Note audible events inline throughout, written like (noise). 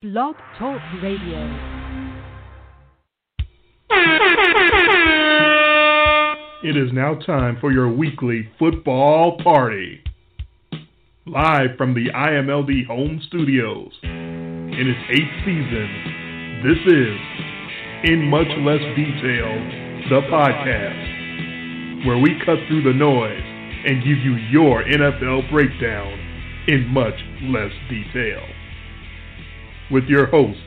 Blog Talk Radio. It is now time for your weekly football party. Live from the IMLD home studios. In its eighth season, this is In Much Less Detail, the podcast, where we cut through the noise and give you your NFL breakdown in much less detail. With your host,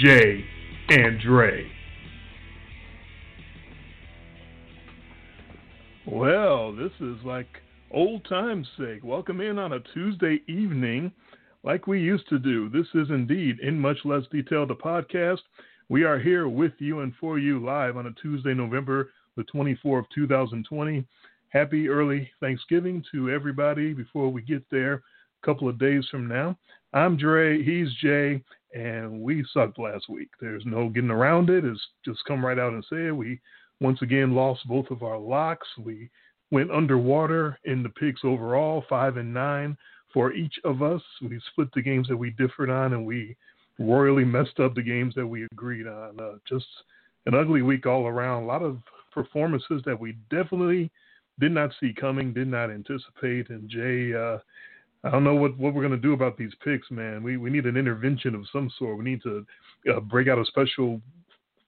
Jay and Dre. Well, this is like old time's sake. Welcome in on a Tuesday evening like we used to do. This is indeed In Much Less Detail, the podcast. We are here with you and for you live on a Tuesday, November the 24th, 2020. Happy early Thanksgiving to everybody before we get there a couple of days from now. I'm Dre, he's Jay, and we sucked last week. There's no getting around it. It's just come right out and say it. We once again lost both of our locks. We went underwater in the picks overall, five and nine for each of us. We split the games that we differed on, and we royally messed up the games that we agreed on. Uh, just an ugly week all around. A lot of performances that we definitely did not see coming, did not anticipate. And Jay, uh, I don't know what, what we're going to do about these picks, man. We we need an intervention of some sort. We need to uh, break out a special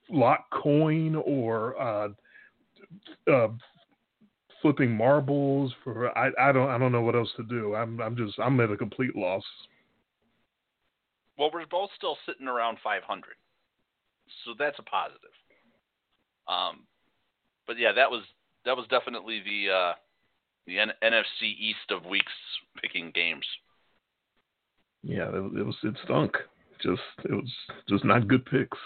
lock coin or uh, uh, flipping marbles for I, I don't I don't know what else to do. I'm I'm just I'm at a complete loss. Well, we're both still sitting around 500, so that's a positive. Um, but yeah, that was that was definitely the uh, the N- NFC East of weeks picking games. Yeah, it, it was it stunk. Just it was just not good picks.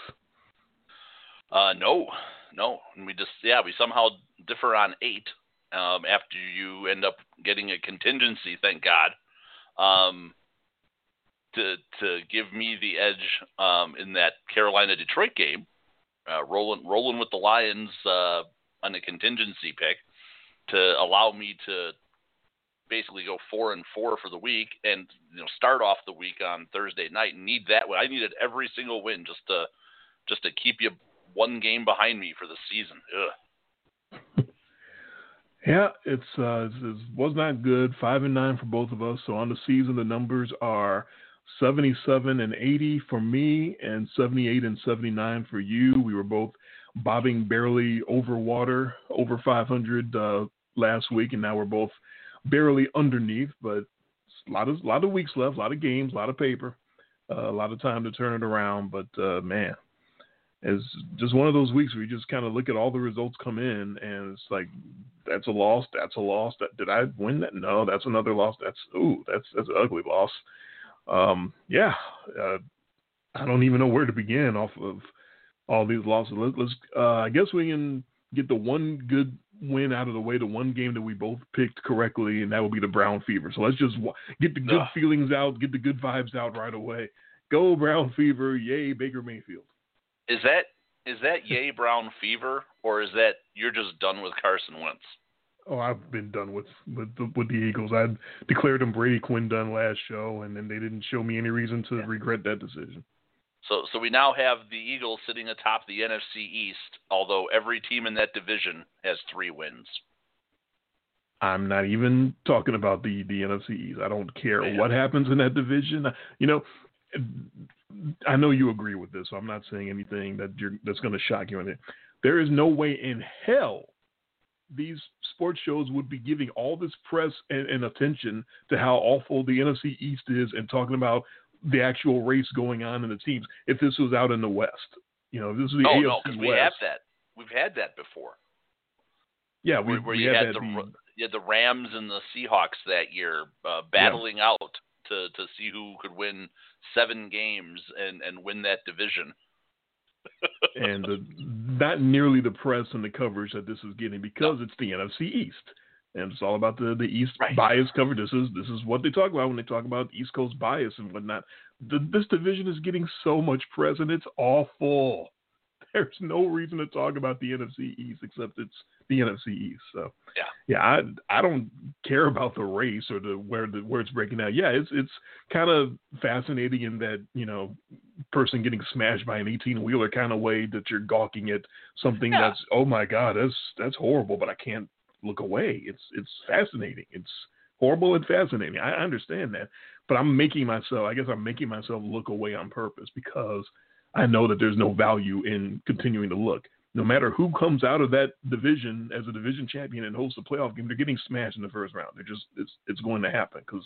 Uh, no, no, and we just yeah we somehow differ on eight um, after you end up getting a contingency. Thank God. Um, to to give me the edge um, in that Carolina Detroit game, uh, rolling rolling with the Lions uh, on a contingency pick to allow me to basically go four and four for the week and you know start off the week on Thursday night and need that I needed every single win just to just to keep you one game behind me for the season. Ugh. Yeah, it's uh, it was not good. Five and nine for both of us. So on the season, the numbers are seventy-seven and eighty for me, and seventy-eight and seventy-nine for you. We were both bobbing barely over water, over five hundred uh, last week, and now we're both barely underneath. But a lot of a lot of weeks left, a lot of games, a lot of paper, uh, a lot of time to turn it around. But uh, man, it's just one of those weeks where you just kind of look at all the results come in and it's like that's a loss that's a loss that did i win that no that's another loss that's ooh that's that's an ugly loss um yeah uh, i don't even know where to begin off of all these losses Let, us uh, i guess we can get the one good win out of the way the one game that we both picked correctly and that will be the brown fever so let's just get the good Ugh. feelings out get the good vibes out right away go brown fever yay baker mayfield is that is that yay brown fever, or is that you're just done with Carson Wentz? Oh, I've been done with with the, with the Eagles. I declared them Brady Quinn done last show, and then they didn't show me any reason to yeah. regret that decision. So, so we now have the Eagles sitting atop the NFC East, although every team in that division has three wins. I'm not even talking about the the NFC East. I don't care yeah. what happens in that division. You know, I know you agree with this, so I'm not saying anything that that's going to shock you. There is no way in hell these sports shows would be giving all this press and, and, attention to how awful the NFC East is and talking about the actual race going on in the teams if this was out in the West. You know, this is the oh, AFC no, because we have that. We've had that before. Yeah, we, where, where we you had, had the, the you had the Rams and the Seahawks that year uh, battling yeah. out to to see who could win seven games and and win that division. (laughs) and the, not nearly the press and the coverage that this is getting because no. it's the NFC East, and it's all about the the East right. bias coverage. This is this is what they talk about when they talk about East Coast bias and whatnot. The, this division is getting so much press, and it's awful. (laughs) there's no reason to talk about the NFC East except it's the NFC East. So yeah, yeah, I I don't care about the race or the where the where it's breaking down. Yeah, it's it's kind of fascinating in that you know person getting smashed by an 18 wheeler kind of way that you're gawking at something Yeah. that's oh my god that's that's horrible, but I can't look away. It's it's fascinating. It's horrible and fascinating. I understand that, but I'm making myself. I guess I'm making myself look away on purpose because I know that there's no value in continuing to look. No matter who comes out of that division as a division champion and hosts a playoff game, they're getting smashed in the first round. They're just it's it's going to happen because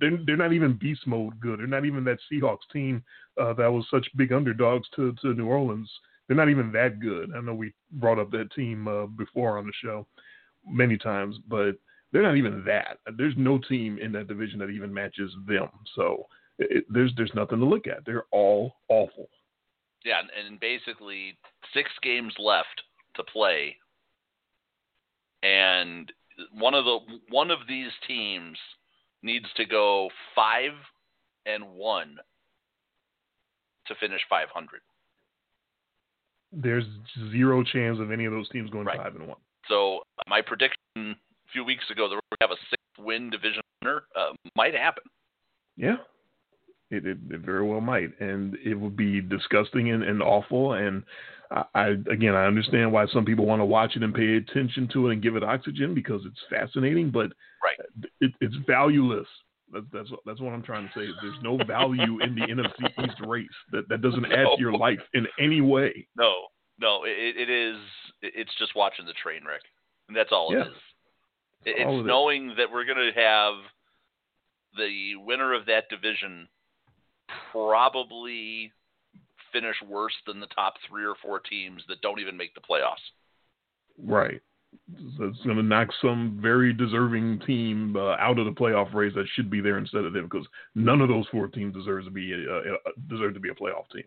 they're they're not even beast mode good. They're not even that Seahawks team uh, that was such big underdogs to to New Orleans. They're not even that good. I know we brought up that team uh, before on the show many times, but they're not even that. There's no team in that division that even matches them. So it, there's there's nothing to look at. They're all awful. Yeah, and, basically six games left to play, and one of the one of these teams needs to go five and one to finish 500. There's zero chance of any of those teams going Right. five and one. So my prediction a few weeks ago that we're going to have a six-win division winner uh, might happen. Yeah, it, it, it very well might, and it would be disgusting and, and awful. And I, I again, I understand why some people want to watch it and pay attention to it and give it oxygen because it's fascinating, but Right. it, it's valueless. That, that's that's what I'm trying to say. There's no value in the (laughs) NFC East race. That that doesn't add to your life in any way. No, no, it, it is. It's just watching the train wreck, and that's all Yeah. it is. All it's it knowing that we're going to have the winner of that division probably finish worse than the top three or four teams that don't even make the playoffs. Right. It's going to knock some very deserving team uh, out of the playoff race that should be there instead of them because none of those four teams deserves to be a, uh, deserve to be a playoff team.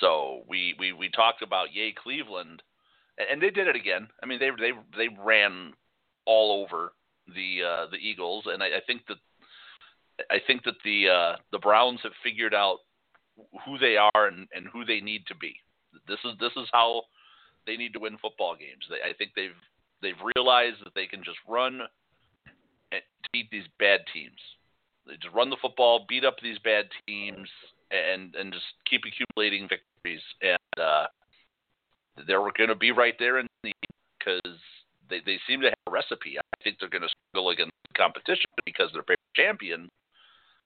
So we, we, we talked about yay Cleveland, and, they did it again. I mean they they they ran all over the uh, the Eagles, and I, I think that I think that the uh, the Browns have figured out who they are and, and who they need to be. This is this is how they need to win football games. They, I think they've they've realized that they can just run and beat these bad teams. They just run the football, beat up these bad teams, and and just keep accumulating victories. And uh, they're going to be right there in the because they they seem to have a recipe. I think they're going to struggle against the competition because their favorite champion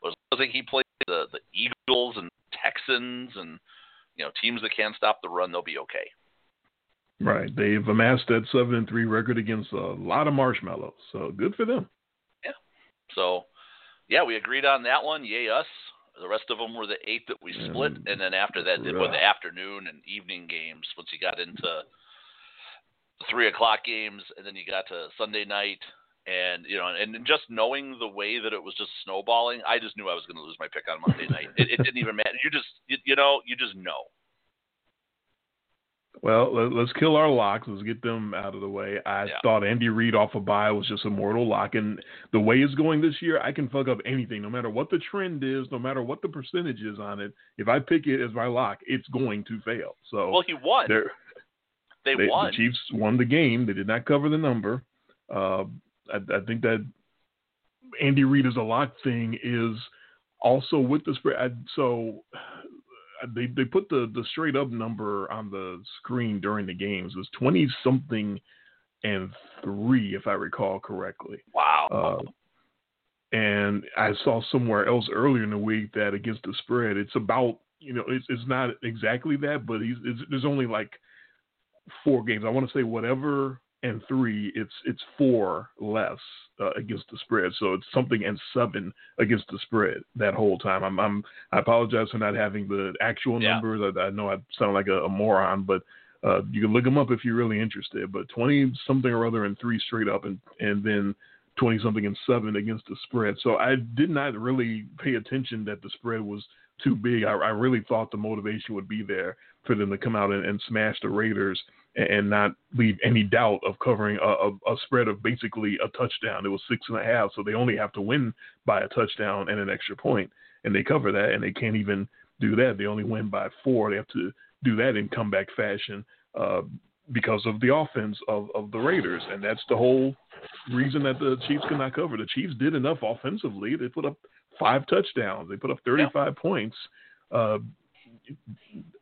was I think he played the the Eagles and Texans and you know teams that can't stop the run. They'll be okay. Right. They've amassed that seven and three record against a lot of marshmallows. So good for them. Yeah. So, yeah, we agreed on that one. Yay us. The rest of them were the eight that we split, Mm. and then after that, it were the afternoon and evening games. Once you got into three o'clock games, and then you got to Sunday night, and you know, and just knowing the way that it was just snowballing, I just knew I was going to lose my pick on Monday night. It, it didn't even matter. You just, you, you know, you just know. Well, let, let's kill our locks. Let's get them out of the way. I Yeah. thought Andy Reid off a bye was just a mortal lock, and the way it's going this year, I can fuck up anything, no matter what the trend is, no matter what the percentage is on it. If I pick it as my lock, it's going to fail. So Well, he won. They, they, won. the Chiefs won the game. They did not cover the number. Uh, I, I think that Andy Reid is a lock thing is also with the spread. I, so they they put the the straight up number on the screen during the games. It was twenty something and three, if I recall correctly. wow. Uh, and I saw somewhere else earlier in the week that against the spread, it's about you know it's it's not exactly that, but he's it's, there's only like four games. I want to say whatever and three, it's it's four less uh, against the spread. So it's something and seven against the spread that whole time. I'm, I'm I apologize for not having the actual Yeah. numbers. I, I know I sound like a, a moron, but uh, you can look them up if you're really interested. But twenty something or other and three straight up, and and then twenty something and seven against the spread. So I did not really pay attention that the spread was too big. I, I really thought the motivation would be there for them to come out and, and smash the Raiders and, and not leave any doubt of covering a, a, a spread of basically a touchdown. It was six and a half, so they only have to win by a touchdown and an extra point, and they cover that, and they can't even do that. They only win by four. They have to do that in comeback fashion uh, because of the offense of, of the Raiders, and that's the whole reason that the Chiefs could not cover. The Chiefs did enough offensively. They put up five touchdowns. They put up 35 yeah. points. Uh,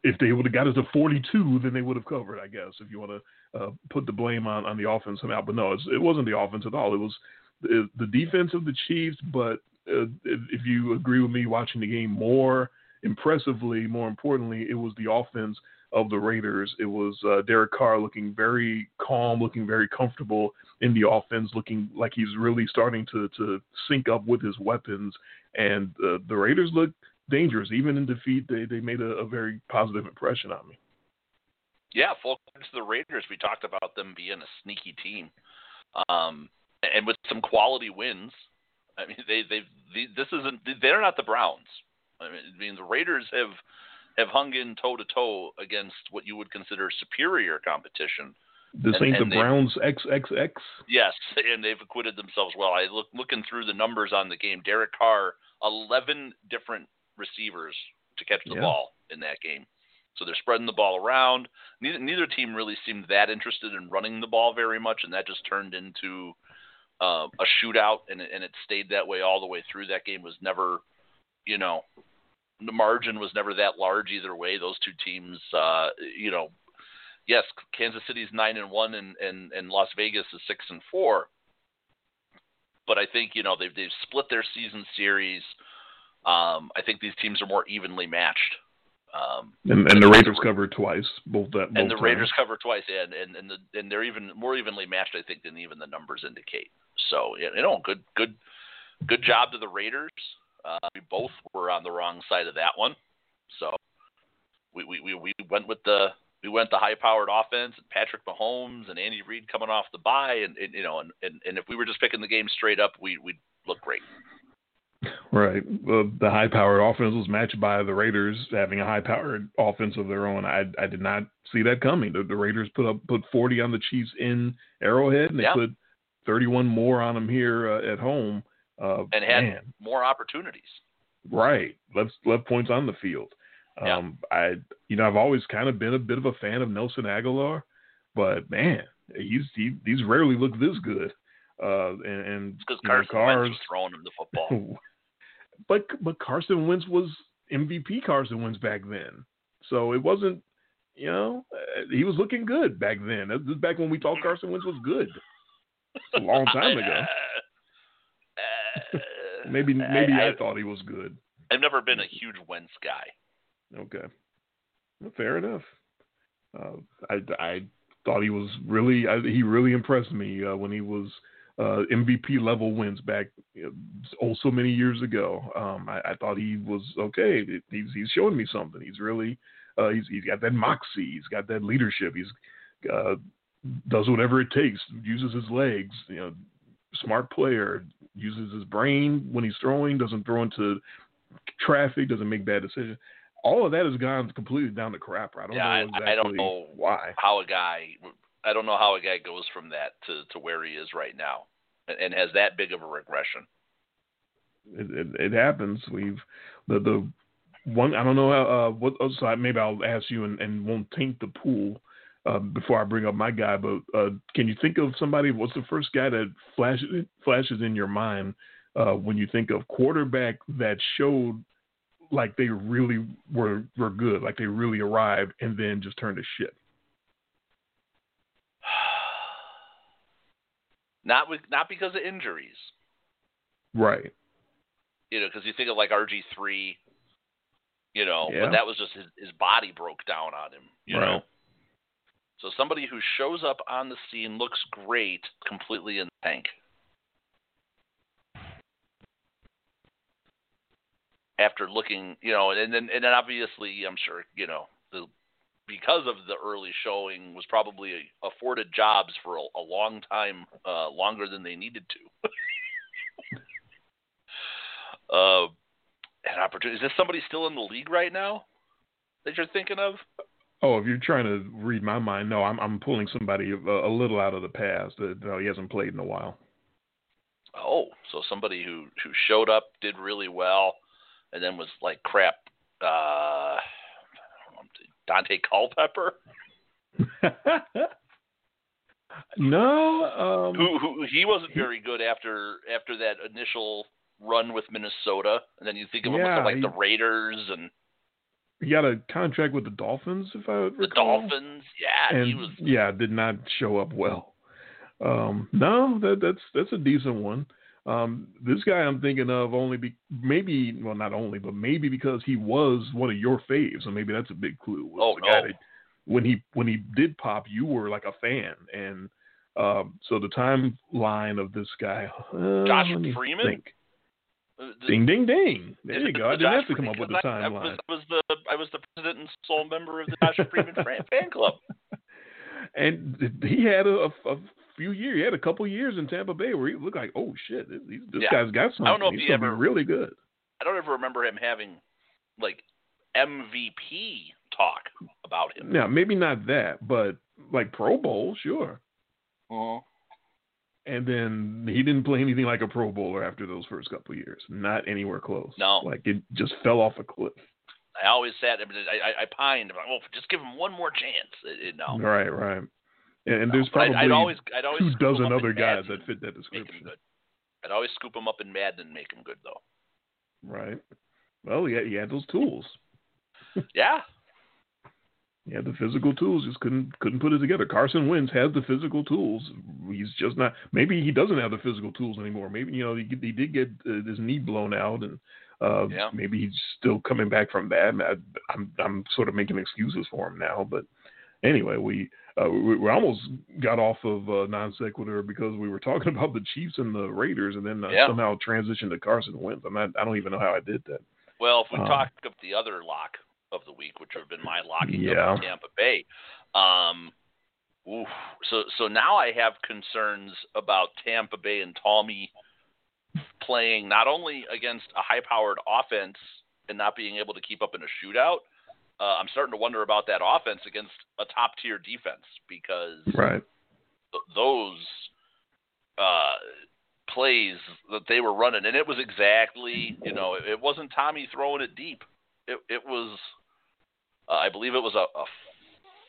if they would have got us to 42, then they would have covered, I guess, if you want to uh, put the blame on, on the offense somehow. But no, it wasn't the offense at all. It was the, the defense of the Chiefs. But uh, if you agree with me, watching the game more impressively, more importantly, it was the offense of the Raiders. It was uh, Derek Carr looking very calm, looking very comfortable in the offense, looking like he's really starting to, to sync up with his weapons. And uh, the Raiders look dangerous. Even in defeat, they, they made a, a very positive impression on me. Yeah, full credit to the Raiders. We talked about them being a sneaky team, um, and with some quality wins. I mean, they they this isn't they're not the Browns. I mean, I mean the Raiders have have hung in toe to toe against what you would consider superior competition. This and, ain't and the Browns XXX. Yes, and they've acquitted themselves well. I look looking through the numbers on the game. Derek Carr, eleven different receivers to catch the yeah. ball in that game. So they're spreading the ball around. Neither, neither team really seemed that interested in running the ball very much, and that just turned into uh, a shootout, and, and it stayed that way all the way through. That game was never, you know, the margin was never that large either way. Those two teams, uh, you know, yes, Kansas City's nine and one, and, and and Las Vegas is six and four. But I think you know they've they've split their season series. Um, I think these teams are more evenly matched. Um, and, and the Raiders covered twice, both that. Both and the times. Raiders cover twice, and and and, the, and they're even more evenly matched, I think, than even the numbers indicate. So you know, good good good job to the Raiders. Uh, we both were on the wrong side of that one, so we we we, we went with the we went the high powered offense and Patrick Mahomes and Andy Reid coming off the bye, and, and you know, and, and and if we were just picking the game straight up, we we'd look great. Right. the high-powered offense was matched by the Raiders having a high-powered offense of their own. I I did not see that coming. The, the Raiders put up put 40 on the Chiefs in Arrowhead, and they yeah. put 31 more on them here uh, at home. Uh, and had man. more opportunities. Right. Left left points on the field. Um, yeah. I you know I've always kind of been a bit of a fan of Nelson Agholor, but man, he's he, he's rarely looked this good. Uh, and, because Carson Cars, Wentz was throwing him the football. (laughs) but but Carson Wentz was MVP Carson Wentz back then, so it wasn't. You know, uh, he was looking good back then. This is back when we thought Carson Wentz was good. A (laughs) long time ago. (laughs) maybe maybe I, I, I, thought he was good. I've never been a huge Wentz guy. Okay, well, fair enough. Uh, I I thought he was really I, he really impressed me uh, when he was uh, MVP level Wentz back oh so many years ago. Um, I, I, thought he was okay. He's he's showing me something. He's really uh, he's he's got that moxie. He's got that leadership. He's uh, does whatever it takes. Uses his legs. You know, smart player. Uses his brain when he's throwing. Doesn't throw into traffic. Doesn't make bad decisions. All of that has gone completely down the crapper. I don't yeah, know exactly I, I don't know why. How a guy I don't know how a guy goes from that to, to where he is right now, and, and has that big of a regression. It, it, it happens. We've the the one I don't know uh, what oh, so maybe I'll ask you and, and won't taint the pool uh, before I bring up my guy. But uh, can you think of somebody? What's the first guy that flashes flashes in your mind uh, when you think of quarterback that showed like they really were were good, like they really arrived, and then just turned to shit? Not with not because of injuries. Right. You know, because you think of like RG three. You know, yeah. but that was just his his body broke down on him. You right. know. So somebody who shows up on the scene looks great, completely in the tank. After looking, you know, and then and then obviously, I'm sure, you know, because of the early showing, was probably afforded jobs for a, a long time, uh, longer than they needed to. (laughs) uh, an opportunity. Is this somebody still in the league right now that you're thinking of? Oh, if you're trying to read my mind, no, I'm I'm pulling somebody a, a little out of the past. That no, he hasn't played in a while. Oh, so somebody who who showed up, did really well, and then was like crap uh, Daunte Culpepper. (laughs) no, um, who, who he wasn't very good after after that initial run with Minnesota, and then you think of him Yeah, with like he- the Raiders and he got a contract with the Dolphins, if I the recall. Dolphins. Yeah, and he was. yeah, did not show up well. Um, no, that that's that's a decent one. Um, this guy I'm thinking of only be maybe well not only but maybe because he was one of your faves, so maybe that's a big clue. Oh, no. that- when he when he did pop, you were like a fan, and um, so the timeline of this guy. Uh, Josh Freeman? think. uh, the- Ding ding ding! There you it (laughs) go. I didn't Josh have to come up with the Freeman? I- timeline. was, I was the I was the president and sole member of the Josh Freeman fan, (laughs) fan club. and he had a, a few years. He had a couple years in Tampa Bay where he looked like, oh shit, this, this Yeah. guy's got something. I don't know if He's he ever- really good. I don't ever remember him having like MVP talk about him. Yeah, maybe not that, but like Pro Bowl, sure. Uh-huh. And then he didn't play anything like a Pro Bowler after those first couple years. Not anywhere close. No. like it just fell off a cliff. I always sat. I, I, I, I pined. Like, well, just give him one more chance. It, it, no. Right, right. And, and there's but I'd- probably I'd, always, I'd always two dozen other guys Madden that fit that and Make him description. I'd always scoop him up in Madden and make him good, though. Right. Well, he had, he had those tools. (laughs) Yeah. He had the physical tools, just couldn't couldn't put it together. Carson Wentz has the physical tools. He's just not. Maybe he doesn't have the physical tools anymore. Maybe you know he, he did get uh, his knee blown out, and uh, Yeah. maybe he's still coming back from that. I, I'm I'm sort of making excuses for him now, but anyway, we uh, we, we almost got off of uh, non sequitur because we were (laughs) talking about the Chiefs and the Raiders, and then uh, Yeah. somehow transitioned to Carson Wentz. I'm not. I don't even know how I did that. Well, if we Um, talk of the other lock of the week, which would have been my locking Yeah. of Tampa Bay, um, oof. so so now I have concerns about Tampa Bay and Tommy playing not only against a high-powered offense and not being able to keep up in a shootout. Uh, I'm starting to wonder about that offense against a top-tier defense because Right. th- those uh, plays that they were running, and it was exactly, you know, it, it wasn't Tommy throwing it deep. It it was, uh, I believe it was a, a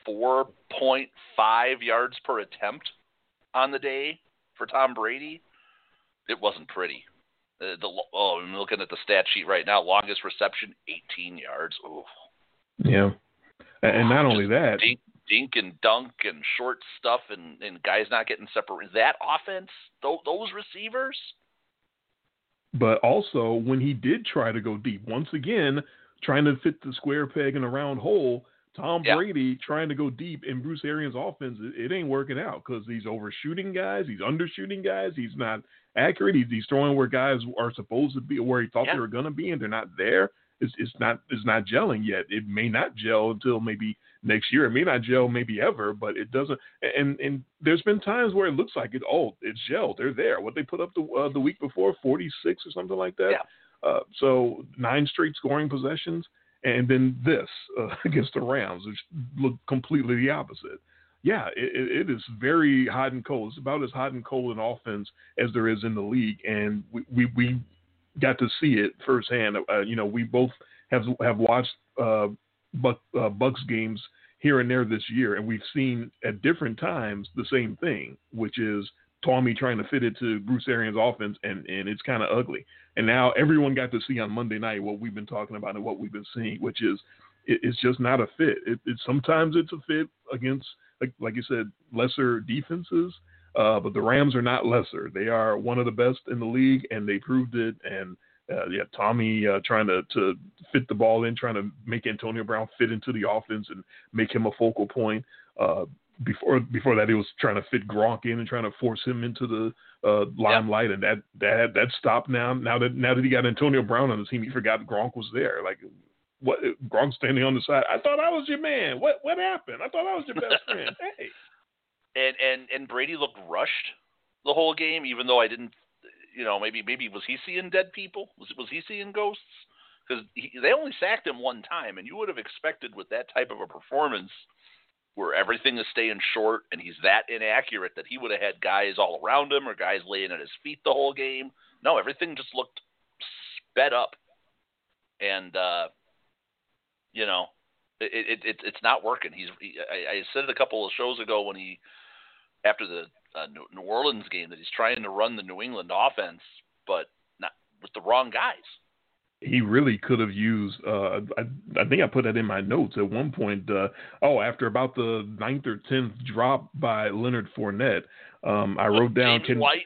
4.5 yards per attempt on the day for Tom Brady. It wasn't pretty. Uh, the oh, I'm looking at the stat sheet right now. Longest reception, 18 yards. Ooh, Yeah. And, not only that, dink, dink and dunk and short stuff, and, and guys not getting separated. That offense, those, those receivers. but also when he did try to go deep, once again, trying to fit the square peg in a round hole, Tom Yeah. Brady trying to go deep in Bruce Arians' offense, it, it ain't working out because he's overshooting guys, he's undershooting guys, he's not accurate, he's, he's throwing where guys are supposed to be, where he thought Yeah. they were going to be, and they're not there. It's, it's not it's not gelling yet. It may not gel until maybe next year. It may not gel maybe ever, but it doesn't. And and there's been times where it looks like it. Oh, it's gelled. They're there. What they put up the uh, the week before, 46 or something like that. Yeah. Uh, so nine straight scoring possessions, and then this uh, (laughs) against the Rams, which looked completely the opposite. Yeah, it, it it is very hot and cold. It's about as hot and cold in offense as there is in the league, and we we, we got to see it firsthand. Uh, you know, we both have have watched uh, Buck, uh, Bucks games here and there this year, and we've seen at different times the same thing, which is Tommy trying to fit it to Bruce Arians' offense, and and it's kind of ugly. And now everyone got to see on Monday night what we've been talking about and what we've been seeing, which is it, it's just not a fit. It, it sometimes it's a fit against like like you said lesser defenses. Uh, but the Rams are not lesser. They are one of the best in the league, and they proved it. And uh, yeah, Tommy uh, trying to, to fit the ball in, trying to make Antonio Brown fit into the offense and make him a focal point. Uh, before before that, he was trying to fit Gronk in and trying to force him into the uh, limelight, and that that that stopped now. Now that now that he got Antonio Brown on the team, he forgot Gronk was there. Like what Gronk standing on the side. I thought I was your man. What what happened? I thought I was your best friend. (laughs) Hey. And and and Brady looked rushed the whole game, even though I didn't, you know, maybe maybe was he seeing dead people? Was was he seeing ghosts? Because they only sacked him one time, and you would have expected with that type of a performance, where everything is staying short and he's that inaccurate, that he would have had guys all around him or guys laying at his feet the whole game. No, everything just looked sped up, and uh, You know, it, it, it it's not working. He's he, I, I said it a couple of shows ago when he after the uh, New Orleans game that he's trying to run the New England offense, but not with the wrong guys. He really could have used. Uh, I, I think I put that in my notes at one point. Uh, oh, after about the ninth or tenth drop by Leonard Fournette, um, I wrote down James can White.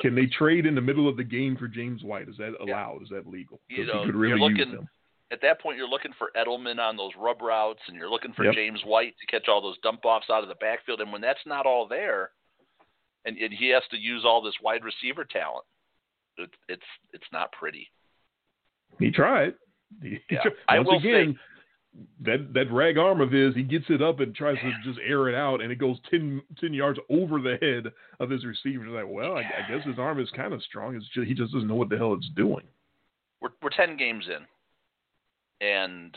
can they trade in the middle of the game for James White? Is that allowed? Is that legal? You know, he could really you're use looking him. At that point. You're looking for Edelman on those rub routes, and you're looking for Yep. James White to catch all those dump offs out of the backfield. And when that's not all there, and, and he has to use all this wide receiver talent, it, it's it's not pretty. He tried. He, Yeah. (laughs) once I will again, that that rag arm of his, he gets it up and tries to just air it out, and it goes 10, 10 yards over the head of his receiver. It's like, well, I, I guess his arm is kind of strong. It's just he just doesn't know what the hell it's doing. We're we're ten games in, and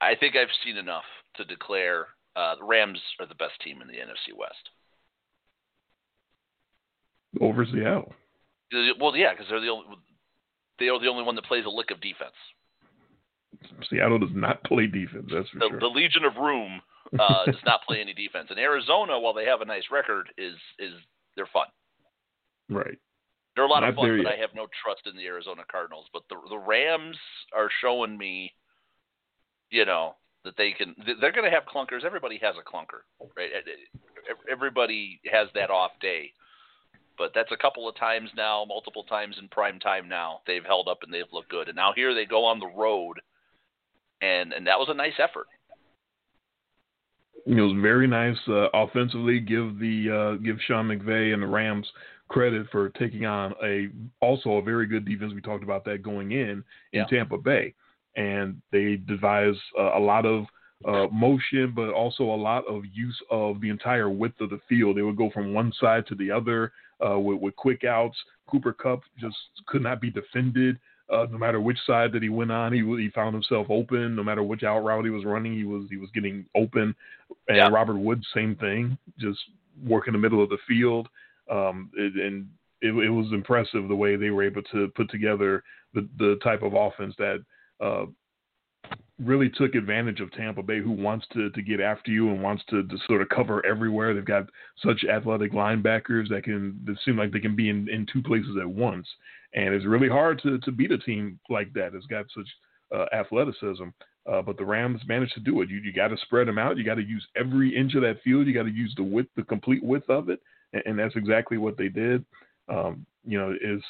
I think I've seen enough to declare uh, the Rams are the best team in the NFC West. Over Seattle. Well, yeah, because they're the only they are the only one that plays a lick of defense. Seattle does not play defense. That's for The, sure. the Legion of Room uh, (laughs) does not play any defense. And Arizona, while they have a nice record, is is they're fun. right. They're a lot Not of fun, but yet. I have no trust in the Arizona Cardinals. But the the Rams are showing me, you know, that they can. They're going to have clunkers. Everybody has a clunker, right? Everybody has that off day. But that's a couple of times now, multiple times in prime time now. They've held up and they've looked good. And now here they go on the road, and and that was a nice effort. It was very nice uh, offensively. Give the uh, give Sean McVay and the Rams credit for taking on a also a very good defense. We talked about that going in in Yeah. Tampa Bay, and they devised uh, a lot of uh, motion, but also a lot of use of the entire width of the field. They would go from one side to the other uh, with, with quick outs. Cooper Kupp just could not be defended. Uh, no matter which side that he went on, he he found himself open. No matter which out route he was running, he was he was getting open. And Yeah. Robert Woods, same thing, just work in the middle of the field. Um, it, and it, it was impressive the way they were able to put together the the type of offense that uh, really took advantage of Tampa Bay, who wants to to get after you and wants to, to sort of cover everywhere. They've got such athletic linebackers that can that seem like they can be in, in two places at once, and it's really hard to to beat a team like that. It's got such uh, athleticism. Uh, but the Rams managed to do it. You you got to spread them out. You got to use every inch of that field. You got to use the width, the complete width of it, and, and that's exactly what they did. Um, you know, it's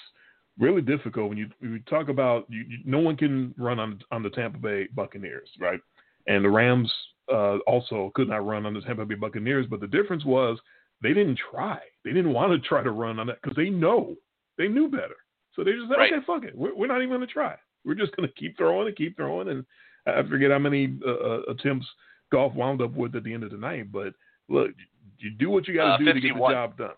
really difficult when you, when you talk about you, you, no one can run on on the Tampa Bay Buccaneers, right? And the Rams uh, also could not run on the Tampa Bay Buccaneers, but the difference was they didn't try. They didn't want to try to run on that because they know they knew better. So they just said, Right. okay, fuck it, we're, we're not even going to try. We're just going to keep throwing and keep throwing. And I forget how many uh, uh, attempts Goff wound up with at the end of the night. But look, you do what you got Uh, to do to get the job done.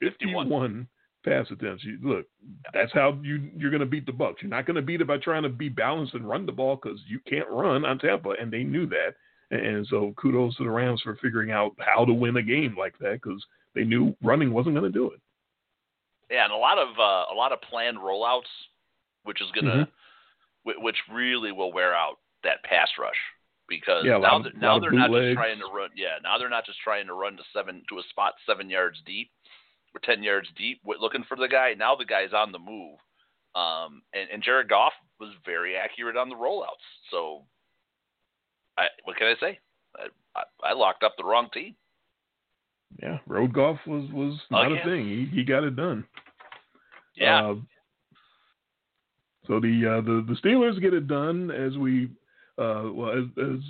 51. 51 pass attempts. You, look, that's how you you're going to beat the Bucks. You're not going to beat it by trying to be balanced and run the ball because you can't run on Tampa, and they knew that. And so kudos to the Rams for figuring out how to win a game like that because they knew running wasn't going to do it. Yeah, and a lot of uh, a lot of planned rollouts, which is gonna, Mm-hmm. whi- which really will wear out that pass rush because Yeah, now of- they're, now they're not just trying to run. Yeah, now they're not just trying to run to seven to a spot seven yards deep or ten yards deep, looking for the guy. Now the guy's on the move, um, and, and Jared Goff was very accurate on the rollouts. So, I what can I say? I, I, I locked up the wrong team. Yeah, road Goff was was not Again. a thing. He he got it done. Yeah, Uh, so the uh, the the Steelers get it done as we uh, well as, as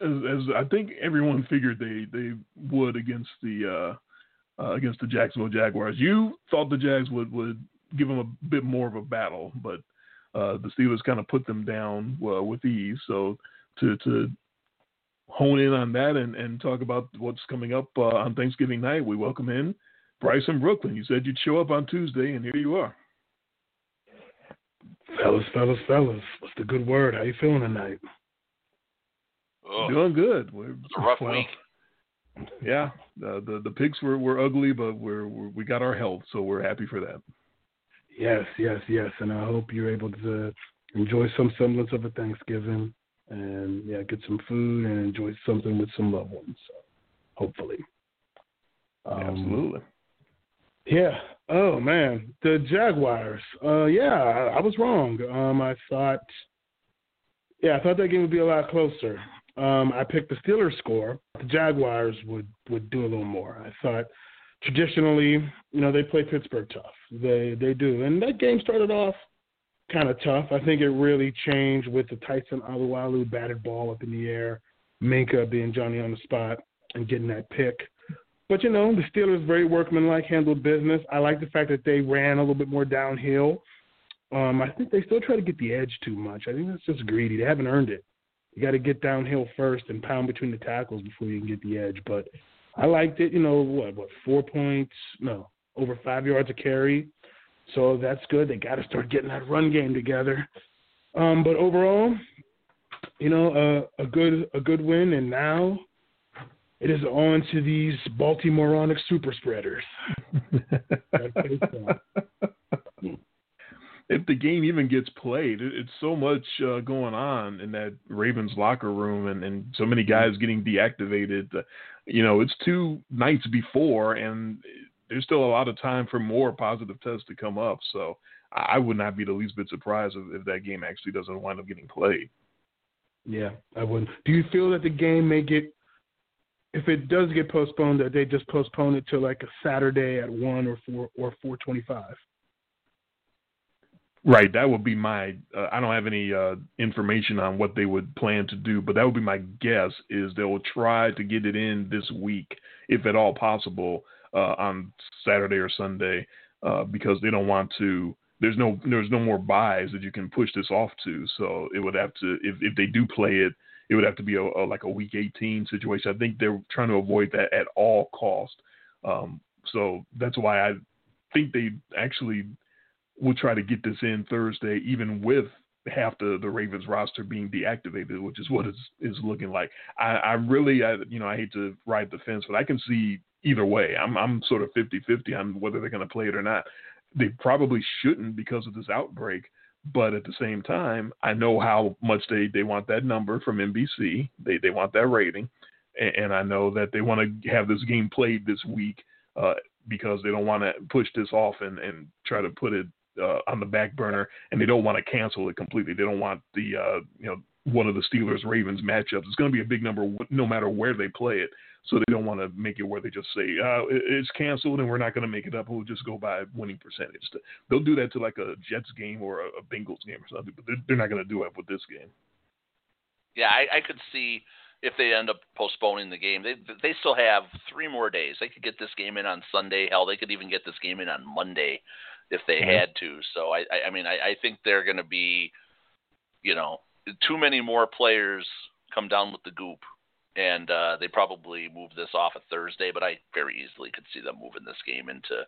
as as I think everyone figured they they would against the uh, against the Jacksonville Jaguars. You thought the Jags would would give them a bit more of a battle, but uh, the Steelers kind of put them down uh, with ease. So to to hone in on that and, and talk about what's coming up uh, on Thanksgiving night, we welcome in Bryce Bryson Brooklyn. You said you'd show up on Tuesday, and here you are. Fellas, fellas, fellas. What's the good word? How you feeling tonight? Ugh, Doing good. We're, it's a rough well, week. Yeah, the, the the picks were, were ugly, but we're, we're we got our health, so we're happy for that. Yes, yes, yes. And I hope you're able to enjoy some semblance of a Thanksgiving. and yeah, get some food and enjoy something with some loved ones. Hopefully. Um, Absolutely. Yeah. Oh man, the Jaguars. Uh, yeah, I, I was wrong. Um, I thought, yeah, I thought that game would be a lot closer. Um, I picked the Steelers score. The Jaguars would would do a little more. I thought traditionally, you know, they play Pittsburgh tough. They they do, and that game started off kind of tough. I think it really changed with the Tyson Alualu batted ball up in the air, Minkah being Johnny on the spot and getting that pick. But you know, the Steelers very workmanlike, handled business. I like the fact that they ran a little bit more downhill. Um, I think they still try to get the edge too much. I think that's just greedy. They haven't earned it. You got to get downhill first and pound between the tackles before you can get the edge. But I liked it. You know what? What four points? No, over five yards a carry. So that's good. They got to start getting that run game together. Um, but overall, you know, uh, a good a good win, and now it is on to these Baltimoreonic super spreaders. (laughs) if the game even gets played, it's so much uh, going on in that Ravens locker room, and, and so many guys getting deactivated. Uh, you know, it's two nights before, and there's still a lot of time for more positive tests to come up. So I would not be the least bit surprised if, if that game actually doesn't wind up getting played. Yeah, I wouldn't. Do you feel that the game may get if it does get postponed, that they just postpone it to like a Saturday at one or four or four twenty-five. Right, that would be my. Uh, I don't have any uh, information on what they would plan to do, but that would be my guess. Is they will try to get it in this week, if at all possible, uh, on Saturday or Sunday, uh, because they don't want to. There's no there's no more byes that you can push this off to, so it would have to if if they do play it it would have to be a, a, like a week 18 situation. I think they're trying to avoid that at all cost. Um, so that's why I think they actually will try to get this in Thursday, even with half the, the Ravens roster being deactivated, which is what is is looking like. I, I really, I, you know, I hate to ride the fence, but I can see either way. I'm I'm sort of 50-50 on whether they're going to play it or not. They probably shouldn't because of this outbreak. But at the same time, I know how much they, they want that number from NBC. They they want that rating, and, and I know that they want to have this game played this week uh, because they don't want to push this off and, and try to put it uh, on the back burner, and they don't want to cancel it completely. They don't want the uh, you know one of the Steelers Ravens matchups. It's going to be a big number no matter where they play it. So they don't want to make it where they just say uh, it's canceled and we're not going to make it up. We'll just go by winning percentage. They'll do that to like a Jets game or a, Bengals game or something, but they're, not going to do it with this game. Yeah, I, I could see if they end up postponing the game. They they still have three more days. They could get this game in on Sunday. Hell, they could even get this game in on Monday if they mm-hmm. had to. So I I, mean I, I think they're going to be, you know, too many more players come down with the goop and uh, they probably move this off a Thursday, but I very easily could see them moving this game into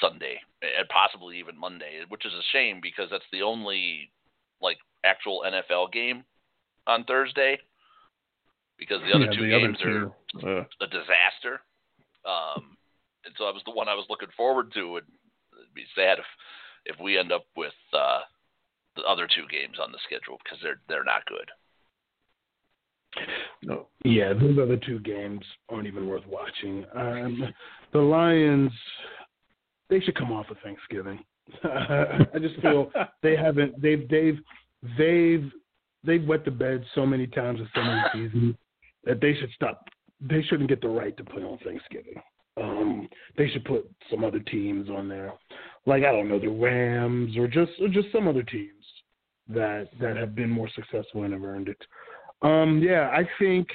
Sunday and possibly even Monday, which is a shame because that's the only like actual NFL game on Thursday because the other yeah, two the games other two, are uh, a disaster. Um, and so that was the one I was looking forward to. It'd be sad if if we end up with uh, the other two games on the schedule because they're they're not good. No. Yeah, those other two games aren't even worth watching. Um, the Lions, they should come off of Thanksgiving. (laughs) I just feel (laughs) they haven't. They've they've they've they've wet the bed so many times in so many seasons that they should stop. They shouldn't get the right to play on Thanksgiving. Um, they should put some other teams on there, like I don't know, the Rams or just or just some other teams that that have been more successful and have earned it. Um, yeah, I think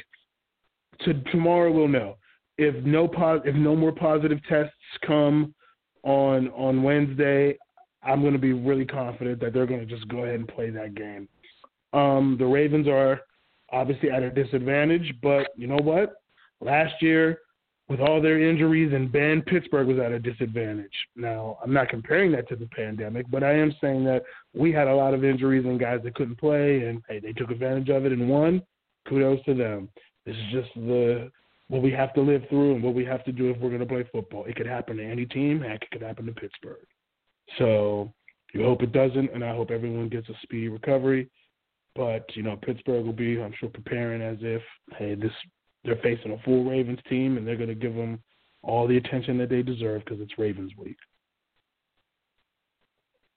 to tomorrow we'll know if no pos- if no more positive tests come on on Wednesday. I'm going to be really confident that they're going to just go ahead and play that game. Um, the Ravens are obviously at a disadvantage, but you know what? Last year, with all their injuries and Ben, Pittsburgh was at a disadvantage. Now, I'm not comparing that to the pandemic, but I am saying that we had a lot of injuries and guys that couldn't play, and hey, they took advantage of it and won. Kudos to them. This is just the what we have to live through and what we have to do if we're going to play football. It could happen to any team. Heck, it could happen to Pittsburgh. So you hope it doesn't, and I hope everyone gets a speedy recovery. but you know Pittsburgh will be, I'm sure, preparing as if hey, this they're facing a full Ravens team and they're going to give them all the attention that they deserve because it's Ravens week.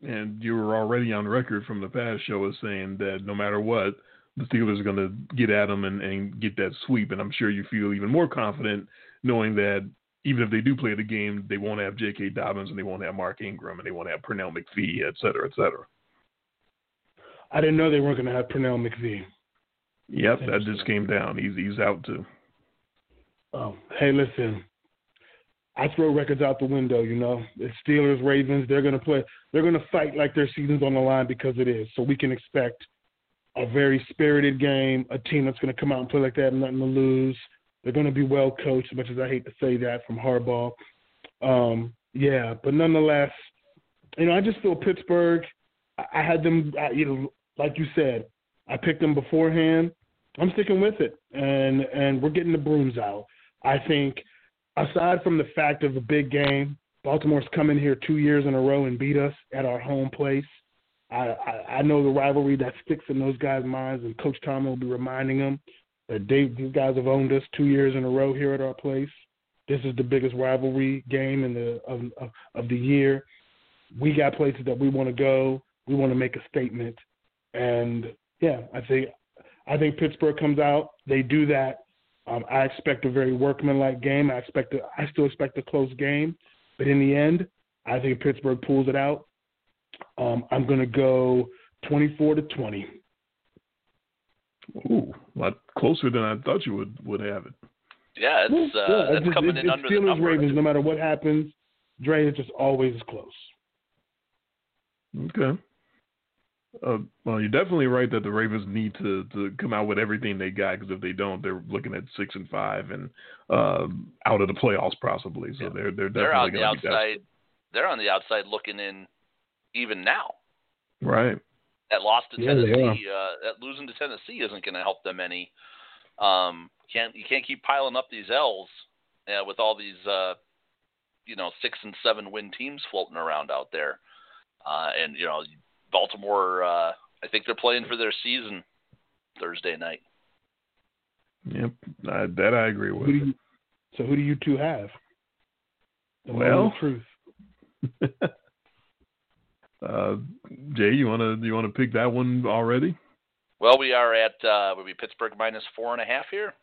And you were already on record from the past show as saying that no matter what, the Steelers are going to get at them and, and get that sweep. And I'm sure you feel even more confident knowing that even if they do play the game, they won't have J.K. Dobbins and they won't have Mark Ingram and they won't have Pernell McPhee, et cetera, et cetera. I didn't know they weren't going to have Pernell McPhee. Yep, that just came down. He's he's out too. Oh, hey, listen. I throw records out the window, you know. It's Steelers, Ravens. They're gonna play. They're gonna fight like their season's on the line because it is. So we can expect a very spirited game. A team that's gonna come out and play like that, nothing to lose. They're gonna be well coached, as much as I hate to say that from Harbaugh. Um, yeah, but nonetheless, you know, I just feel Pittsburgh. I had them, you know, like you said, I picked them beforehand. I'm sticking with it, and and we're getting the brooms out. I think, aside from the fact of a big game, Baltimore's come in here two years in a row and beat us at our home place. I, I, I know the rivalry that sticks in those guys' minds, and Coach Tom will be reminding them that they, these guys have owned us two years in a row here at our place. This is the biggest rivalry game in the of, of, of the year. We got places that we want to go. We want to make a statement, and yeah, I think I think Pittsburgh comes out. They do that. Um, I expect a very workmanlike game. I expect a, I still expect a close game, but in the end, I think Pittsburgh pulls it out. Um, I'm going to go 24 to 20. Ooh, a lot closer than I thought you would would have it. Yeah, it's uh, yeah, it's, coming it's, in it's under Steelers, the number. Ravens. No matter what happens, Dre is just always close. Okay. Uh, well, you're definitely right that the Ravens need to, to come out with everything they got because if they don't, they're looking at six and five and uh, out of the playoffs possibly. So they're they're definitely they're on the outside. They're on the outside looking in, even now. Right. That loss to Yeah, Tennessee, uh, that losing to Tennessee isn't going to help them any. Um, can't you can't keep piling up these L's uh, with all these uh, you know six and seven win teams floating around out there, uh, and you know Baltimore. Uh, I think they're playing for their season Thursday night. Yep. I, that I agree with. do you, so who do you two have? The Well, truth. (laughs) uh, Jay, you wanna you wanna pick that one already? Well, we are at uh, would be Pittsburgh minus four and a half here.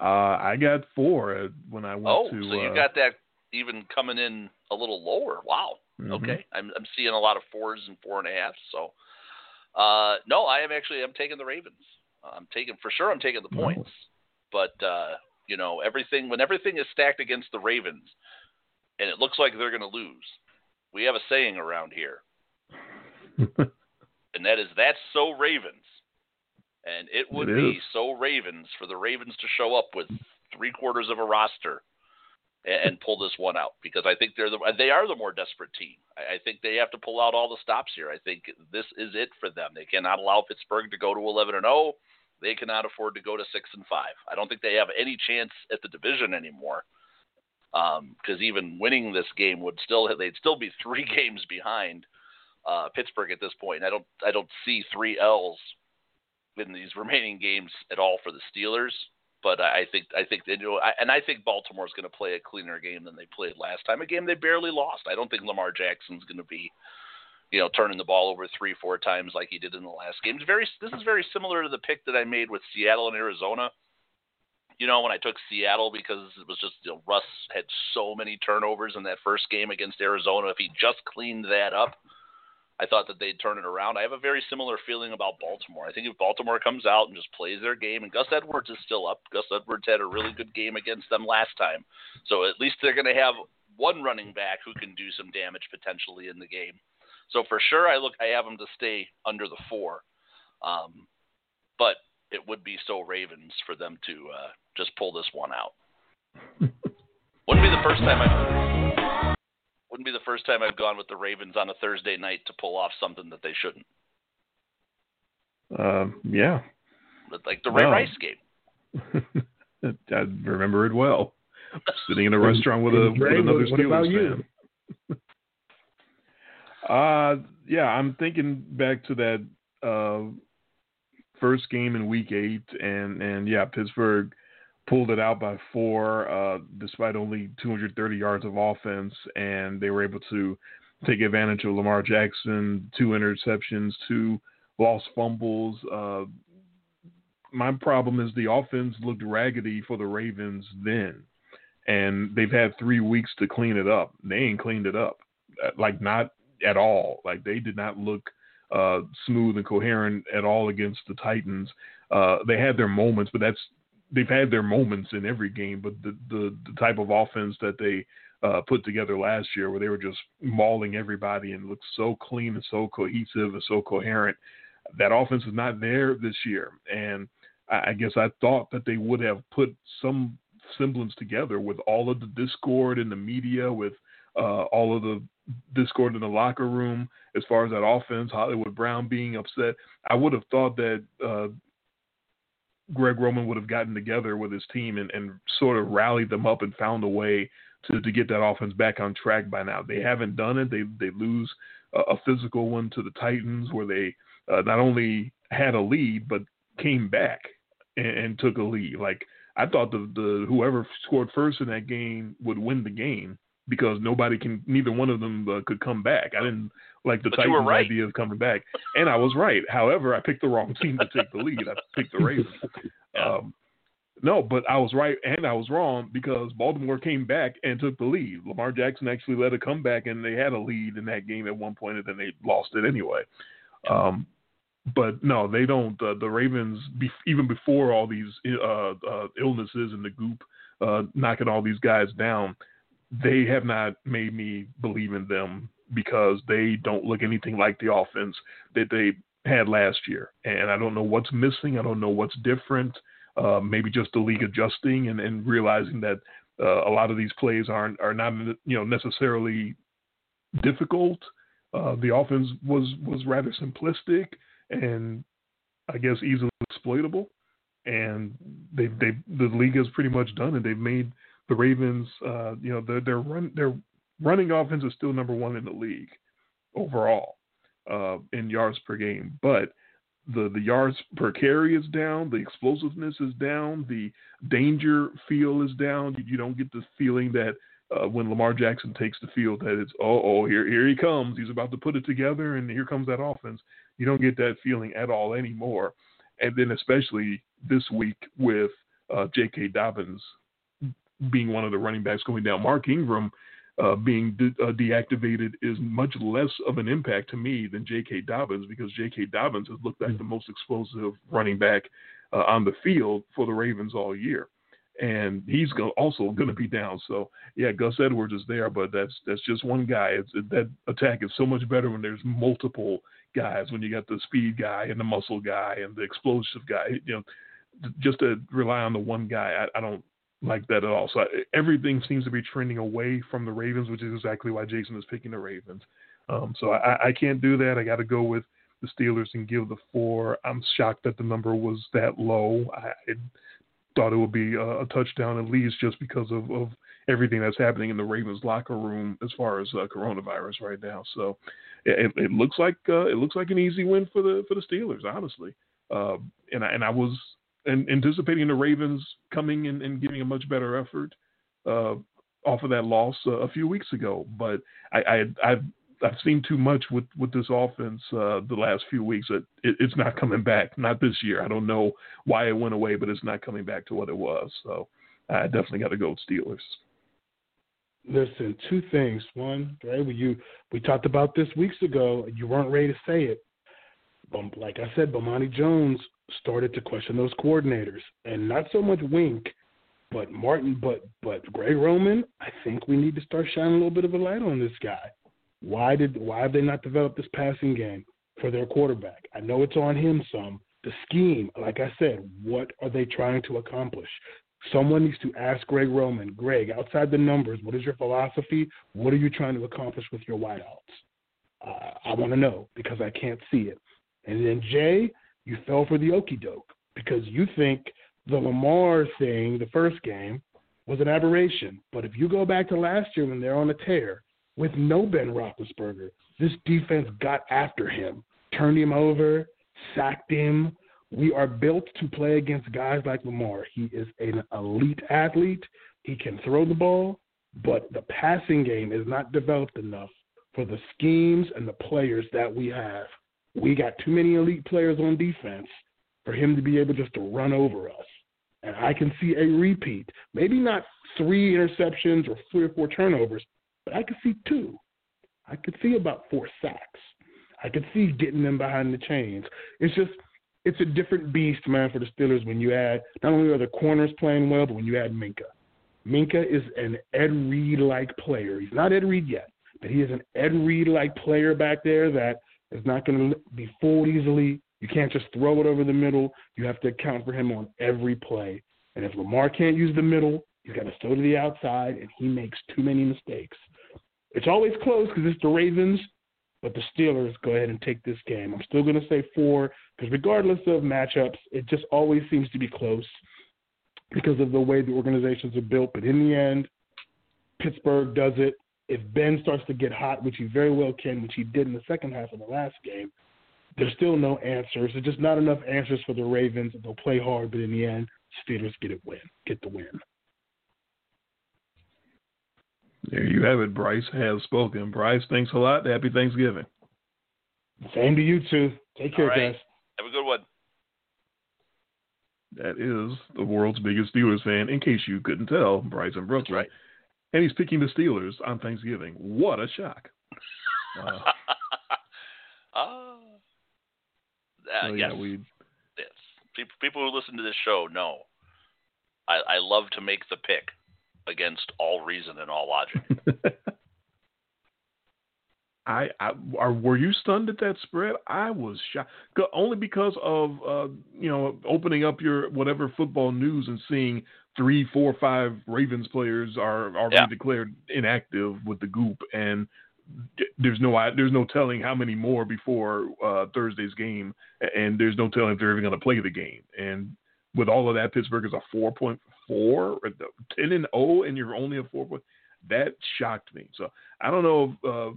Uh, I got four uh, when I went Oh, to. so you uh, got that even coming in a little lower. Wow. Mhm. Okay, I'm I'm seeing a lot of fours and four and a half. So, uh, no, I am actually I'm taking the Ravens. I'm taking for sure. I'm taking the points, but uh, you know everything when everything is stacked against the Ravens, and it looks like they're going to lose. We have a saying around here, (laughs) and that is that's so Ravens. And it would It be so Ravens for the Ravens to show up with three quarters of a roster and, pull this one out because I think they're the they are the more desperate team. I, I think they have to pull out all the stops here. I think this is it for them. They cannot allow Pittsburgh to go to 11 and 0. They cannot afford to go to six and five. I don't think they have any chance at the division anymore. Because even winning this game would still they'd still be three (laughs) games behind uh, Pittsburgh at this point. I don't I don't see three L's in these remaining games at all for the Steelers. But I think I think they do, and I think Baltimore's going to play a cleaner game than they played last time. A game they barely lost. I don't think Lamar Jackson's going to be, you know, turning the ball over three four times like he did in the last game. It's very this is very similar to the pick that I made with Seattle and Arizona. You know, when I took Seattle because it was just you know, Russ had so many turnovers in that first game against Arizona. If he just cleaned that up, I thought that they'd turn it around. I have a very similar feeling about Baltimore. I think if Baltimore comes out and just plays their game, and Gus Edwards is still up. Gus Edwards had a really good game against them last time, so at least they're going to have one running back who can do some damage potentially in the game. So for sure, I look, I have them to stay under the four, um, but it would be so Ravens for them to uh, just pull this one out. (laughs) Wouldn't be the first time I wouldn't be the first time I've gone with the Ravens on a Thursday night to pull off something that they shouldn't. Um, yeah, But like the Ray No. Rice game. (laughs) I remember it well. Sitting in a (laughs) restaurant with a And with another what- what about Steelers you? fan. (laughs) uh, yeah, I'm thinking back to that uh, first game in Week Eight, and and yeah, Pittsburgh pulled it out by four, uh, despite only 230 yards of offense, and they were able to take advantage of Lamar Jackson, two interceptions, two lost fumbles. Uh, my problem is the offense looked raggedy for the Ravens then, and they've had three weeks to clean it up. They ain't cleaned it up, uh, like not at all. Like they did not look uh, smooth and coherent at all against the Titans. Uh, they had their moments, but that's they've had their moments in every game. But the the, the type of offense that they uh, put together last year, where they were just mauling everybody and looked so clean and so cohesive and so coherent, that offense is not there this year. And I, I guess I thought that they would have put some semblance together with all of the discord in the media, with uh, all of the discord in the locker room as far as that offense, Hollywood Brown being upset. I would have thought that uh, Greg Roman would have gotten together with his team and, and sort of rallied them up and found a way to, to get that offense back on track by now. They haven't done it. They they lose a, a physical one to the Titans where they uh, not only had a lead but came back and, and took a lead. Like I thought the the whoever scored first in that game would win the game because nobody can neither one of them uh, could come back. I didn't like the But Titans' right. idea of coming back, and I was right. However, I picked the wrong (laughs) team to take the lead. I picked the Ravens. Yeah. Um, no, but I was right and I was wrong because Baltimore came back and took the lead. Lamar Jackson actually led a comeback and they had a lead in that game at one point and then they lost it anyway. Um, but no, they don't. Uh, the Ravens, be- even before all these uh, uh, illnesses and the goop uh, knocking all these guys down, they have not made me believe in them because they don't look anything like the offense that they had last year. And I don't know what's missing. I don't know what's different. Uh, maybe just the league adjusting and, and realizing that uh, a lot of these plays aren't are not you know necessarily difficult. Uh, the offense was was rather simplistic and I guess easily exploitable. And they they the league has pretty much done it. They've made the Ravens uh, you know their their run their running offense is still number one in the league overall uh, in yards per game, but the the yards per carry is down, the explosiveness is down, the danger feel is down. You, you don't get the feeling that uh, when Lamar Jackson takes the field that it's oh oh here here he comes, he's about to put it together, and here comes that offense. You don't get that feeling at all anymore, and then especially this week with uh, J.K. Dobbins being one of the running backs going down, Mark Ingram uh, being de- uh, deactivated is much less of an impact to me than J.K. Dobbins because J.K. Dobbins has looked like the most explosive running back uh, on the field for the Ravens all year, and he's go- also going to be down. So yeah, Gus Edwards is there, but that's that's just one guy. It's that attack is so much better when there's multiple guys. When you got the speed guy and the muscle guy and the explosive guy, you know, just to rely on the one guy, I, I don't like that at all. So everything seems to be trending away from the Ravens, which is exactly why Jason is picking the Ravens. Um, so I, I can't do that. I got to go with the Steelers and give the four. I'm shocked that the number was that low. I, thought it would be a, a touchdown at least just because of, of everything that's happening in the Ravens locker room as far as uh, coronavirus right now. So it, it looks like uh, it looks like an easy win for the for the Steelers, honestly. Uh, and I, and I was and anticipating the Ravens coming and, and giving a much better effort uh, off of that loss uh, a few weeks ago. But I, I, I've, I've seen too much with, with this offense uh, the last few weeks that it, it's not coming back. Not this year. I don't know why it went away, but it's not coming back to what it was. So I definitely got to go with Steelers. Listen, two things. One, we you we talked about this weeks ago. You weren't ready to say it. Like I said, Bomani Jones started to question those coordinators, and not so much Wink, but Martin, but but Greg Roman. I think we need to start shining a little bit of a light on this guy. Why did why have they not developed this passing game for their quarterback? I know it's on him some. The scheme, like I said, what are they trying to accomplish? Someone needs to ask Greg Roman, Greg, outside the numbers, what is your philosophy? What are you trying to accomplish with your wideouts? Uh, I want to know because I can't see it. And then Jay, you fell for the okey doke because you think the Lamar thing, the first game, was an aberration. But if you go back to last year when they're on a tear with no Ben Roethlisberger, this defense got after him, turned him over, sacked him, We are built to play against guys like Lamar. He is an elite athlete. He can throw the ball, but the passing game is not developed enough for the schemes and the players that we have. We got too many elite players on defense for him to be able just to run over us. And I can see a repeat. Maybe not three interceptions or three or four turnovers, but I could see two. I could see about four sacks. I could see getting them behind the chains. It's just it's a different beast, man, for the Steelers when you add not only are the corners playing well, but when you add Minkah. Minkah is an Ed Reed like player. He's not Ed Reed yet, but he is an Ed Reed like player back there that is not going to be fooled easily. You can't just throw it over the middle. You have to account for him on every play. And if Lamar can't use the middle, he's got to throw to the outside, and he makes too many mistakes. It's always close because it's the Ravens, but the Steelers go ahead and take this game. I'm still going to say four because regardless of matchups, it just always seems to be close because of the way the organizations are built. But in the end, Pittsburgh does it. If Ben starts to get hot, which he very well can, which he did in the second half of the last game, there's still no answers. There's just not enough answers for the Ravens. They'll play hard, but in the end, Steelers get it win, get the win. There you have it. Bryce has spoken. Bryce, thanks a lot. Happy Thanksgiving. Same to you too. Take care, right. guys. Have a good one. That is the world's biggest Steelers fan, in case you couldn't tell, Bryce in Brooklyn. right. And he's picking the Steelers on Thanksgiving. What a shock. (laughs) Uh, uh, so, yes. yeah, we yes. People, people who listen to this show know I, I love to make the pick against all reason and all logic. (laughs) I, I are, were you stunned at that spread? I was shocked, only because of uh, you know opening up your whatever football news and seeing three, four, five Ravens players are already Yeah. declared inactive with the goop, and there's no there's no telling how many more before uh, Thursday's game, and there's no telling if they're even going to play the game. And with all of that, Pittsburgh is a four point four, ten and zero, and you're only a four point. That shocked me. So I don't know if, uh,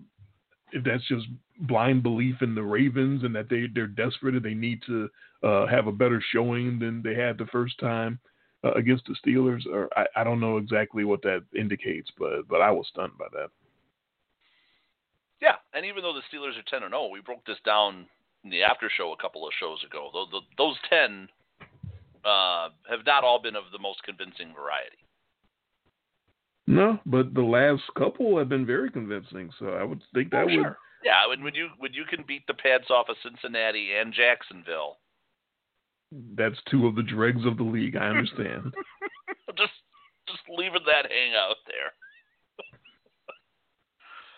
if that's just blind belief in the Ravens and that they they're desperate and they need to uh, have a better showing than they had the first time uh, against the Steelers, or I, I don't know exactly what that indicates, but but I was stunned by that. Yeah, and even though the Steelers are ten and zero, we broke this down in the after show a couple of shows ago. Those, those ten uh, have not all been of the most convincing variety. No, but the last couple have been very convincing. So I would think that Oh, would sure. Yeah, when, when you when you can beat the pads off of Cincinnati and Jacksonville, that's two of the dregs of the league. I understand. (laughs) just just leaving that hang out there. (laughs)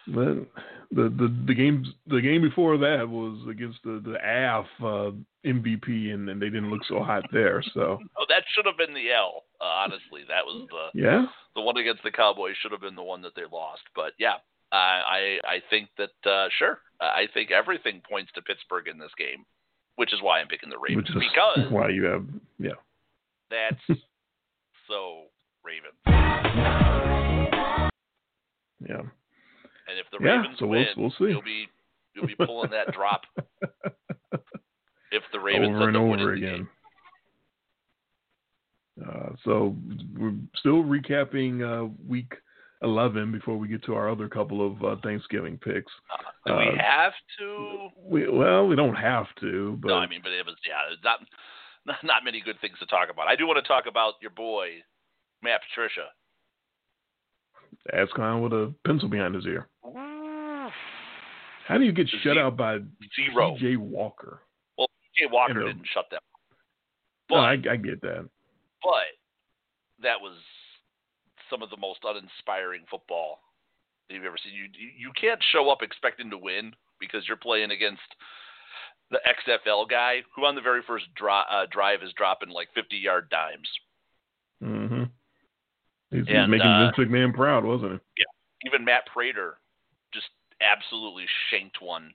But the the the game the game before that was against the the AF uh, MVP, and, and they didn't look so hot there. So (laughs) Oh, that should have been the L. Uh, honestly, that was the yeah, the one against the Cowboys should have been the one that they lost. But yeah, I I, I think that uh, sure, I think everything points to Pittsburgh in this game, which is why I'm picking the Ravens which is (laughs) because why you have yeah. that's (laughs) so Ravens. Yeah. And if the Yeah, Ravens so we'll- win, we'll see. you'll be you'll be pulling that drop (laughs) if the Ravens over and end up winning over again. Uh, so we're still recapping uh, week 11 before we get to our other couple of uh, Thanksgiving picks. Uh, do we Uh, have to? We, well, we don't have to, but no, I mean, but it was yeah, not not not many good things to talk about. I do want to talk about your boy Matt Patricia. Khan with a pencil behind his ear. How do you get shut out by Zero. P.J. Walker? Well, Jay Walker uh, didn't shut them. But No, I, I get that. but that was some of the most uninspiring football you've ever seen. You you, can't show up expecting to win because you're playing against the XFL guy who on the very first dri- uh, drive is dropping like 50 yard dimes. Mm-hmm. He's, he's And, making uh, Vince McMahon proud, wasn't he? Even Matt Prater just absolutely shanked one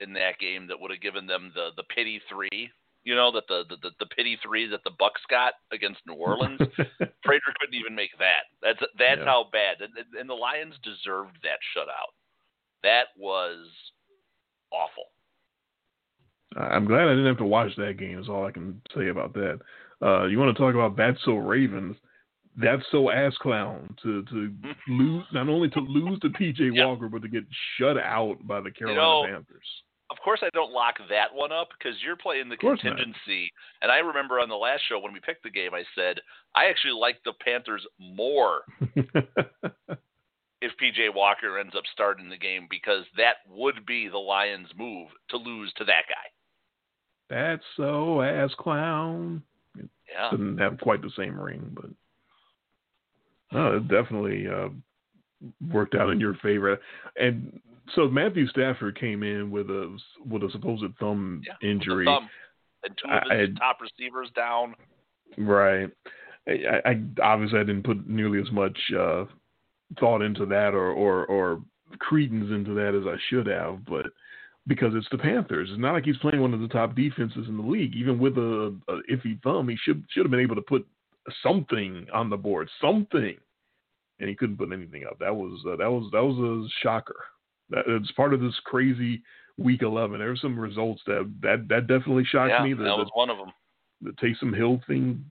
in that game that would have given them the the pity three. You know that the, the the pity three that the Bucks got against New Orleans. (laughs) Prater couldn't even make that. That's that's Yeah. how bad. And, and the Lions deserved that shutout. That was awful. I'm glad I didn't have to watch that game. Is all I can say about that. Uh, you want to talk about that's so Ravens? That's so ass clown to to (laughs) lose not only to lose to PJ Yeah. Walker, but to get shut out by the Carolina know, Panthers. Of course, I don't lock that one up because you're playing the course not. contingency. And I remember on the last show when we picked the game, I said I actually like the Panthers more (laughs) if PJ Walker ends up starting the game because that would be the Lions' move to lose to that guy. that's so ass clown. Yeah. Doesn't have quite the same ring, but no, it definitely uh, worked out in your favor. And so Matthew Stafford came in with a with a supposed thumb Yeah, injury. thumb. And two of his I- top receivers down. Right. I, I obviously I didn't put nearly as much uh, thought into that or, or or credence into that as I should have, but because it's the Panthers, it's not like he's playing one of the top defenses in the league. Even with a, a iffy thumb, he should should have been able to put something on the board, something, and he couldn't put anything up. That was uh, that was that was a shocker. That, it's part of this crazy week eleven. There were some results that that that definitely shocked yeah, me. that The- the- was one of them. the Taysom Hill thing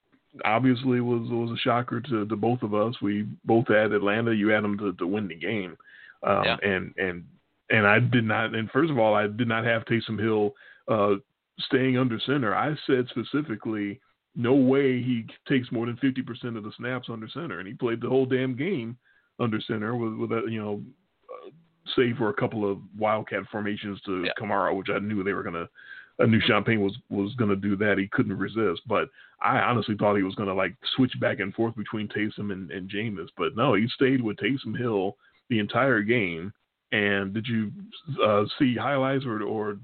obviously was was a shocker to, to both of us. We both had Atlanta. You had them to, to win the game, um, Yeah. and and and I did not. And first of all, I did not have Taysom Hill uh, staying under center. I said specifically, no way he takes more than fifty percent of the snaps under center, and he played the whole damn game under center with with a you know. Save for a couple of wildcat formations to Yeah. Kamara, which I knew they were gonna I knew Sean Payton was was going to do that. He couldn't resist, but I honestly thought he was going to like switch back and forth between Taysom and, and Jameis. But no, he stayed with Taysom Hill the entire game. And did you uh, see highlights or or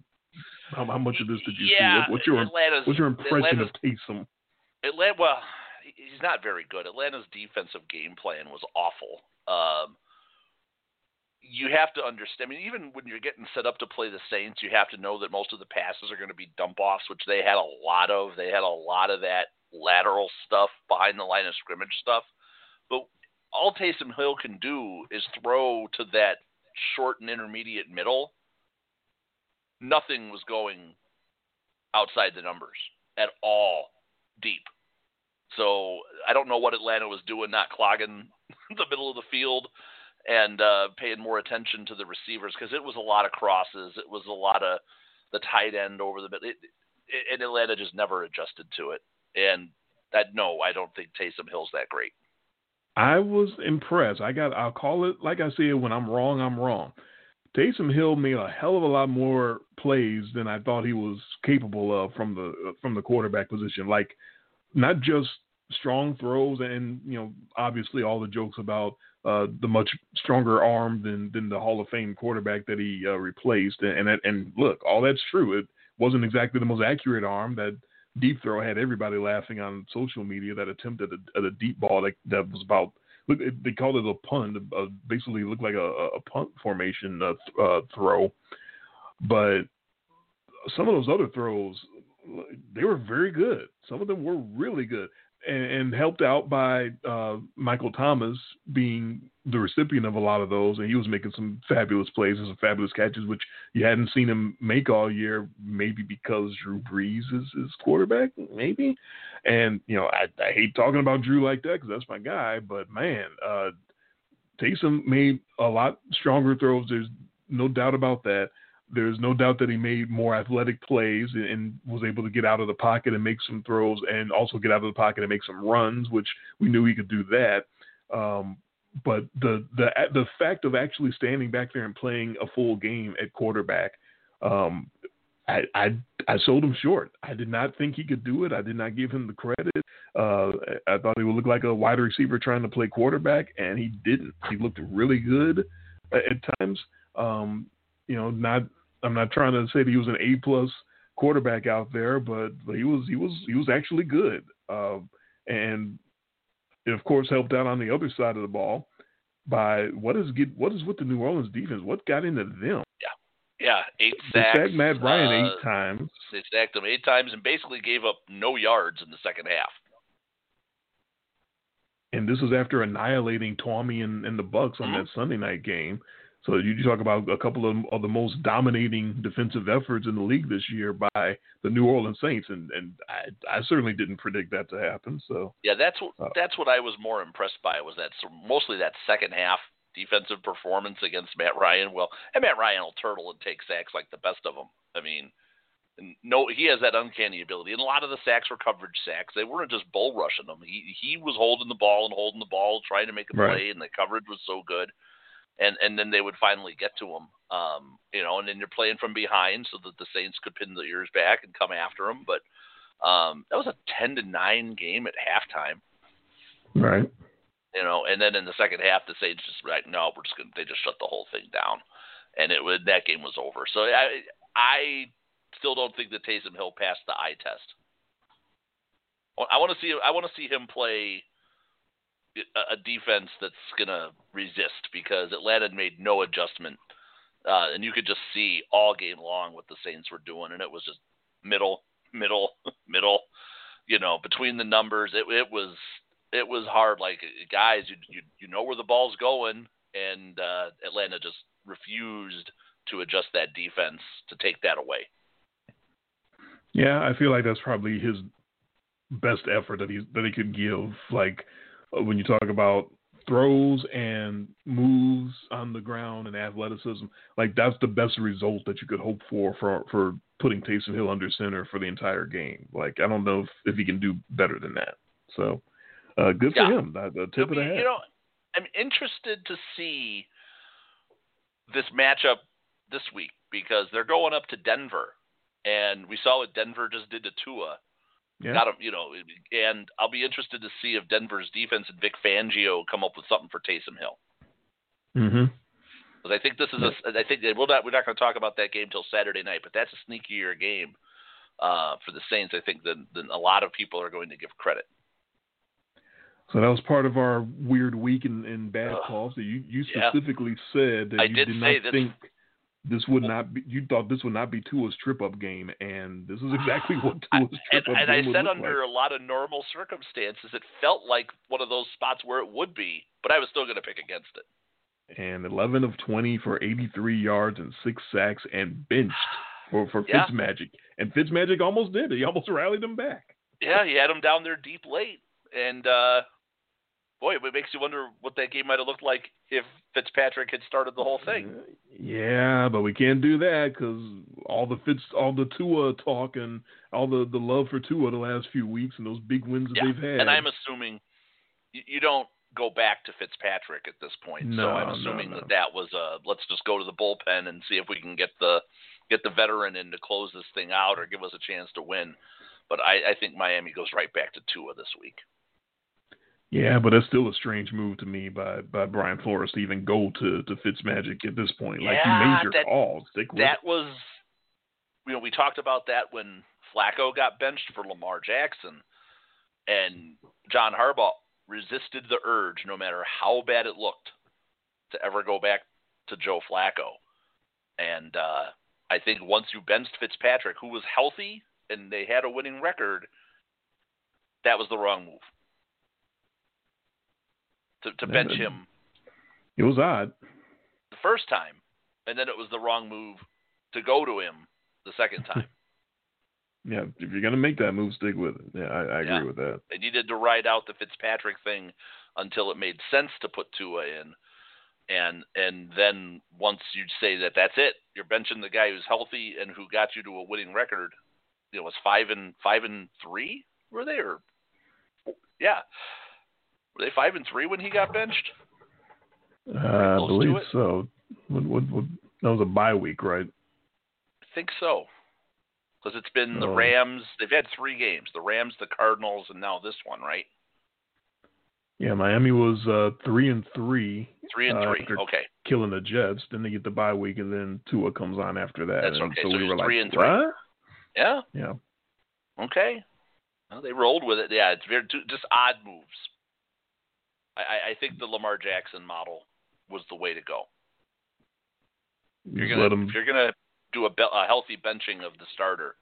how, how much of this did you yeah, see? What, what's your Atlanta's, what's your impression Atlanta's, of Taysom? Atlanta, well, he's not very good. Atlanta's defensive game plan was awful. Um, you have to understand. I mean, even when you're getting set up to play the Saints, you have to know that most of the passes are going to be dump offs, which they had a lot of. They had a lot of that lateral stuff behind the line of scrimmage stuff. But all Taysom Hill can do is throw to that short and intermediate middle. Nothing was going outside the numbers at all deep. So I don't know what Atlanta was doing, not clogging (laughs) the middle of the field and uh, paying more attention to the receivers because it was a lot of crosses. It was a lot of the tight end over the middle. It, it, and Atlanta just never adjusted to it. And that no, I don't think Taysom Hill's that great. I was impressed. I got. I'll call it like I said. When I'm wrong, I'm wrong. Taysom Hill made a hell of a lot more plays than I thought he was capable of from the from the quarterback position. Like not just strong throws and you know obviously all the jokes about uh, the much stronger arm than than the Hall of Fame quarterback that he uh, replaced. And, and and look, all that's true. It wasn't exactly the most accurate arm. That deep throw had everybody laughing on social media. That attempt at a, at a deep ball that that was about. Look, they called it a punt. Uh, basically, looked like a, a punt formation uh, th- uh, throw. But some of those other throws, they were very good. Some of them were really good and, and helped out by uh, Michael Thomas being the recipient of a lot of those, and he was making some fabulous plays and some fabulous catches, which you hadn't seen him make all year, maybe because Drew Brees is his quarterback, maybe. And you know, I, I hate talking about Drew like that because that's my guy, but man, uh, Taysom made a lot stronger throws. There's no doubt about that. There's no doubt that he made more athletic plays and, was able to get out of the pocket and make some throws, and also get out of the pocket and make some runs, which we knew he could do that. Um, but the the the fact of actually standing back there and playing a full game at quarterback, um, I, I I sold him short. I did not think he could do it. I did not give him the credit. Uh, I thought he would look like a wide receiver trying to play quarterback, and he didn't. He looked really good at, at times. Um, you know, not I'm not trying to say that he was an A plus quarterback out there, but, he was he was he was actually good. Uh, and it of course helped out on the other side of the ball by what is get what is with the New Orleans defense? What got into them? Yeah, eight They sacks. sacked Matt Bryant uh, eight times. They sacked him eight times and basically gave up no yards in the second half. and this was after annihilating Tommy and, and the Bucks on Mhm. that Sunday night game. So you talk about a couple of, of the most dominating defensive efforts in the league this year by the New Orleans Saints, and and I, I certainly didn't predict that to happen. So yeah, that's what uh, that's what I was more impressed by was that so mostly that second half defensive performance against Matt Ryan. Well, and Matt Ryan will turtle and take sacks like the best of them. I mean, no, he has that uncanny ability, and a lot of the sacks were coverage sacks. They weren't just bull rushing them. He he was holding the ball and holding the ball, trying to make a right. play, and the coverage was so good and and then they would finally get to him. Um, you know, and then you're playing from behind so that the Saints could pin the ears back and come after him. But um, that was a ten to nine game at halftime. Right. You know, and then in the second half, the Saints just like, no, we're just gonna. They just shut the whole thing down, and it was that game was over. So I I still don't think that Taysom Hill passed the eye test. I want to see I want to see him play a defense that's going to resist because Atlanta made no adjustment. Uh, and you could just see all game long what the Saints were doing, and it was just middle, middle, (laughs) middle. You know, between the numbers, it, it was it was hard. Like guys, you you you know where the ball's going, and uh, Atlanta just refused to adjust that defense to take that away. Yeah, I feel like that's probably his best effort that he that he could give. Like when you talk about throws and moves on the ground and athleticism, like that's the best result that you could hope for for for putting Taysom Hill under center for the entire game. Like I don't know if, if he can do better than that. So uh, good yeah. for him. The, tip of the hat. You know, I'm interested to see this matchup this week because they're going up to Denver, and we saw what Denver just did to Tua. Yeah. Got him, you know, and I'll be interested to see if Denver's defense and Vic Fangio come up with something for Taysom Hill. Mm-hmm. Because I think this is a, I think they will not. We're not going to talk about that game till Saturday night, but that's a sneakier game uh, for the Saints. I think than than a lot of people are going to give credit. So that was part of our weird week in, in bad calls. So you you specifically yeah. said that I you did, did not think this would not be. You thought this would not be Tua's trip up game, and this is exactly what (laughs) Tua's trip and, up and game I said under like. a lot of normal circumstances, it felt like one of those spots where it would be, but I was still going to pick against it. And 11 of 20 for 83 yards and six sacks, and benched (sighs) for for Yeah. Fitzmagic. And Fitzmagic almost did. He almost rallied him back. Yeah, he had him down there deep late, and uh, boy, it makes you wonder what that game might have looked like if Fitzpatrick had started the whole thing. Yeah, but we can't do that because all the Fitz, all the Tua talk and all the the love for Tua the last few weeks and those big wins that Yeah, they've had. and I'm assuming you, you don't go back to Fitzpatrick at this point. No, so I'm no, assuming no. that that was a let's just go to the bullpen and see if we can get the get the veteran in to close this thing out or give us a chance to win. But I, I think Miami goes right back to Tua this week. Yeah, but that's still a strange move to me by by Brian Flores to even go to to Fitzmagic at this point. Like you Yeah, made your that- call, stick with That it. was, you know, we talked about that when Flacco got benched for Lamar Jackson, and John Harbaugh resisted the urge, no matter how bad it looked, to ever go back to Joe Flacco. And uh, I think once you benched Fitzpatrick, who was healthy and they had a winning record, that was the wrong move. To, to bench him It was odd. the first time, and then it was the wrong move to go to him the second (laughs) time. Yeah, if you're gonna make that move, stick with it. Yeah, I, I agree Yeah. with that. they needed to ride out the Fitzpatrick thing until it made sense to put Tua in, and and then once you say that that's it, you're benching the guy who's healthy and who got you to a winning record. You know, it was five and five and three were they or yeah, were they five and three when he got benched? Uh, I believe so. What, what, what, that was a bye week, right? I think so. Because it's been the Oh. Rams. They've had three games: the Rams, the Cardinals, and now this one, right? Yeah, Miami was uh, three and three, Three and Uh, three. Okay. killing the Jets. Then they get the bye week, and then Tua comes on after that. That's and okay. So, So we were like, three and three. what? Yeah. Yeah. Okay. Well, they rolled with it. Yeah, it's very just odd moves. I, I- think the Lamar Jackson model was the way to go. You're gonna if you're gonna do a, be- a healthy benching of the starter,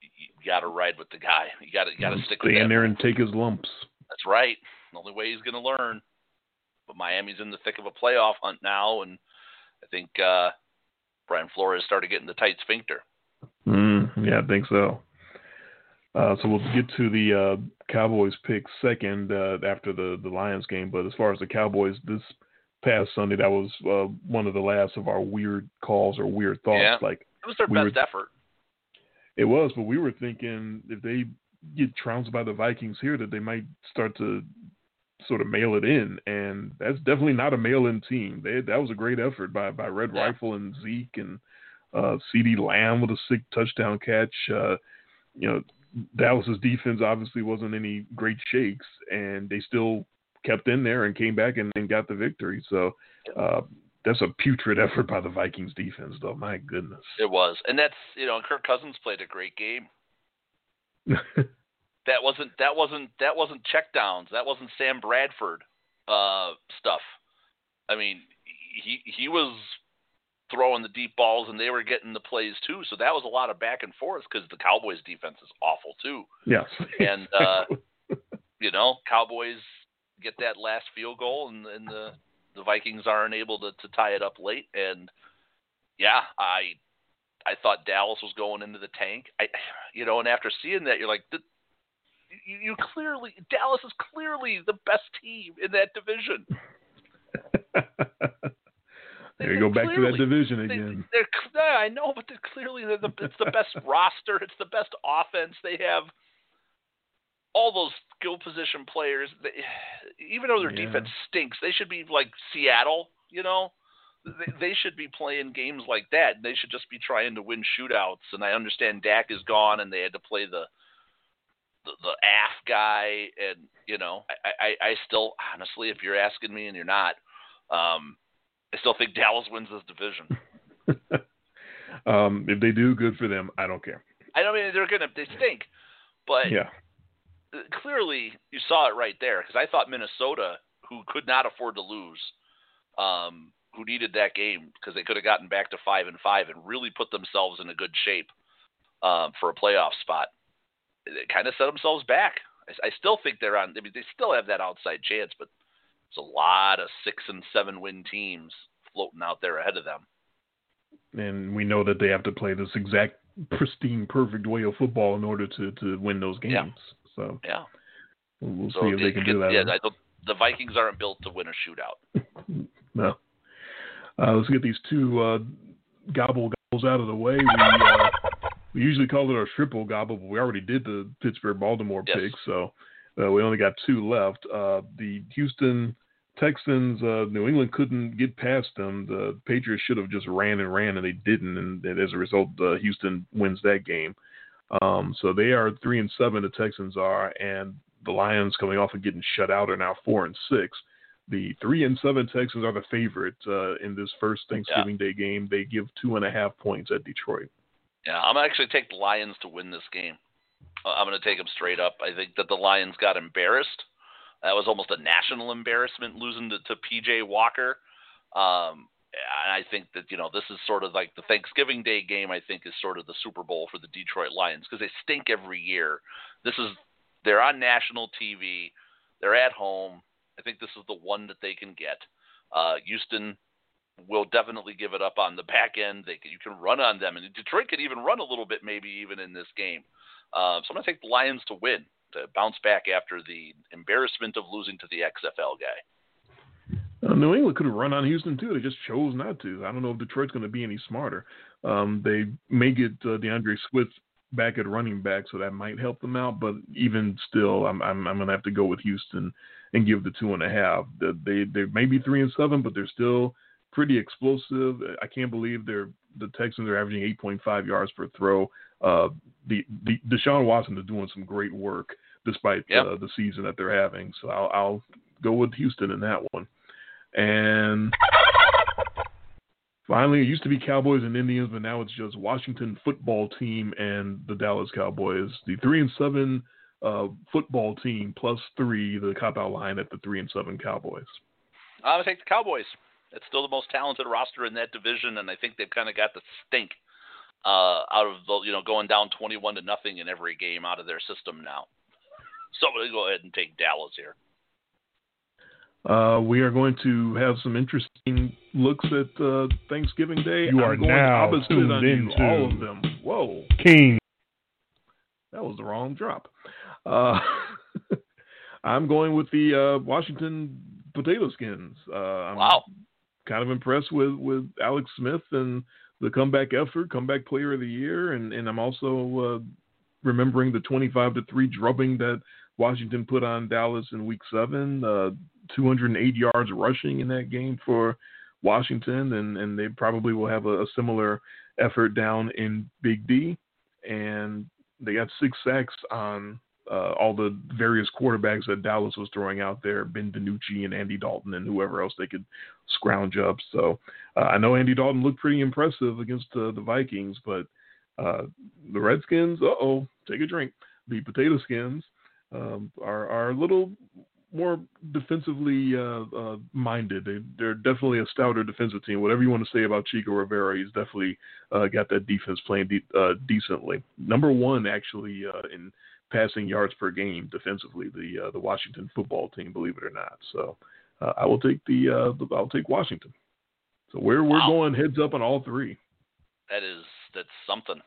you, you got to ride with the guy. You got to got to stick stay with in there and take his lumps. That's right. The only way he's gonna learn. But Miami's in the thick of a playoff hunt now, and I think uh, Brian Flores started getting the tight sphincter. Mm, yeah, I think so. Uh, so we'll get to the uh, Cowboys pick second uh, after the the Lions game. But as far as the Cowboys, this past Sunday, that was uh, one of the last of our weird calls or weird thoughts. Yeah. Like It was their We best were- effort. it was, but we were thinking if they get trounced by the Vikings here, that they might start to sort of mail it in, and that's definitely not a mail-in team. They, that was a great effort by by Red Yeah. Rifle and Zeke and uh, CeeDee Lamb with a sick touchdown catch. Uh, you know, Dallas's defense obviously wasn't any great shakes, and they still kept in there and came back and, and got the victory. So. Uh, that's a putrid (laughs) effort by the Vikings defense, though. My goodness. It was, and that's you know, Kirk Cousins played a great game. (laughs) That wasn't that wasn't that wasn't checkdowns. That wasn't Sam Bradford uh, stuff. I mean, he he was throwing the deep balls, and they were getting the plays too. So that was a lot of back and forth because the Cowboys' defense is awful too. yes. And uh, you know, Cowboys get that last field goal, and, and the the Vikings aren't able to, to tie it up late. And yeah, I I thought Dallas was going into the tank. I (sighs) you know, and after seeing that, you're like, "Th- you, you clearly Dallas is clearly the best team in that division. (laughs) there you go back to that Clearly. division They, again. they're yeah, I know, but they're clearly they're the, it's the best (laughs) roster. It's the best offense. They have all those skill position players. They, even though their Yeah. defense stinks, they should be like Seattle. You know, they, they should be playing games like that. They should just be trying to win shootouts. And I understand Dak is gone, and they had to play the the, the AF guy, and you know, I, I, I still honestly, if you're asking me, and you're not, um, I still think Dallas wins this division. (laughs) um, if they do, good for them. I don't care. I don't mean they're gonna they stink, but Yeah. clearly you saw it right there because I thought Minnesota, who could not afford to lose, um, who needed that game because they could have gotten back to five and five and really put themselves in a good shape um, for a playoff spot. They kind of set themselves back. I, I still think they're on. I mean, they still have that outside chance, but there's a lot of six and seven win teams floating out there ahead of them. And we know that they have to play this exact pristine, perfect way of football in order to, to win those games. Yeah. So Yeah. we'll, So see if they they can get- do that. Yeah, I don't, the Vikings aren't built to win a shootout. (laughs) No. Uh, let's get these two uh, gobble gobbles out of the way. We, uh, we usually call it our triple gobble, but we already did the Pittsburgh Baltimore Yes. pick, so uh, we only got two left. Uh, the Houston Texans, uh, New England couldn't get past them. The Patriots should have just ran and ran, and they didn't, and, and as a result, uh, Houston wins that game. Um, so they are three and seven. The Texans are, and the Lions, coming off of getting shut out, are now four and six. The three and seven Texans are the favorite uh, in this first Thanksgiving Day game. They give two and a half points at Detroit. Yeah, I'm actually take the Lions to win this game. Uh, I'm going to take them straight up. I think that the Lions got embarrassed. That was almost a national embarrassment losing to, to PJ Walker. Um, and I think that you know this is sort of like the Thanksgiving Day game. I think is sort of the Super Bowl for the Detroit Lions because they stink every year. This is they're on national TV. They're at home. I think this is the one that they can get. Uh, Houston will definitely give it up on the back end. They can, you can run on them, and Detroit could even run a little bit, maybe even in this game. Uh, so I'm going to take the Lions to win, to bounce back after the embarrassment of losing to the XFL guy. Uh, New England could have run on Houston too. They just chose not to. I don't know if Detroit's going to be any smarter. Um, they may get uh, DeAndre Swift back at running back, so that might help them out. But even still, I'm I'm, I'm going to have to go with Houston and give the two and a half. The- They they may be three and seven, but they're still pretty explosive. I can't believe they're the Texans are averaging 8.5 yards per throw. Uh, the, the Deshaun Watson is doing some great work despite Yep. uh, the season that they're having. So I'll, I'll go with Houston in that one. And finally, it used to be Cowboys and Indians, but now it's just Washington football team and the Dallas Cowboys. The three and seven uh, football team plus three, the cop out line at the three and seven Cowboys. I'm going to take the Cowboys. It's still the most talented roster in that division, and I think they've kind of got the stink uh, out of the you know going down 21 to nothing in every game out of their system now. (laughs) So I'm going to go ahead and take Dallas here. Uh, we are going to have some interesting looks at uh, Thanksgiving Day. You I'm are going now opposite tuned on you, into all of them. Whoa, King. that was the wrong drop. Uh, (laughs) I'm going with the uh, Washington Potato Skins. Uh, I'm Wow. kind of impressed with, with Alex Smith and the comeback effort, comeback player of the year, and, and I'm also uh, remembering the 25 to three drubbing that Washington put on Dallas in Week Seven. Uh, 208 yards rushing in that game for Washington, and and they probably will have a, a similar effort down in Big D, and they got six sacks on uh, all the various quarterbacks that Dallas was throwing out there, Ben DiNucci and Andy Dalton and whoever else they could scrounge up. So uh, I know Andy Dalton looked pretty impressive against uh, the Vikings, but uh, the Redskins, uh oh, take a drink. The Potato Skins um, are are a little more defensively uh, uh, minded. They, they're definitely a stouter defensive team. Whatever you want to say about Chico Rivera, he's definitely got that defense playing de- decently. Number one, actually, uh, in passing yards per game defensively, the uh, the Washington football team, believe it or not. So uh, I will take the, uh, the I'll take Washington. So we're we're Wow. going heads up on all three. That is that's something.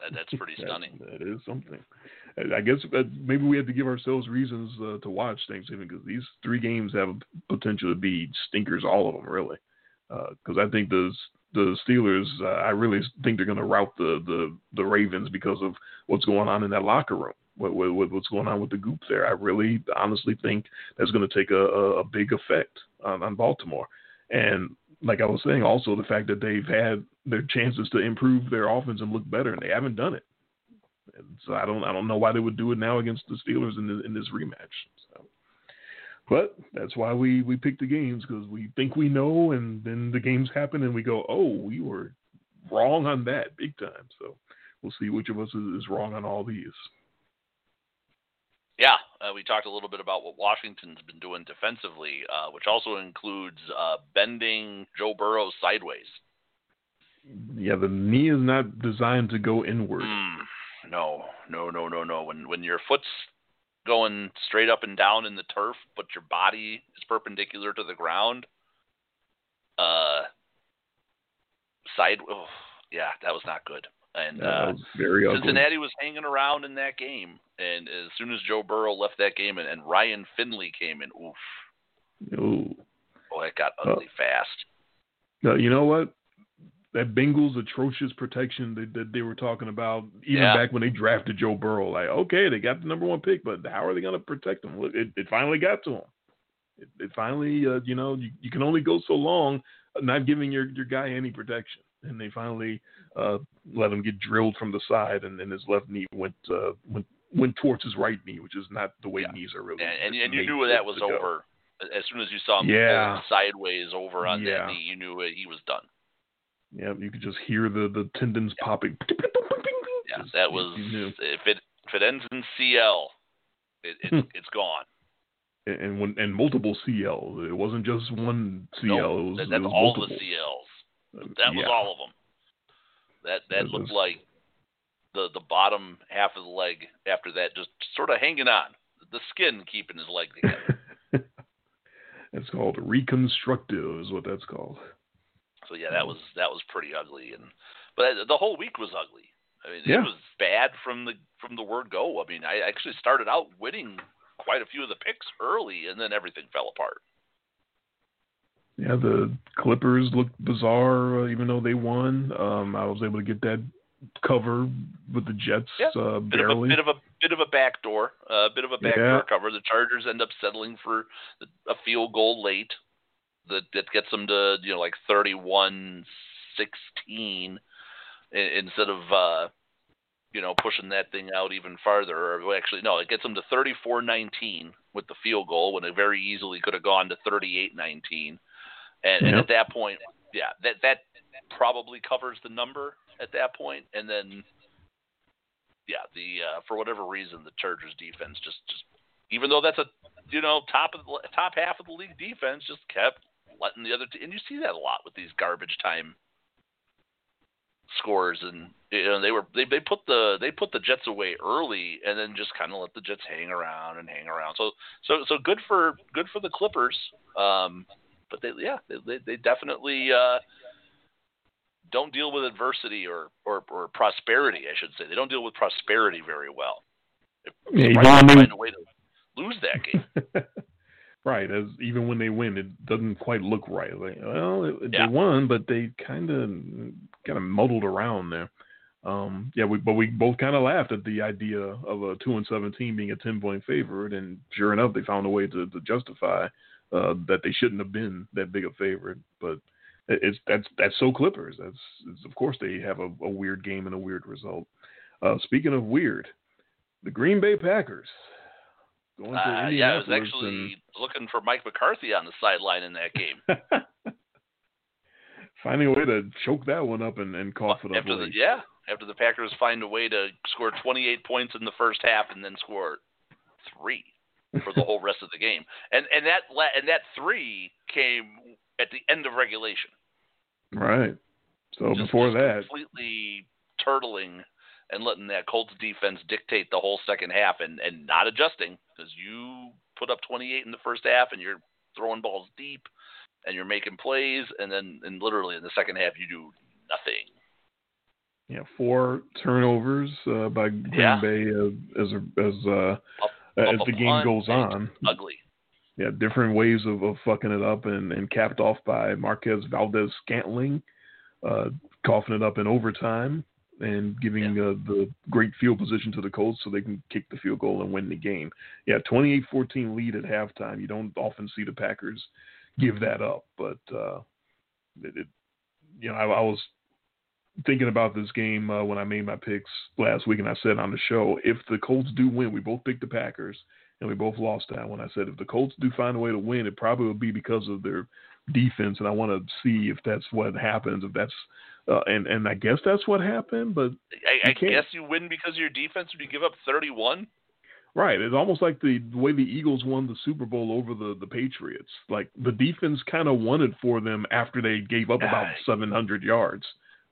That, that's (laughs) pretty That- stunning. that is something. I- guess uh, maybe we have to give ourselves reasons uh, to watch Thanksgiving because these three games have a potential to be stinkers, all of them, really. Because I think the the Steelers, uh, I really think they're going to rout the, the the Ravens because of what's going on in that locker room. With, with, what's going on with the goop there, I really honestly think that's going to take a, a, big effect on, on Baltimore. And like I was saying, also the fact that they've had their chances to improve their offense and look better, and they haven't done it. And so I don't I don't know why they would do it now against the Steelers in the, in this rematch. So, but that's why we we pick the games because we think we know, and then the games happen, and we go, oh, we were wrong on that big time. So we'll see which of us is wrong on all these. Yeah, uh, we talked a little bit about what Washington's been doing defensively, uh, which also includes uh, bending Joe Burrow sideways. Yeah, the knee is not designed to go inward. Mm, no, no, no, no, no. When when your foot's going straight up and down in the turf, but your body is perpendicular to the ground, uh, side. Oh, yeah, that was not good. And uh, very ugly. Cincinnati was hanging around in that game, and as soon as Joe Burrow left that game and, and Ryan Finley came in, oof, Ooh. boy, it got Oh. ugly fast. No, you know what? That Bengals atrocious protection that, that they were talking about, even Yeah. back when they drafted Joe Burrow, like, okay, they got the number one pick, but how are they going to protect him? It, it finally got to him. It, it finally, uh, you know, you, you can only go so long not giving your, your guy any protection. And they finally uh, let him get drilled from the side, and then his left knee went uh, went went towards his right knee, which is not the way Yeah. knees are really. And, and, and you knew that was over. As soon as you saw him Yeah. sideways over on Yeah. that knee, you knew he was done. Yeah, you could just hear the, the tendons popping. Yeah, Just- that was if it if it ends in CL, it, it it's gone. and and when and multiple CL. It wasn't just one CL. No, it was, that- it that's was all multiple. the CLs. That was yeah. all of them. That that looked like the the bottom half of the leg after that, just sort of hanging on, the skin keeping his leg together. (laughs) It's called reconstructive, is what that's called. so yeah, that was that was pretty ugly, and but the whole week was ugly. I mean, Yeah. it was bad from the from the word go. I mean, I actually started out winning quite a few of the picks early, and then everything fell apart. Yeah, the Clippers looked bizarre, uh, even though they won. Um, I was able to get that cover with the Jets Yeah, uh, Bit of a barely. bit of a bit of a backdoor, a bit of a backdoor Yeah. cover. The Chargers end up settling for a field goal late that that gets them to you know like 31-16 instead of uh, you know pushing that thing out even farther. Or actually, no, it gets them to 34-19 with the field goal when it very easily could have gone to 38-19. And, and Yep. at that point, yeah, that that probably covers the number at that point, and then yeah, the uh, for whatever reason, the Chargers defense just just even though that's a you know top of the top half of the league defense just kept letting the other t- and you see that a lot with these garbage time scores, and you know they were they they put the they put the Jets away early, and then just kind of let the Jets hang around and hang around. So so so good for good for the Clippers. Um, but they yeah they they, they definitely. Uh, don't deal with adversity or, or, or prosperity, I should say. They don't deal with prosperity very well. Yeah, you find a way to lose that game. (laughs) right, as even when they win, it doesn't quite look right. Like, well, it, Yeah. they won, but they kind of kind of muddled around there. Um, yeah, we, but we both kind of laughed at the idea of a two and seventeen being a ten point favorite, and sure enough, they found a way to, to justify uh, that they shouldn't have been that big a favorite. But it's that's that's so Clippers. That's it's, of course they have a, a weird game and a weird result. Uh, speaking of weird, the Green Bay Packers going to Uh, yeah, I was actually looking for Mike McCarthy on the sideline in that game. (laughs) finding a way to choke that one up and, and cough it up. after the yeah, after the Packers find a way to score 28 points in the first half and then score three for the whole rest of the game, and and that la- and that three came at the end of regulation. Right. So Just- before just that, completely turtling and letting that Colts defense dictate the whole second half and and not adjusting because you put up 28 in the first half and you're throwing balls deep and you're making plays and then and literally in the second half you do nothing. yeah, four turnovers uh, by Green Yeah. Bay uh, as as uh, as the game goes on. Ugly. Yeah, different ways of, of fucking it up and, and capped off by Marquez Valdez Scantling, uh, coughing it up in overtime and giving uh, the great field position to the Colts so they can kick the field goal and win the game. Yeah, 28-14 lead at halftime. You don't often see the Packers give that up, but uh, it, it, you know, I, I was thinking about this game uh, when I made my picks last week, and I said on the show, if the Colts do win, we both picked the Packers and we both lost that one. I said if the Colts do find a way to win, it probably will be because of their defense, and I want to see if that's what happens. If that's uh, and and I guess that's what happened, but I, I guess you win because of your defense when you give up 31. right, it's almost like the, the way the Eagles won the Super Bowl over the the Patriots. Like the defense kind of won it for them after they gave up about Right. 700 yards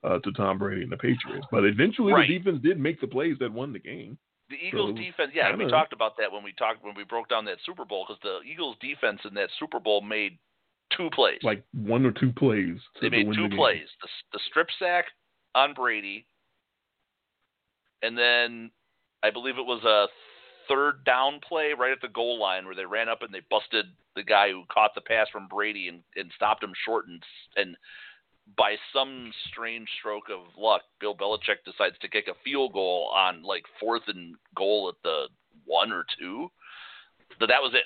uh, to Tom Brady and the Patriots, but eventually Right. the defense did make the plays that won the game. The Eagles So, defense, yeah, we kinda- talked about that when we talked when we broke down that Super Bowl because the Eagles defense in that Super Bowl made two plays. Like one or two plays. They made two the plays: the, the strip sack on Brady, and then I believe it was a third down play right at the goal line where they ran up and they busted the guy who caught the pass from Brady and, and stopped him short and and by some strange stroke of luck, Bill Belichick decides to kick a field goal on like fourth and goal at the one or two. But that was it.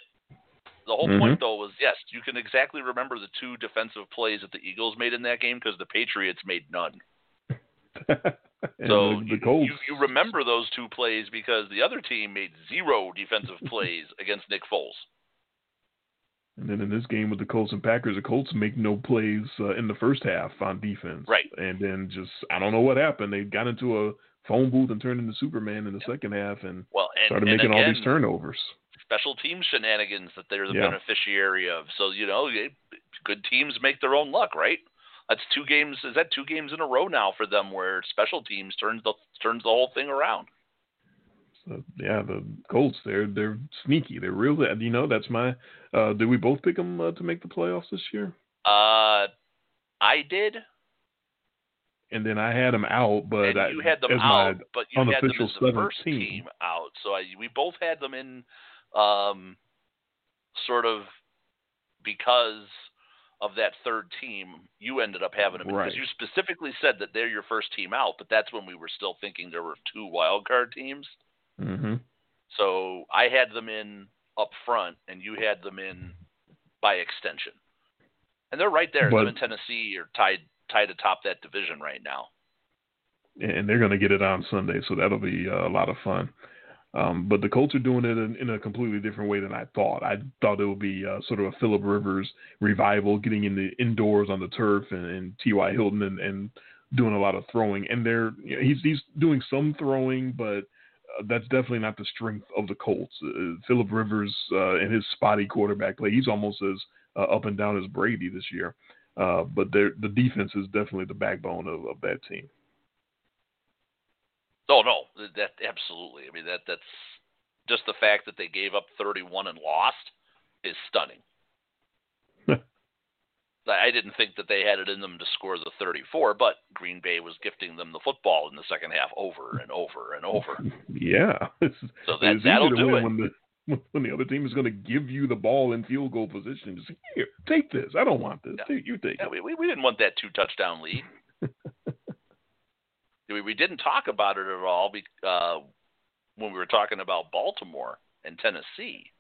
The whole Mhm. point, though, was yes, you can exactly remember the two defensive plays that the Eagles made in that game because the Patriots made none. (laughs) so you, you, you remember those two plays because the other team made zero defensive plays against Nick Foles. And then in this game with the Colts and Packers, the Colts make no plays uh, in the first half on defense. Right. And then just, I don't know what happened. They got into a phone booth and turned into Superman in the second half and Well, and, started and making again, all these turnovers. special team shenanigans that they're the Yeah. beneficiary of. So you know, good teams make their own luck, right? That's two games. Is that two games in a row now for them where special teams turns the turns the whole thing around? So, yeah, the Colts, they're they're sneaky. They're real. You know, that's my. Uh, did we both pick them uh, to make the playoffs this year? Uh, I did, And then I had them out, but and I, you had them out, my but you had them as the first 17. team out. So I, we both had them in, um, sort of because of that third team. You ended up having them Right. because you specifically said that they're your first team out, but that's when we were still thinking there were two wild card teams. Hmm So I had them in up front, and you had them in by extension. And they're right there. But- them and Tennessee are tied tied atop that division right now. and they're going to get it on Sunday, so that'll be uh, a lot of fun. Um, but the Colts are doing it in, in a completely different way than I thought. I thought it would be uh, sort of a Philip Rivers revival, getting in the indoors on the turf, and, and T.Y. Hilton and, and doing a lot of throwing. And they're you know, he's he's doing some throwing, but that's definitely not the strength of the Colts. Uh, Philip Rivers uh, and his spotty quarterback play, he's almost as uh, up and down as Brady this year. Uh, but the defense is definitely the backbone of, of that team. Oh no, that absolutely. I mean that that's just the fact that they gave up 31 and lost is stunning. I didn't think that they had it in them to score the 34, but Green Bay was gifting them the football in the second half over and over and over. Yeah. (laughs) so that, that'll do it. When the, (laughs) when the other team is going to give you the ball in field goal position, just here, take this. I don't want this. Yeah. You take yeah, it. We, we didn't want that two touchdown lead. (laughs) we, we didn't talk about it at all be, uh, when we were talking about Baltimore and Tennessee.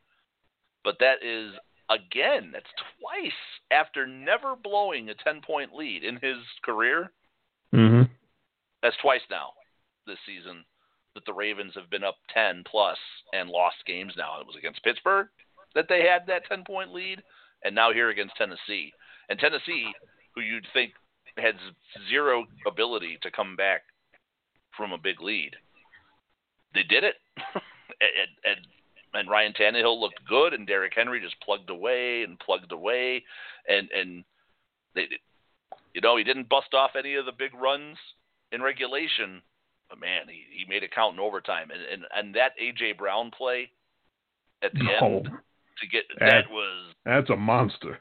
But that is again, that's twice after never blowing a 10 point lead in his career. Mm-hmm. That's twice now this season that the Ravens have been up 10 plus and lost games now. It was against Pittsburgh that they had that 10 point lead, and now here against Tennessee. And Tennessee, who you'd think has zero ability to come back from a big lead, they did it. (laughs) and, and and Ryan Tannehill looked good, and Derrick Henry just plugged away and plugged away, and and they, you know, he didn't bust off any of the big runs in regulation, but man, he, he made it count in overtime, and and and that AJ Brown play at the no. end to get that, that was that's a monster.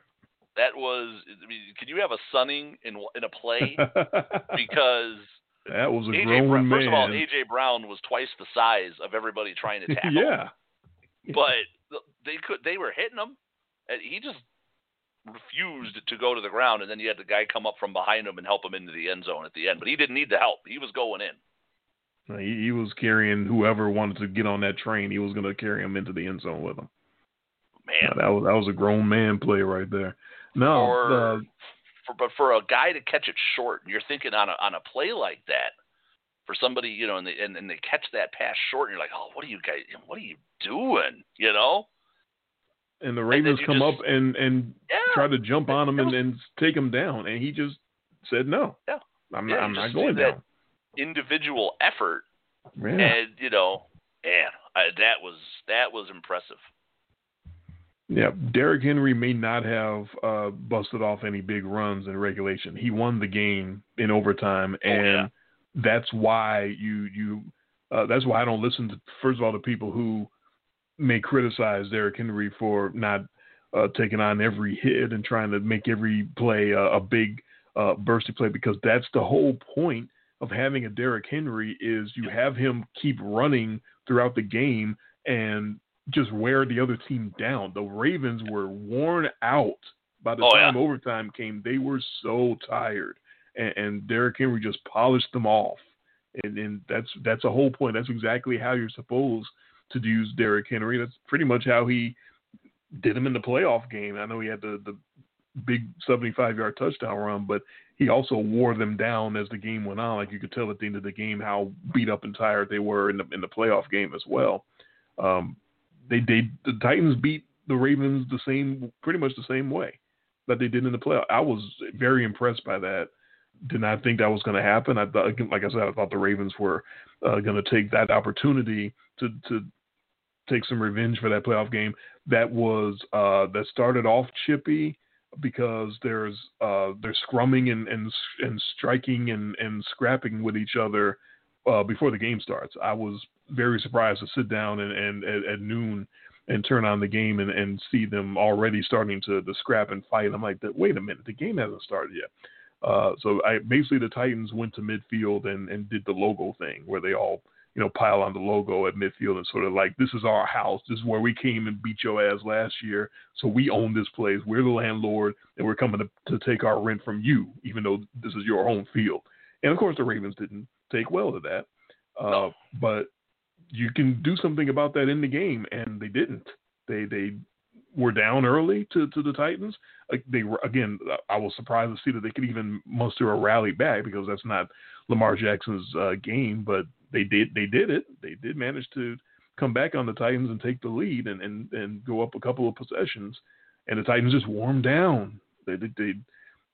That was. I mean, can you have a sunning in in a play? (laughs) because that was a AJ grown Brown, man. First of all, AJ Brown was twice the size of everybody trying to (laughs) tackle. yeah but they could they were hitting him, and he just refused to go to the ground. And then you had the guy come up from behind him and help him into the end zone at the end. But he didn't need the help; he was going in. He, he was carrying whoever wanted to get on that train. He was going to carry him into the end zone with him. Man, that was that was a grown man play right there. No, or, uh, for, but for a guy to catch it short, you're thinking on a on a play like that for somebody, you know, and they and, and they catch that pass short, and you're like, oh, what are you guys, what are you doing, you know? And the Ravens and come just, up and and yeah, try to jump on him was, and, and take him down, and he just said no. Yeah, I'm yeah, not, I'm not going down. Individual effort, yeah. and you know, man, I, that was that was impressive. Yeah, Derrick Henry may not have uh, busted off any big runs in regulation. He won the game in overtime, and oh, yeah that's why you you uh, that's why I don't listen to first of all the people who may criticize Derrick Henry for not uh, taking on every hit and trying to make every play uh, a big uh, bursty play because that's the whole point of having a Derrick Henry is you have him keep running throughout the game and just wear the other team down. The Ravens were worn out by the oh, time yeah. overtime came. They were so tired and, and Derrick Henry just polished them off. And, and that's that's a whole point. That's exactly how you're supposed to use Derrick Henry. That's pretty much how he did him in the playoff game. I know he had the the big 75 yard touchdown run, but he also wore them down as the game went on. Like you could tell at the end of the game how beat up and tired they were in the in the playoff game as well. Um, they they the Titans beat the Ravens the same pretty much the same way that they did in the playoff. I was very impressed by that did not think that was going to happen. I thought, like I said, I thought the Ravens were uh, going to take that opportunity to to take some revenge for that playoff game. That was uh, that started off chippy because there's uh, they're scrumming and and, and striking and, and scrapping with each other uh, before the game starts. I was very surprised to sit down and, and at, at noon and turn on the game and, and see them already starting to, to scrap and fight. I'm like, wait a minute, the game hasn't started yet. Uh, so I basically the Titans went to midfield and, and did the logo thing where they all you know pile on the logo at midfield and sort of like this is our house, this is where we came and beat your ass last year, so we own this place, we're the landlord, and we're coming to, to take our rent from you, even though this is your home field. And of course the Ravens didn't take well to that, uh, but you can do something about that in the game, and they didn't. They they were down early to, to the Titans. they were again. I was surprised to see that they could even muster a rally back because that's not Lamar Jackson's uh, game. But they did. They did it. They did manage to come back on the Titans and take the lead and and, and go up a couple of possessions. And the Titans just warmed down. They they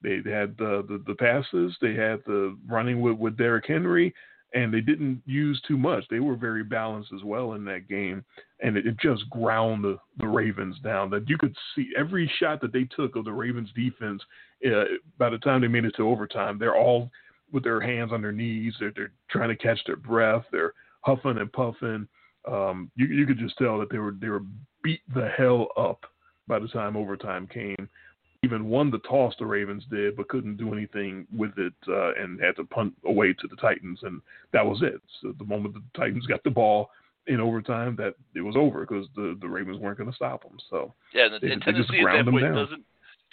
they, they had the, the the passes. They had the running with with Derrick Henry and they didn't use too much. They were very balanced as well in that game, and it, it, just ground the, the Ravens down. That you could see every shot that they took of the Ravens defense. Uh, by the time they made it to overtime, they're all with their hands on their knees. They're they're trying to catch their breath. They're huffing and puffing. Um, you you could just tell that they were they were beat the hell up by the time overtime came. Even won the toss the Ravens did, but couldn't do anything with it uh, and had to punt away to the Titans, and that was it. So the moment the Titans got the ball in overtime, that it was over because the the Ravens weren't going to stop them. So yeah, and, they, and they Tennessee at that point down. doesn't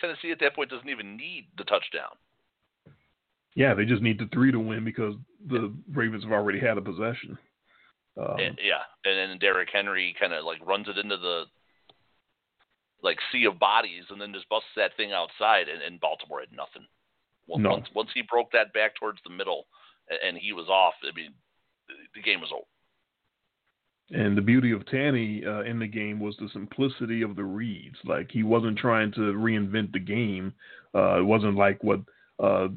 Tennessee at that point doesn't even need the touchdown. Yeah, they just need the three to win because the Ravens have already had a possession. Um, and, yeah, and then Derrick Henry kind of like runs it into the like sea of bodies, and then just busts that thing outside, and, and Baltimore had nothing. Once, No. once once he broke that back towards the middle, a- and he was off. I mean, the game was over. And the beauty of Tanny uh, in the game was the simplicity of the reads. Like he wasn't trying to reinvent the game. Uh, it wasn't like what, uh,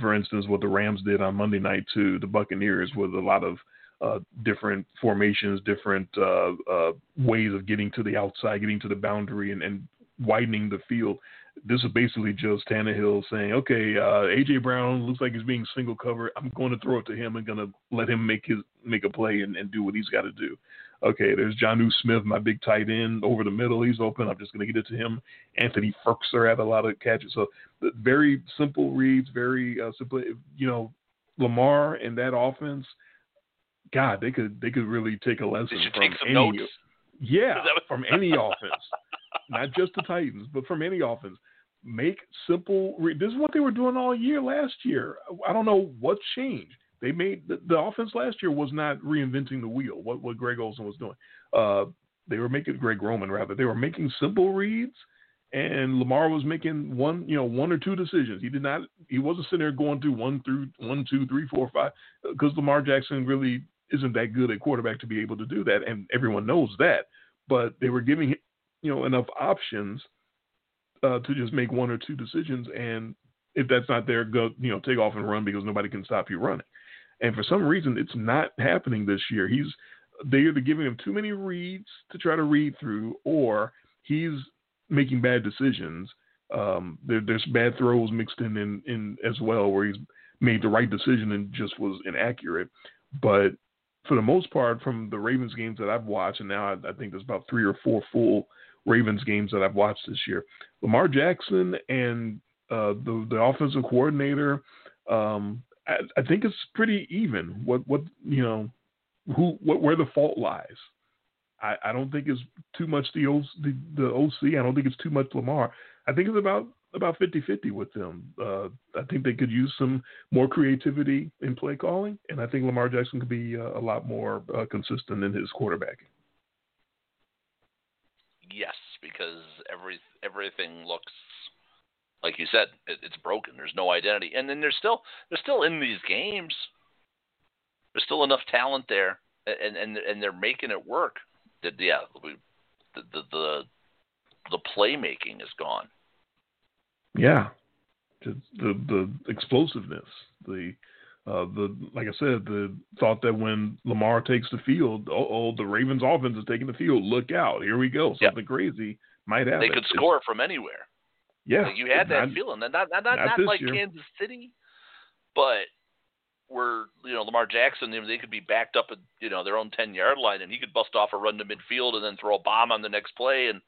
for instance, what the Rams did on Monday night to the Buccaneers with a lot of uh, different formations, different uh, uh, ways of getting to the outside, getting to the boundary, and, and widening the field. This is basically just Tannehill saying, "Okay, uh, AJ Brown looks like he's being single covered. I'm going to throw it to him and going to let him make his make a play and, and do what he's got to do." Okay, there's Jonnu Smith, my big tight end over the middle. He's open. I'm just going to get it to him. Anthony Firkser had a lot of catches. So very simple reads, very uh, simple. You know, Lamar and that offense. God, they could they could really take a lesson from take some any. notes? Yeah, from (laughs) any offense, not just the Titans, but from any offense. Make simple. Re- this is what they were doing all year last year. I don't know what changed. They made the, the offense last year was not reinventing the wheel. What what Greg Olson was doing. Uh, they were making Greg Roman rather. They were making simple reads, and Lamar was making one you know one or two decisions. He did not. He wasn't sitting there going through one through one, two, three, four, five, because Lamar Jackson really isn't that good at quarterback to be able to do that, and everyone knows that. But they were giving him you know enough options uh, to just make one or two decisions, and if that's not there, go you know take off and run because nobody can stop you running. And for some reason, it's not happening this year. He's they're either giving him too many reads to try to read through, or he's making bad decisions. Um, there, there's bad throws mixed in, in in as well, where he's made the right decision and just was inaccurate. But for the most part, from the Ravens games that I've watched, and now I, I think there's about three or four full Ravens games that I've watched this year. Lamar Jackson and uh, the the offensive coordinator, um, I, I think it's pretty even. What what you know, who what where the fault lies. I, I don't think it's too much the, o, the the OC. I don't think it's too much Lamar. I think it's about about 50-50 with them. Uh, I think they could use some more creativity in play calling, and I think Lamar Jackson could be uh, a lot more uh, consistent in his quarterbacking. Yes, because every everything looks like you said it, it's broken. There's no identity, and then there's still there's still in these games. There's still enough talent there, and and and they're making it work. That yeah, we, the the the playmaking is gone. Yeah, the the explosiveness, the uh, the like I said, the thought that when Lamar takes the field, oh, the Ravens offense is taking the field. Look out! Here we go. Yep. Something crazy might happen. They could It's- score from anywhere. Yeah, Like, you had that not- feeling. Not not not, not, not like year. Kansas City, but where you know Lamar Jackson, they could be backed up at you know their own ten yard line, and he could bust off a run to midfield and then throw a bomb on the next play, and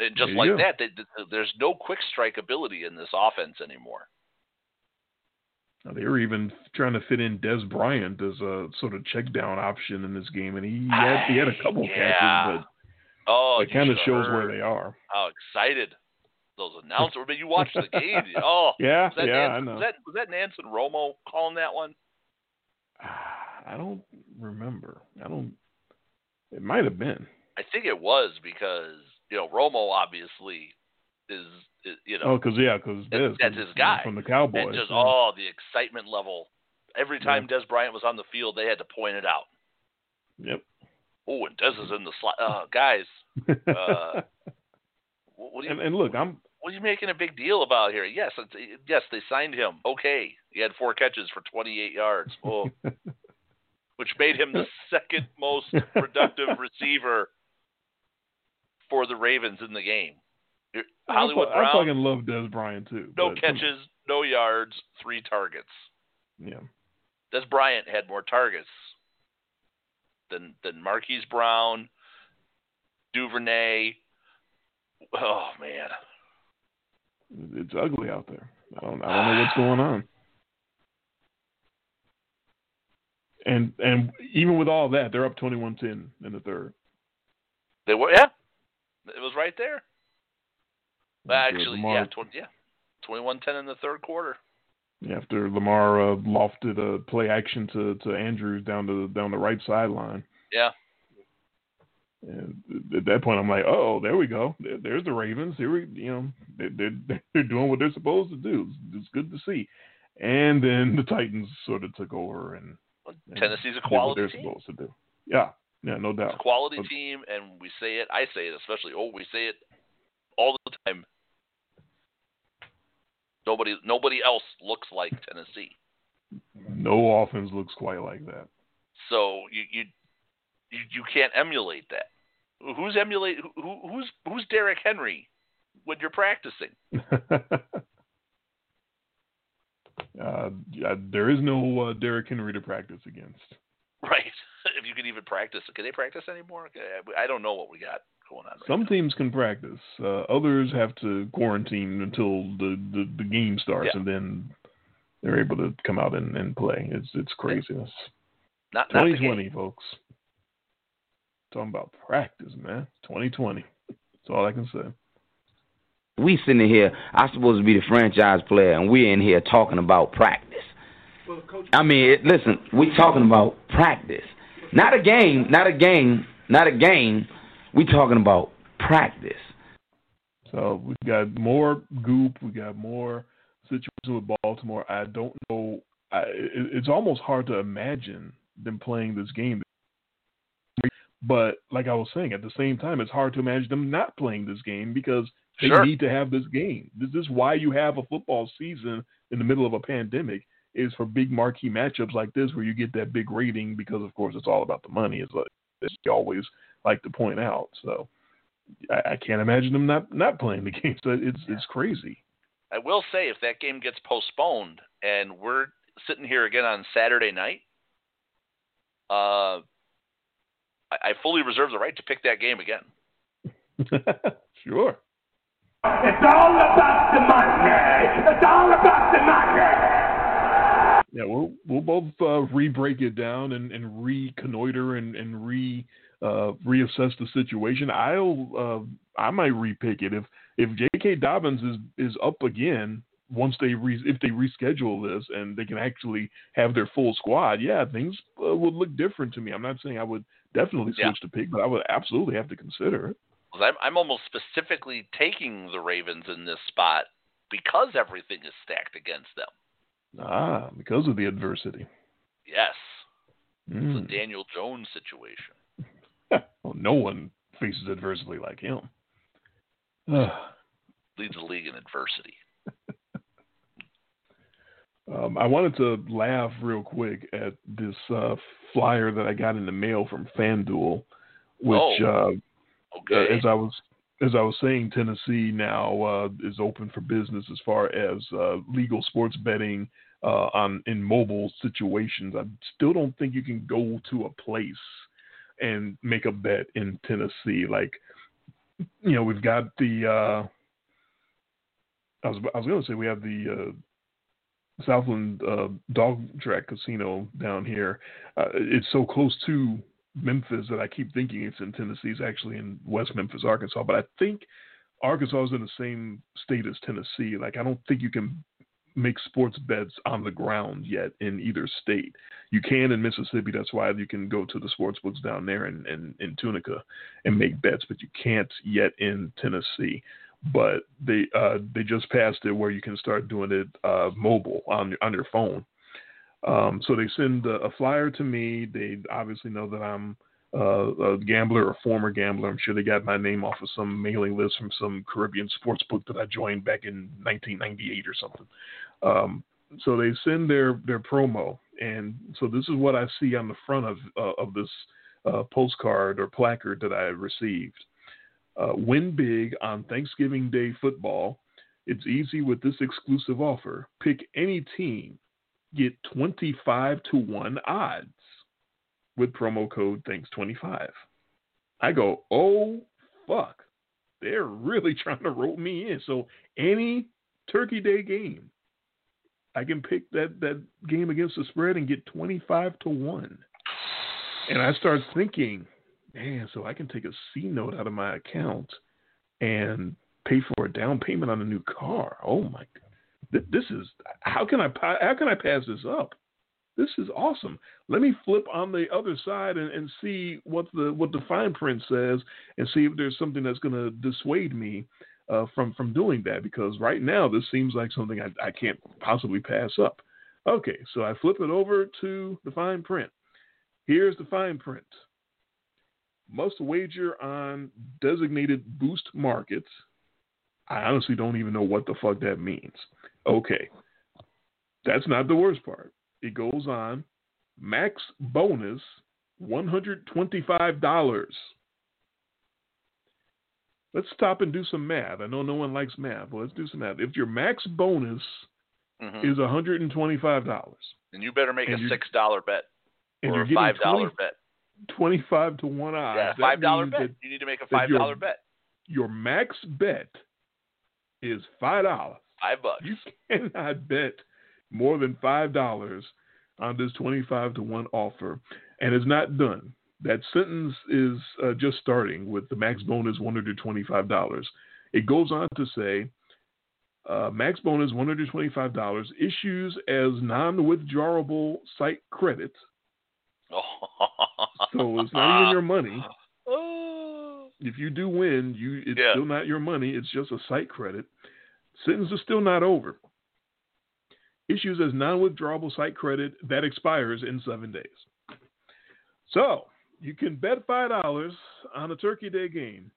and just There like that, they, they- there's no quick strike ability in this offense anymore. They were even trying to fit in Dez Bryant as a sort of check down option in this game, and he (sighs) had he had a couple Yeah. catches, Oh, but it kind of shows heard where they are. How excited those (laughs) announcers! But you watched the game. Oh, (laughs) Yeah, was that yeah, Nansen, I know. Was that was that Nansen Romo calling that one? (sighs) I don't remember. I don't. It might have been. I think it was because you know Romo obviously is, is you know Oh, because yeah, because That- that's his guy. from the Cowboys. and just yeah. oh the excitement level. Every time Dez Bryant was on the field, they had to point it out. Yep. Oh, and Dez is in the slot. Uh, guys, uh, (laughs) what, what, are you, and, and look, I'm what are you making a big deal about here? Yes, it's, yes, they signed him. Okay, he had four catches for 28 yards. Oh, (laughs) which made him the second most productive (laughs) receiver for the Ravens in the game. I, Hollywood fu- I Brown, fucking love Dez Bryant too. no but- catches, no yards, three targets. Yeah. Dez Bryant had more targets than than Marquise Brown, Duvernay. Oh man, it's ugly out there. I don't I don't know what's going on. And and even with all that, they're up 21-10 in the third. They were yeah. It was right there. Well, actually, Lamar, yeah, 20, yeah, 21-10 in the third quarter. After Lamar uh, lofted a play action to, to Andrews down the down the right sideline. Yeah. And at that point, I'm like, oh, there we go. there's the Ravens. Here we, you know, they're, they're doing what they're supposed to do. It's good to see. And then the Titans sort of took over and, and Tennessee's a quality they're team. supposed to do. Yeah, yeah, no doubt. It's a quality but, team, and we say it. I say it especially. Oh, we say it all the time. Nobody, nobody else looks like Tennessee. No offense looks quite like that. So you you you, you can't emulate that. Who's emulate? Who, who's who's Derrick Henry when you're practicing? (laughs) uh, there is no uh, Derrick Henry to practice against. Right. (laughs) if you can even practice, can they practice anymore? I don't know what we got going on. Right Some now. teams can practice. Uh, others have to quarantine until the, the, the game starts, yeah. and then they're able to come out and, and play. It's it's craziness. Not, 2020, folks. Talking about practice, man. 2020. That's all I can say. We sitting here, I'm supposed to be the franchise player, and we're in here talking about practice. Well, I mean, it, listen, we're talking about practice, not a game, not a game, not a game. We're talking about practice. So we've got more goop. We got more situation with Baltimore. I don't know. I, it, it's almost hard to imagine them playing this game. But like I was saying, at the same time, it's hard to imagine them not playing this game because they sure. need to have this game. This is why you have a football season in the middle of a pandemic is for big marquee matchups like this where you get that big rating because of course it's all about the money as, as you always like to point out. So I, I can't imagine them not not playing the (laughs) game. So it's it's crazy. I will say if that game gets postponed and we're sitting here again on Saturday night, uh, I, I fully reserve the right to pick that game again. (laughs) sure. It's all about the money. It's all about the money. Yeah, we'll we'll both uh, re-break it down and, and reconnoiter and and re uh, reassess the situation. I'll uh, I might repick it if if J.K. Dobbins is is up again once they re, if they reschedule this and they can actually have their full squad. Yeah, things uh, would look different to me. I'm not saying I would definitely switch Yeah. to pick, but I would absolutely have to consider it. I'm, I'm almost specifically taking the Ravens in this spot because everything is stacked against them. Ah, because of the adversity. Yes, Mm. it's a Daniel Jones situation. (laughs) well, no one faces adversity like him. Uh, Leads (sighs) the league in adversity. um, I wanted to laugh real quick at this uh, flyer that I got in the mail from FanDuel, which, Oh, uh, Okay. as I was as I was saying, Tennessee now uh, is open for business as far as uh, legal sports betting uh, on in mobile situations. I still don't think you can go to a place and make a bet in Tennessee. Like, you know, we've got the. Uh, I was I was going to say we have the uh, Southland uh, Dog Track Casino down here. Uh, it's so close to Memphis that I keep thinking it's in Tennessee. It's actually in West Memphis, Arkansas. But I think Arkansas is in the same state as Tennessee. Like I don't think you can make sports bets on the ground yet in either state. You can in Mississippi. That's why you can go to the sports books down there in, in, in Tunica and make bets, but you can't yet in Tennessee. But they uh, they just passed it where you can start doing it uh, mobile on on your phone. Um, so they send a, a flyer to me. They obviously know that I'm uh, a gambler or former gambler. I'm sure they got my name off of some mailing list from some Caribbean sports book that I joined back in 1998 or something. Um, so they send their their promo, and so this is what I see on the front of uh, of this uh, postcard or placard that I received. Uh, win big on Thanksgiving Day football. It's easy with this exclusive offer. Pick any team get 25 to 1 odds with promo code Thanks25. I go, oh, fuck. They're really (laughs) trying to rope me in. So any Turkey Day game, I can pick that, that game against the spread and get 25 to 1. And I start thinking, man, so I can take a C note out of my account and pay for a down payment on a new car. Oh my god, this is how can I how can I pass this up? This is awesome. Let me flip on the other side and, and see what the what the fine print says and see if there's something that's going to dissuade me uh, from from doing that because right now this seems like something I, I can't possibly pass up. Okay, so I flip it over to the fine print. Here's the fine print. Must wager on designated boost markets I honestly don't even know what the fuck that means. Okay. That's not the worst part. It goes on. Max bonus $125. Let's stop and do some math. I know no one likes math, but let's do some math. If your max bonus Mhm. is $125 And you better make a six dollar bet and or a getting five dollar 20 bet. 25 to 1 odds, Yeah, five dollar means bet. that You need to make a that five you're- dollar bet. your max bet is $5. Five bucks. You (laughs) cannot bet more than five dollars on this twenty-five to one offer, and it's not done. That sentence is uh, just starting with the max bonus one hundred twenty-five dollars. It goes on to say, uh, max bonus one hundred twenty-five dollars issues as non-withdrawable site credit, so it's not even your money. Oh. (laughs) If you do win, you it's Yeah. still not your money. It's just a site credit. Sentence is still not over. Issues as non-withdrawable site credit that expires in seven days. So you can bet five dollars on a Turkey Day game.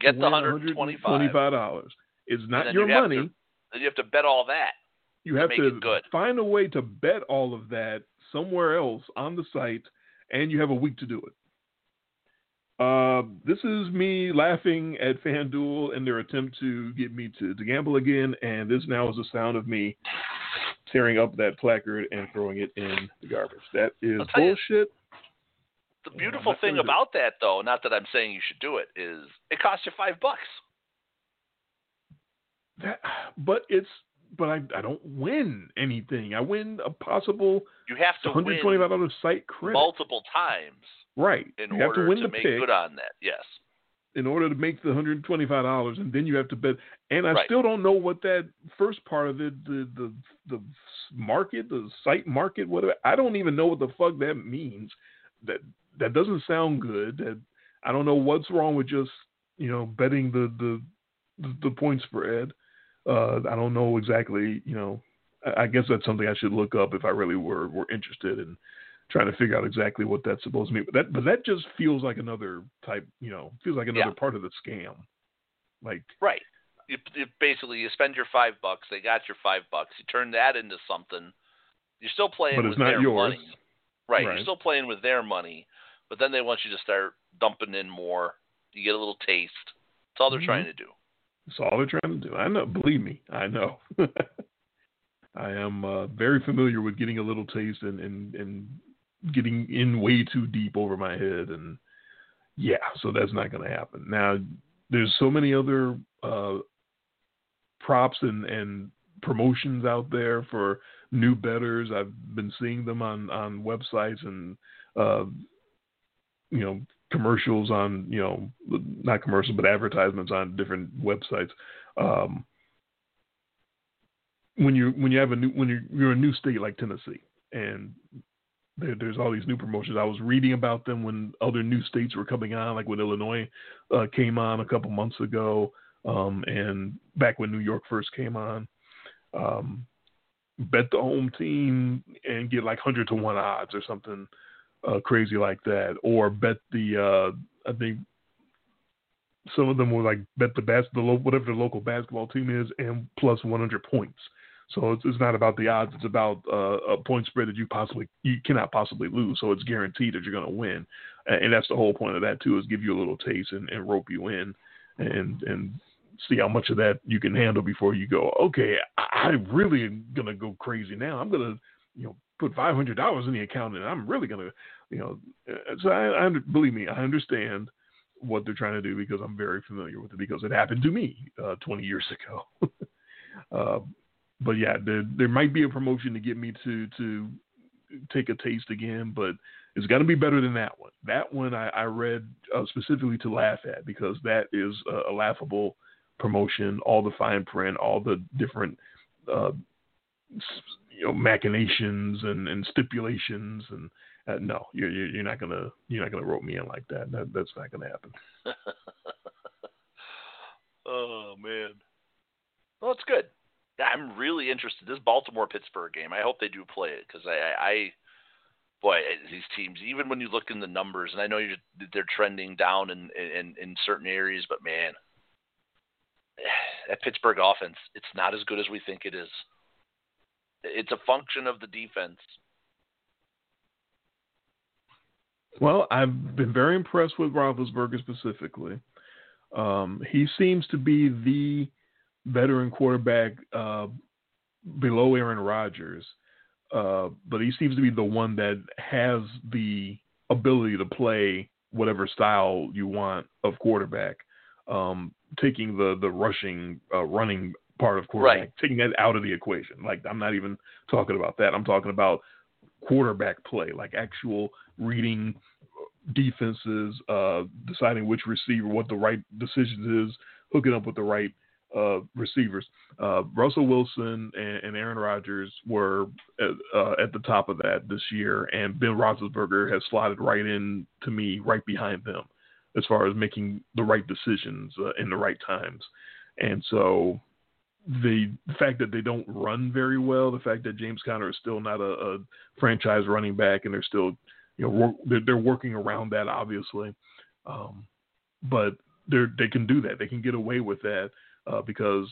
Get the win hundred twenty-five. dollars. It's not your you money. to- Then you have to bet all that. you have to find a way to bet all of that somewhere else on the site, and you have a week to do it. Uh, this is me laughing at FanDuel and their attempt to get me to, to gamble again, and this now is the sound of me tearing up that placard and throwing it in the garbage. That is I'll you- bullshit. The beautiful thing what it is. about that, though, not that I'm saying you should do it, is it costs you five bucks. That, but it's but I I don't win anything. I win a possible You have to hundred win twenty five dollars site credit. multiple times right. in you have order to win the make pick. good on that. Yes. In order to make the hundred twenty five dollars, and then you have to bet. And I Right. still don't know what that first part of it, the the the market, the site market, whatever. I don't even know what the fuck that means. That that doesn't sound good. That I don't know what's wrong with just you know betting the the the, the point spread. Uh, I don't know exactly. You know, I, I guess that's something I should look up if I really were were interested in trying to figure out exactly what that's supposed to mean. But that but that just feels like another type, you know, feels like another Yeah. part of the scam. Like Right. You, you basically you spend your five bucks. They got your five bucks. You turn that into something. You're still playing But it's with not their yours. money. Right. Right. You're still playing with their money, but then they want you to start dumping in more. You get a little taste. That's all they're Mhm. trying to do. that's all they're trying to do. I know, believe me, I know. (laughs) I am uh, very familiar with getting a little taste and, and and getting in way too deep over my head and yeah, so that's not going to happen. Now, there's so many other uh, props and and promotions out there for new betters. I've been seeing them on on websites and uh, you know commercials on you know not commercials but advertisements on different websites. Um, when you when you have a new when you're, you're a new state like Tennessee and there, there's all these new promotions. I was reading about them when other new states were coming on, like when Illinois uh, came on a couple months ago, um, and back when New York first came on. Um, bet the home team and get like hundred to one odds or something uh, crazy like that, or bet the uh, I think some of them were like bet the bas- the lo- whatever the local basketball team is and plus 100 points. So it's, it's not about the odds; it's about uh, a point spread that you possibly you cannot possibly lose. So it's guaranteed that you're going to win, and, that's the whole point of that too: is give you a little taste and, and rope you in, and and see how much of that you can handle before you go. Okay, I, I really am going to go crazy now. I'm going to you know, put five hundred dollars in the account, and I'm really gonna, you know, uh, so I, I believe me, I understand what they're trying to do because I'm very familiar with it because it happened to me uh, 20 years (laughs) ago. uh, but yeah, there there might be a promotion to get me to to take a taste again, but it's got to be better than that one. That one I, I read uh, specifically to laugh at because that is a, a, laughable promotion. All the fine print, all the different uh, you know machinations and, and stipulations and uh, no, you're you're not gonna you're not gonna rope me in like that. that that's not gonna happen. (laughs) oh man, well, it's good. I'm really interested. This Baltimore Pittsburgh game. I hope they do play it because I, I, boy, these teams. Even when you look in the numbers, and I know they're trending down in, in in certain areas, but man, (sighs) that Pittsburgh offense, it's not as good as we think it is. It's a function of the defense. Well, I've been very impressed with Roethlisberger specifically. Um, he seems to be the veteran quarterback uh, below Aaron Rodgers, uh, but he seems to be the one that has the ability to play whatever style you want of quarterback. Um, taking the the rushing, uh, running part of quarterback, right. taking that out of the equation. Like I'm not even talking about that. I'm talking about quarterback play, like actual reading defenses, uh, deciding which receiver, what the right decision is, hooking up with the right uh, receivers. Uh, Russell Wilson and, and, Aaron Rodgers were at, uh, at, the top of that this year, and Ben Roethlisberger has slotted right in to me, right behind them, as far as making the right decisions uh, in the right times. And so, the fact that they don't run very well, the fact that James Conner is still not a, a franchise running back, and they're still, you know, work, they're, they're, working around that obviously, um, but they they can do that. They can get away with that uh, because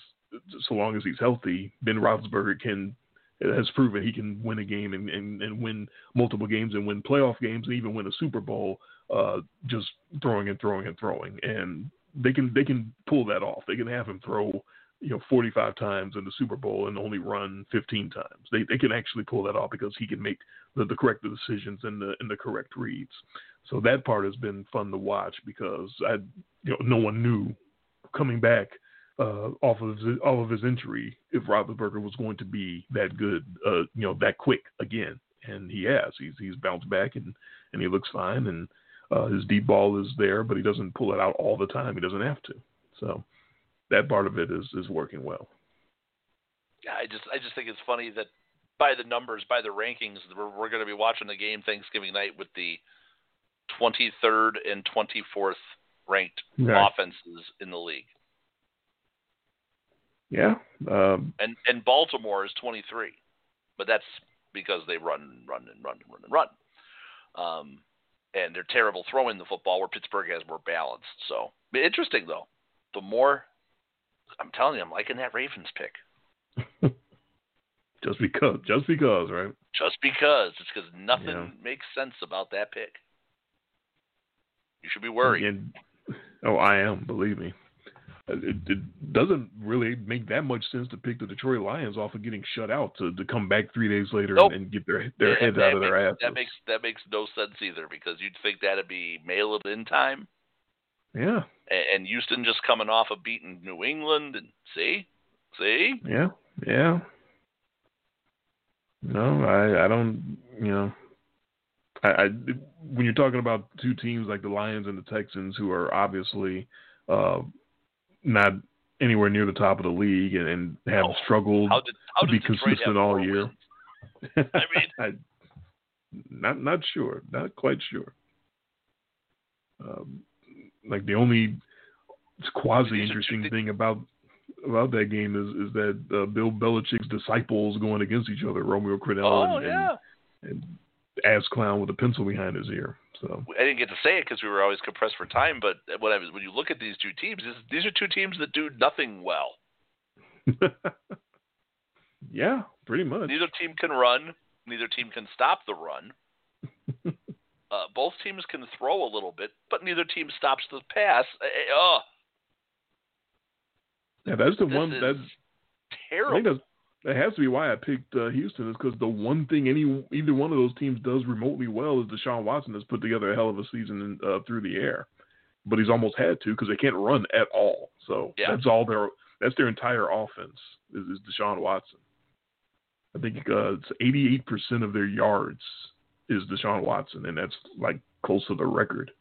so long as he's healthy, Ben Roethlisberger can has proven he can win a game and, and, and win multiple games and win playoff games and even win a Super Bowl uh, just throwing and throwing and throwing. And they can they can pull that off. They can have him throw you know 45 times in the Super Bowl and only run 15 times. They they can actually pull that off because he can make the, the correct decisions and the and the correct reads. So that part has been fun to watch because I you know no one knew coming back uh, off of his, off of his injury if Roethlisberger was going to be that good, uh, you know, that quick again, and he has. He's he's bounced back and and he looks fine, and uh, his deep ball is there, but he doesn't pull it out all the time. He doesn't have to. So that part of it is is working well. Yeah, I just I just think it's funny that by the numbers, by the rankings, we're, we're going to be watching the game Thanksgiving night with the 23rd and 24th ranked right. offenses in the league. Yeah. Um, and and Baltimore is 23, but that's because they run, and run, and run and run and run. Um, and they're terrible throwing the football, where Pittsburgh has more balance. So interesting though. The more I'm telling you, I'm liking that Ravens pick. (laughs) just because, just because, right? Just because. It's because nothing yeah. makes sense about that pick. You should be worried. And, oh, I am. Believe me it, it, doesn't really make that much sense to pick the Detroit Lions off of getting shut out to, to come back three days later nope. and, and, get their their yeah, heads out of makes, their ass. That makes that makes no sense either because you'd think that'd be mail it in time. Yeah. And, and Houston just coming off of beating New England and see, see. Yeah, yeah. No, I I don't you know. I, I when you're talking about two teams like the Lions and the Texans who are obviously uh, not anywhere near the top of the league and, and have oh, struggled how did, how to be consistent all year. I mean, (laughs) I, not not sure, not quite sure. Um, like the only quasi interesting thing about about that game is is that uh, Bill Belichick's disciples going against each other, Romeo Crennel oh, and, yeah. and, and ass clown with a pencil behind his ear. So I didn't get to say it because we were always compressed for time. But when I was, when you look at these two teams, this, these are two teams that do nothing well. (laughs) yeah, pretty much. Neither team can run. Neither team can stop the run. (laughs) uh, both teams can throw a little bit, but neither team stops the pass. Oh, yeah, that's the this one. That's terrible. That has to be why I picked uh, Houston is because the one thing any either one of those teams does remotely well is Deshaun Watson has put together a hell of a season in, uh, through the air, but he's almost had to because they can't run at all. So Yeah. that's all their that's their entire offense is, is Deshaun Watson. I think uh, it's eighty eight percent of their yards is Deshaun Watson, and that's like close to the record.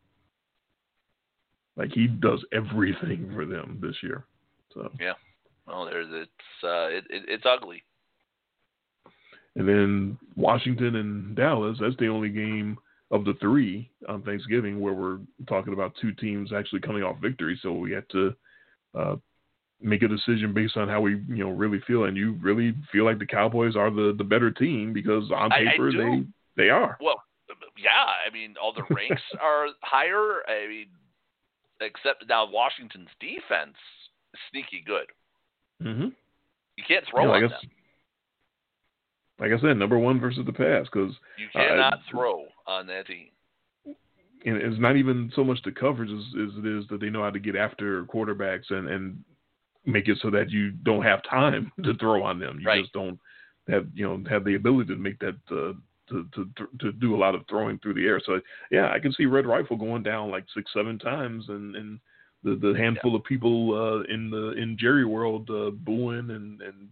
Like he does everything for them this year. So Well, there's it's uh, it, it, it's ugly. and then Washington and Dallas. That's the only game of the three on Thanksgiving where we're talking about two teams actually coming off victory. So we have to uh, make a decision based on how we you know really feel. And you really feel like the Cowboys are the the better team because on I- I paper they they are. Well, yeah, I mean, all the ranks (laughs) are higher. I mean, except now Washington's defense sneaky good. Mm-hmm. You can't throw Yeah, on like I, s- them. like I said, number one versus the pass because You cannot throw on that team. and it's not even so much the coverage as, as it is that they know how to get after quarterbacks and and make it so that you don't have time to throw on them. You Right. just don't have you know have the ability to make that uh, to to to do a lot of throwing through the air. So yeah, I can see Red Rifle going down like six seven times and and the the handful of people uh, in the in Jerry World uh, booing and and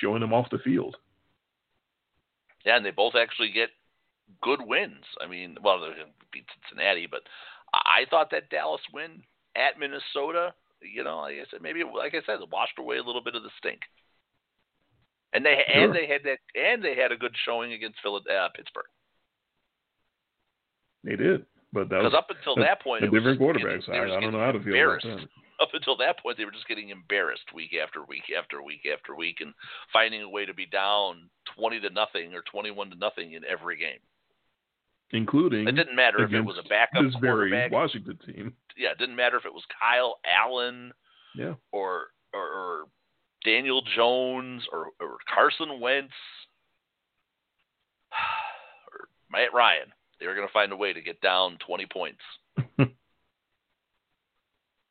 showing them off the field. Yeah, and they both actually get good wins. I mean, well, they beat Cincinnati, but I I thought that Dallas win at Minnesota, you know, like I said, maybe like I said, it washed away a little bit of the stink. And they Sure. and they had that and they had a good showing against Philadelphia, uh, Pittsburgh. They did, but Because up until that point, a different quarterback. getting- I, I don't know how to feel about that. Up until that point, they were just getting embarrassed week after week after week after week, and finding a way to be down twenty to nothing or twenty-one to nothing in every game. including It didn't matter if it was a backup this very quarterback. Washington team. yeah, it didn't matter if it was Kyle Allen Yeah, or or, or Daniel Jones or, or Carson Wentz (sighs) or Matt Ryan. They were going to find a way to get down 20 points. (laughs)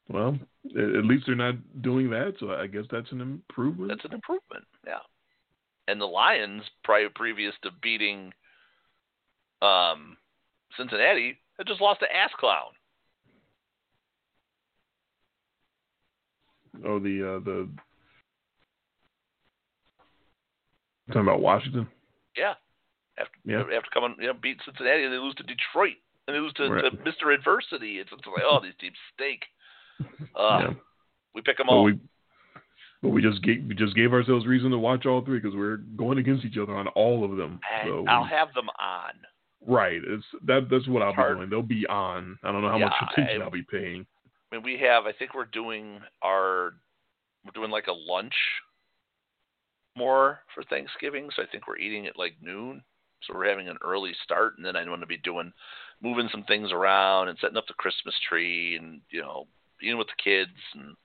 well, at least they're not doing that, so I guess that's an improvement. That's an improvement. Yeah. And the Lions, prior previous to beating um, Cincinnati, had just lost to Ass Clown. oh, the uh, the talking about Washington. Yeah. After Yeah. after coming, you know, beat Cincinnati, and they lose to Detroit, and they lose to, Right. to Mr. Adversity. It's, it's like, oh, these teams stink. Uh, yeah, We pick them but all. we but we just gave we just gave ourselves reason to watch all three because we're going against each other on all of them. So I'll we- have them on. right, it's that that's what I'll be doing. They'll be on. I don't know how much attention I- I'll be paying. I mean, we have. I think we're doing our. We're doing like a lunch. More for Thanksgiving, so I think we're eating at like noon. So we're having an early start, and then I'm going to be doing, moving some things around and setting up the Christmas tree, and you know, being with the kids, and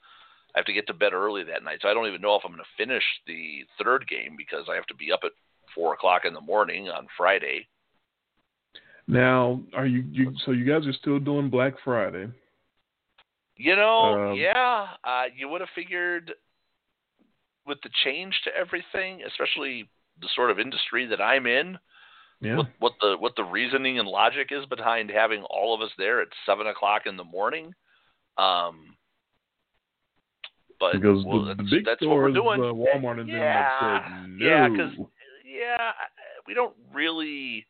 I have to get to bed early that night. So I don't even know if I'm going to finish the third game because I have to be up at four o'clock in the morning on Friday. Now, are you, you so you guys are still doing Black Friday? You know, Um, yeah, uh, you would have figured with the change to everything, especially the sort of industry that I'm in, Yeah. what, what the what the reasoning and logic is behind having all of us there at seven o'clock in the morning. Um, but because well, the, that's, big that's what we're doing. uh, Walmart and Yeah, said no. yeah, 'cause- yeah, we don't really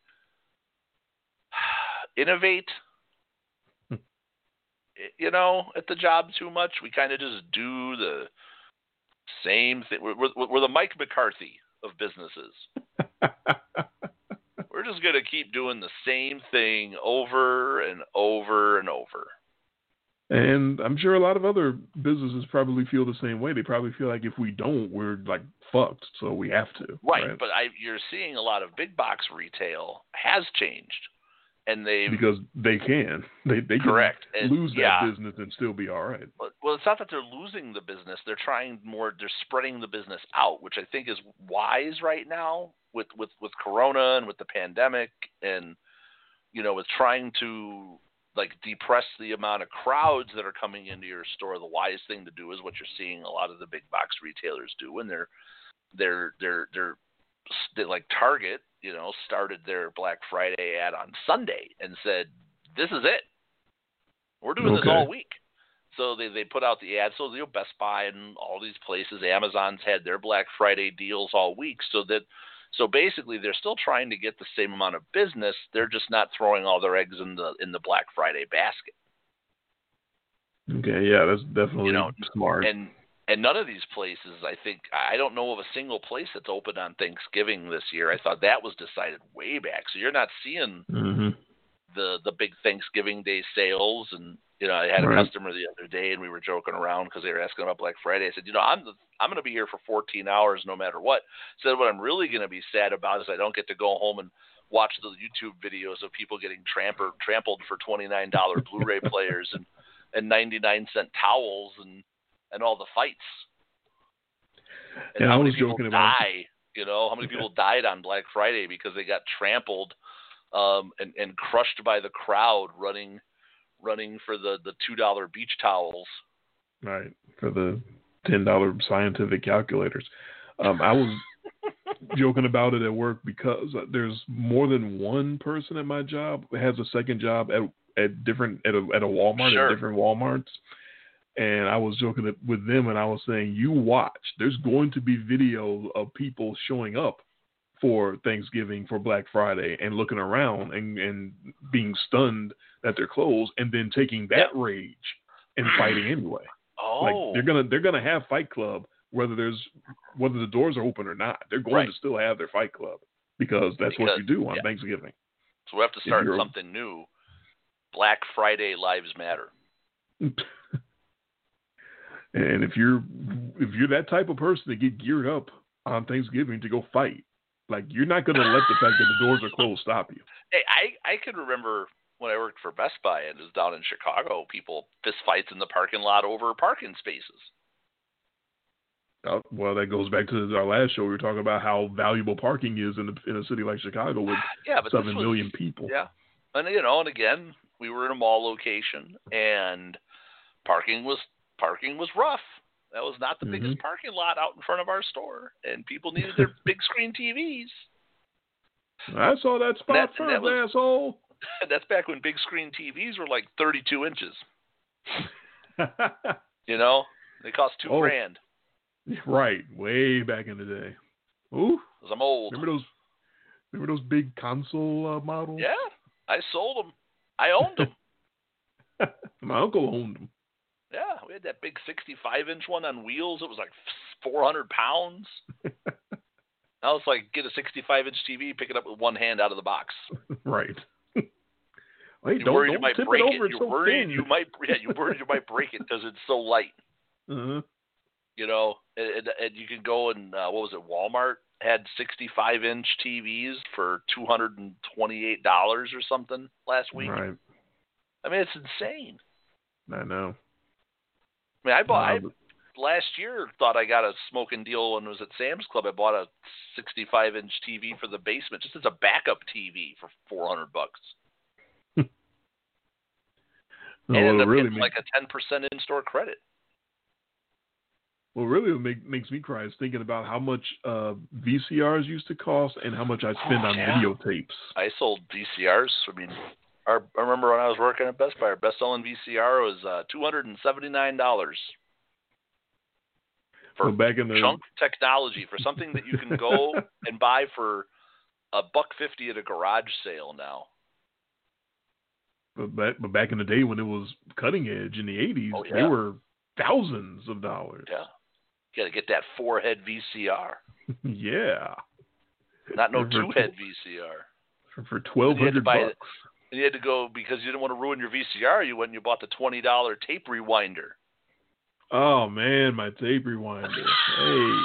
(sighs) innovate, you know, at the job too much. We kind of just do the same thing. We're, we're, we're the Mike McCarthy of businesses. (laughs) We're just going to keep doing the same thing over and over and over. and I'm sure a lot of other businesses probably feel the same way. They probably feel like if we don't, we're like fucked, so we have to. Right, but I, you're seeing a lot of big box retail has changed, and they've because they can. They they can correct and, lose that yeah. business and still be all right. Well, it's not that they're losing the business; they're trying more. They're spreading the business out, which I think is wise right now with with with Corona and with the pandemic, and you know, with trying to like depress the amount of crowds that are coming into your store. The wise thing to do is what you're seeing a lot of the big box retailers do, and they're they're they're they're they, like Target, you know, started their Black Friday ad on Sunday and said, "This is it. We're doing this all week." So they they put out the ad. So you know, Best Buy and all these places, Amazon's had their Black Friday deals all week. So that so basically they're still trying to get the same amount of business. They're just not throwing all their eggs in the in the Black Friday basket. Okay, yeah, that's definitely You know, smart. and and none of these places i think i don't know of a single place that's open on thanksgiving this year i thought that was decided way back so you're not seeing hmm the the big thanksgiving day sales and you know i had a Right. customer the other day and we were joking around because they were asking about black friday i said you know i'm the, i'm going to be here for 14 hours no matter what said what i'm really going to be sad about is i don't get to go home and watch the youtube videos of people getting trampled trampled for $29 (laughs) blu-ray players and and 99 cent towels and and all the fights. And Yeah, I how many people about- die? You know, how many (laughs) people died on Black Friday because they got trampled um, and and crushed by the crowd running running for the the two dollar beach towels. Right for the ten dollar scientific calculators. Um, I was (laughs) joking about it at work because there's more than one person at my job has a second job at at different at a at a Walmart Sure. at different WalMarts. And I was joking with them, and I was saying, "You watch. There's going to be video of people showing up for Thanksgiving, for Black Friday, and looking around and and being stunned that they're closed, and then taking that rage and fighting anyway. Oh, Like they're gonna they're gonna have Fight Club whether there's whether the doors are open or not. They're going Right. to still have their Fight Club because that's what Because- you do on yeah. Thanksgiving. so we have to start something new. Black Friday Lives Matter. (laughs) And if you're if you're that type of person to get geared up on Thanksgiving to go fight, like you're not gonna let the fact that the doors are closed stop you. Hey, I I can remember when I worked for Best Buy and it was down in Chicago, people fist fights in the parking lot over parking spaces. Uh, well, that goes back to our last show. We were talking about how valuable parking is in a, in a city like Chicago with (sighs) Yeah, seven was- million people. Yeah, and you know, and again, we were in a mall location, and parking was parking was rough. That was not the biggest Mm-hmm. parking lot out in front of our store, and people needed their (laughs) big screen TVs. I saw that spot That- and that first, was- asshole. (laughs) That's back when big screen TVs were like 32 inches. (laughs) You know, they cost two Oh. grand. right, way back in the day. Ooh, 'cause I'm old. remember those? Remember those big console uh, models? Yeah, I sold them. I owned them. My uncle owned them. Yeah, we had that big 65 inch one on wheels. It was like 400 pounds. (laughs) I was like, get a 65 inch TV, pick it up with one hand out of the box. (laughs) right. (laughs) Wait, You're worried you might break it it. You're so worried thin. you might, yeah, you're worried you might break it because it's so light. Uh-huh. You know, and, and, and you can go and uh, what was it? Walmart had 65 inch TVs for 228 dollars or something last week. Right. I mean, it's insane. I know. I mean, I bought. I, Uh, last year thought I got a smoking deal when I was at Sam's Club. I bought a 65 inch TV for the basement just as a backup TV for 400 bucks. (laughs) and what ended up really getting make, like a 10% in store credit. Well, really make, makes me cry is thinking about how much uh, VCRs used to cost and how much I spend Oh, on yeah. videotapes. I sold VCRs. I mean, our, I remember when I was working at Best Buy, our best selling VCR was uh, $279 for Well, back in the junk technology for something that you can go (laughs) and buy for a buck fifty at a garage sale now. but back, but back in the day when it was cutting edge in the 80s, Oh, they were thousands of dollars. Yeah, you got to get that four head VCR, (laughs) yeah. not no two head VCR. For, for twelve You had to hundred bucks. And you had to go because you didn't want to ruin your VCR. You went and you bought the twenty dollar tape rewinder. Oh man, my tape rewinder. hey,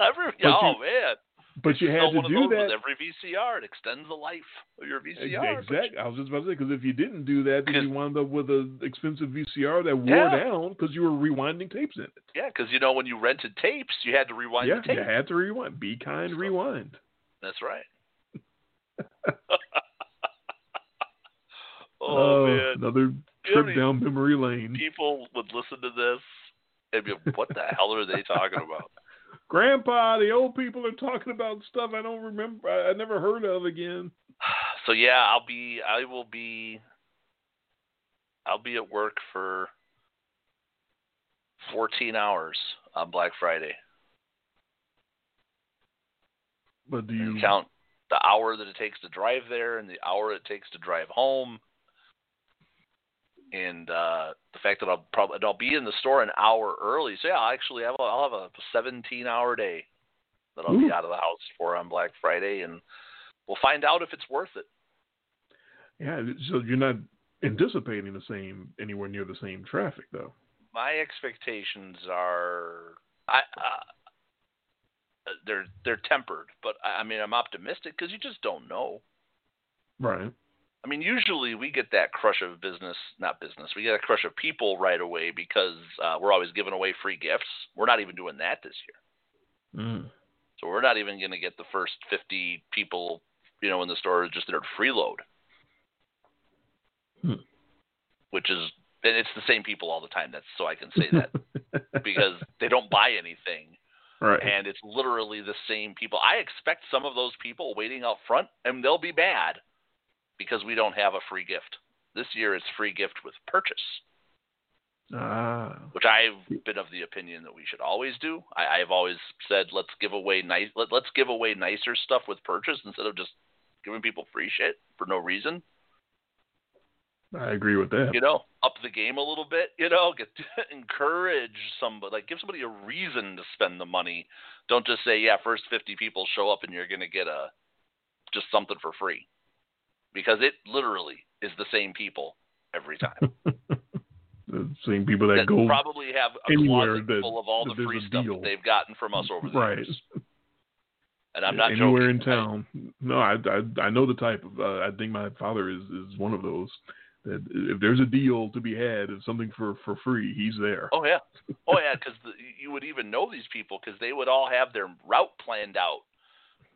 (laughs) Every, But oh you- man, but you sell had to do that. with every VCR. It extends the life of your VCR. Exactly. I was just about to say because if you didn't do that, then you wound up with an expensive VCR that wore Yeah. down because you were rewinding tapes in it. Yeah, because you know when you rented tapes, you had to rewind yeah, you had to rewind. Be kind, rewind. That's right. (laughs) Oh, oh, man, another trip down memory lane. people would listen to this and be, "What the hell are they talking about?" (laughs) Grandpa, the old people are talking about stuff I don't remember. I, I never heard of again. (sighs) So yeah, I'll be. I will be. I'll be at work for 14 hours on Black Friday. But do And you count the hour that it takes to drive there and the hour it takes to drive home, and uh, the fact that I'll probably I'll be in the store an hour early. So yeah, I'll actually have a, I'll have a 17 hour day that I'll Ooh. be out of the house for on Black Friday, and we'll find out if it's worth it. Yeah, so you're not anticipating the same anywhere near the same traffic though. My expectations are I. Uh, they're they're tempered, but I I mean I'm optimistic because you just don't know. Right. I mean, usually we get that crush of business, not business. We get a crush of people right away because uh, we're always giving away free gifts. We're not even doing that this year, Mm. so we're not even going to get the first 50 people, you know, in the store just there to freeload, Hmm. which is and it's the same people all the time. That's so I can say that (laughs) because they don't buy anything right. and it's literally the same people. I expect some of those people waiting out front, and they'll be mad because we don't have a free gift. This year it's free gift with purchase, ah. which I've been of the opinion that we should always do. I, I've always said let's give away nice, let, let's give away nicer stuff with purchase instead of just giving people free shit for no reason. I agree with that. You know, up the game a little bit. You know, get (laughs) encourage somebody, like give somebody a reason to spend the money. Don't just say, yeah, first fifty people show up and you're gonna get a just something for free, because it literally is the same people every time. (laughs) the same people that, that go probably have a closet that- full of all the free stuff that they've gotten from us over the right years. And I'm not anywhere joking. in town. No, I, I I know the type of. Uh, I think my father is is one of those. That if there's a deal to be had, if something for for free, he's there. Oh yeah, oh yeah, (laughs) because you would even know these people because they would all have their route planned out.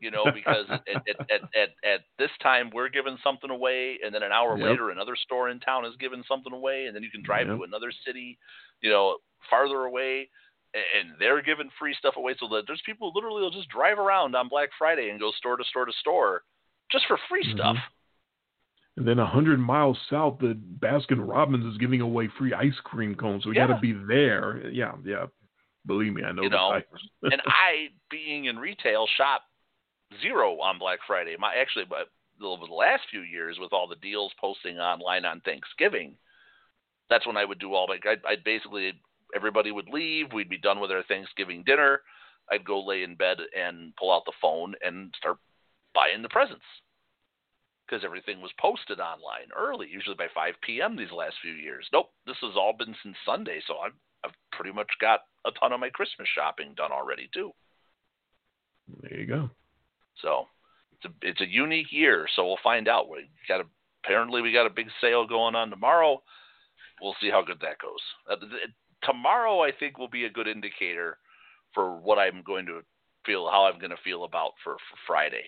You know, because at, at, at, at, at this time we're giving something away, and then an hour Yep. later another store in town is giving something away, and then you can drive Yep. to another city, you know, farther away, and they're giving free stuff away. So that there's people who literally will just drive around on Black Friday and go store to store to store just for free Mhm. stuff. And then a hundred miles south, the Baskin Robbins is giving away free ice cream cones, so we got to be there. Yeah, yeah. Believe me, I know You know, and (laughs) I, being in retail, shop zero on Black Friday. My actually, but over the last few years, with all the deals posting online on Thanksgiving, that's when I would do all my. I'd, I'd basically everybody would leave. We'd be done with our Thanksgiving dinner. I'd go lay in bed and pull out the phone and start buying the presents because everything was posted online early, usually by 5 p.m. These last few years. Nope, this has all been since Sunday, so I've I've pretty much got a ton of my Christmas shopping done already too. there you go. So it's a it's a unique year. So we'll find out. We got a, apparently we got a big sale going on tomorrow. We'll see how good that goes. Uh, tomorrow I think will be a good indicator for what I'm going to feel, how I'm going to feel about for, for Friday.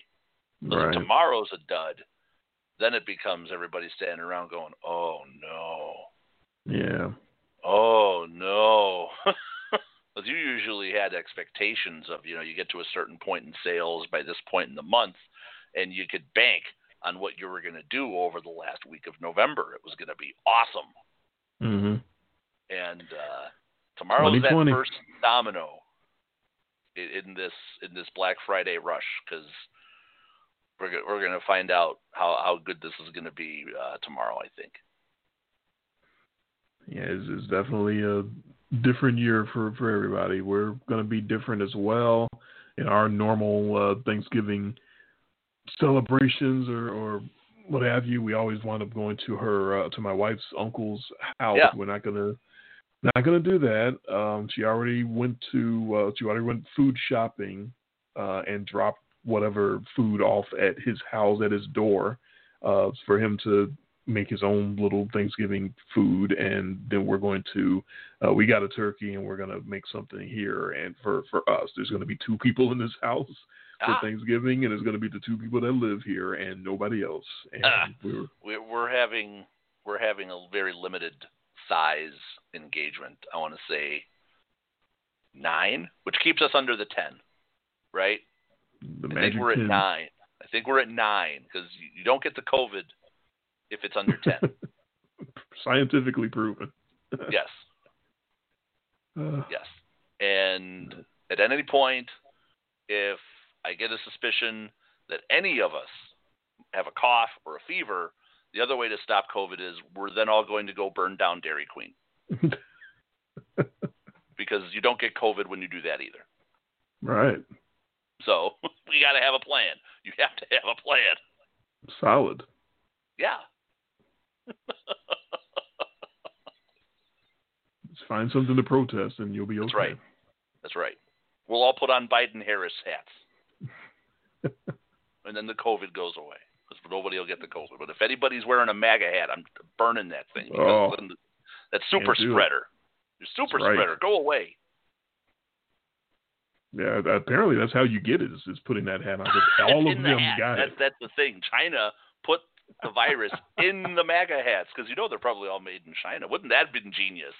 Right. if tomorrow's a dud, then it becomes everybody standing around going, "Oh no, Yeah. oh no." (laughs) Because you usually had expectations of, you know, you get to a certain point in sales by this point in the month, and you could bank on what you were going to do over the last week of November. It was going to be awesome. hmm And uh, tomorrow's that 2020. first domino in, in this in this Black Friday rush because we're go- we're going to find out how how good this is going to be uh, tomorrow. I think. Yeah, it's, it's definitely a different year for for everybody. We're going to be different as well in our normal uh, Thanksgiving celebrations or or what have you. We always wind up going to her uh, to my wife's uncle's house. Yeah. We're not gonna not gonna do that. Um, she already went to uh, she already went food shopping uh, and dropped whatever food off at his house at his door uh, for him to make his own little Thanksgiving food, and then we're going to uh, we got a turkey and we're gonna make something here. And for for us, there's gonna be two people in this house for Ah, Thanksgiving, and it's gonna be the two people that live here and nobody else. And Ah. we're we're, we're having we're having a very limited size engagement. I want to say nine, which keeps us under the ten, right? The I think we're at 10. nine. I think we're at nine because you, you don't get the COVID if it's under ten. (laughs) Scientifically proven. yes, (laughs) Uh, yes. And at any point, if I get a suspicion that any of us have a cough or a fever, the other way to stop COVID is we're then all going to go burn down Dairy Queen (laughs) because you don't get COVID when you do that either. right. So we got to have a plan. You have to have a plan. Solid. Yeah. Just find something to protest and you'll be okay. That's right. That's right. We'll all put on Biden Harris hats. (laughs) and then the COVID goes away. Because nobody will get the COVID. But if anybody's wearing a MAGA hat, I'm burning that thing. Oh. that super spreader. Your super right. spreader, go away. Yeah, apparently that's how you get it is, is putting that hat on. (laughs) All of the them hat. got that's, it. That's the thing. China put the virus in the MAGA hats because you know they're probably all made in China. Wouldn't that have been genius?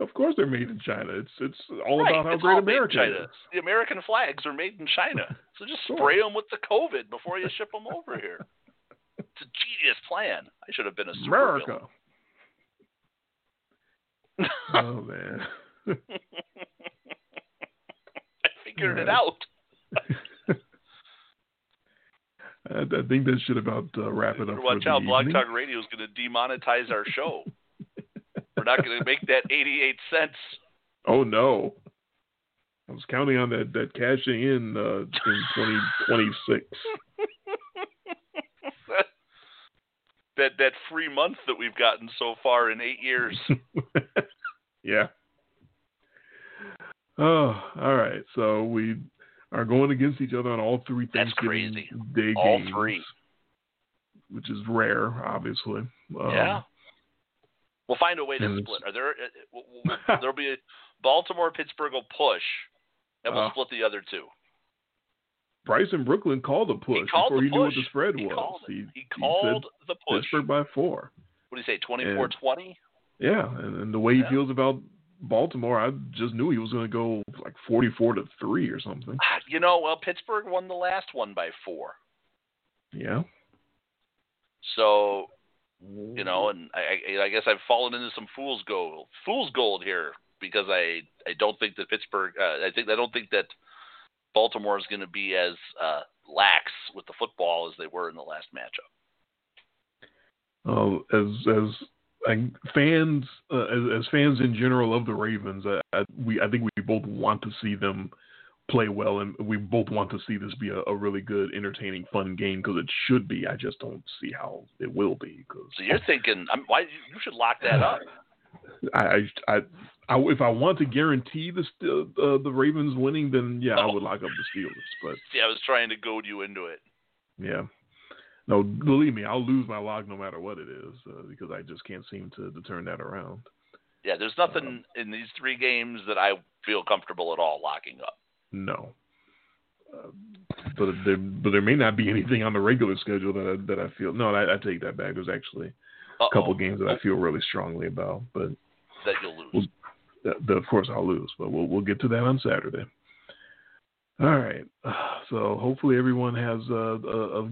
Of course they're made in China. It's it's all right. about how it's great all made in America is. The American flags are made in China. So just Sure. spray them with the COVID before you ship them over here. It's a genius plan. I should have been a super America. (laughs) oh man. I figured it out. (laughs) I, I think that should about uh, wrap it up. Watch out, Blog. Talk Radio is going to demonetize our show. We're not going to make that 88 cents. Oh no. I was counting on that that cashing in uh, in twenty twenty six. (laughs) that that free month that we've gotten so far in eight years. (laughs) yeah. Oh, all right. So we are going against each other on all three That's Thanksgiving crazy. Day All games, three. which is rare, obviously. Um, yeah. We'll find a way to split. Are there? uh, There'll be a Baltimore Pittsburgh will push, and we'll Uh, split the other two. Bryce in Brooklyn called a push he called before the he knew what the spread he was. Called, he, he he called the said push. Pittsburgh by four. What do you say? 24-20? Yeah, and, and the way Yeah. he feels about Baltimore, I just knew he was going to go like forty-four to three or something. Ah, You know, well, Pittsburgh won the last one by four. Yeah. So, you know, and I, I, guess I've fallen into some fool's gold, fool's gold here because I, I don't think that Pittsburgh, uh, I think I don't think that Baltimore is going to be as uh, lax with the football as they were in the last matchup. Uh, as as fans, uh, as, as fans in general of the Ravens, I, I, we I think we both want to see them play well, and we both want to see this be a, a really good, entertaining, fun game because it should be. I just don't see how it will be because So you're thinking, I'm, why you should lock that up? I, I, I, I, if I want to guarantee the uh, the Ravens winning, then yeah, I Oh. would lock up the Steelers. But See, I was trying to goad you into it. yeah, no, believe me, I'll lose my lock no matter what it is uh, because I just can't seem to, to turn that around. Yeah, there's nothing Um, in these three games that I feel comfortable at all locking up. No. Uh, but there, but there may not be anything on the regular schedule that I, that I feel. No, I, I take that back. There's actually Uh-oh, a couple games that I feel really strongly about, but that you'll lose. Well, that, that of course I'll lose. But we'll we'll get to that on Saturday. All right. (sighs) So hopefully everyone has a, a, a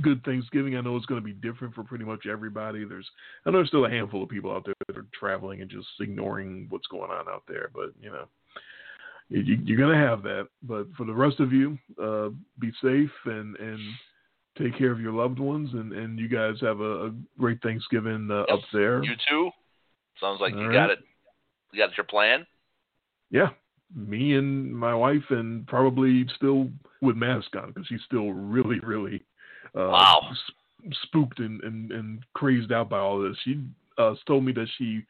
good Thanksgiving. I know it's going to be different for pretty much everybody. There's I know there's still a handful of people out there that are traveling and just ignoring what's going on out there, but you know. You, you're gonna have that, but for the rest of you, uh, be safe and and take care of your loved ones, and and you guys have a, a great Thanksgiving uh, Yep. up there. You too? Sounds like All you right. got it. You got your plan? Yeah, me and my wife, and probably still with mask on because she's still really, really uh, Wow. sp- spooked and, and, and crazed out by all this. She uh, told me that she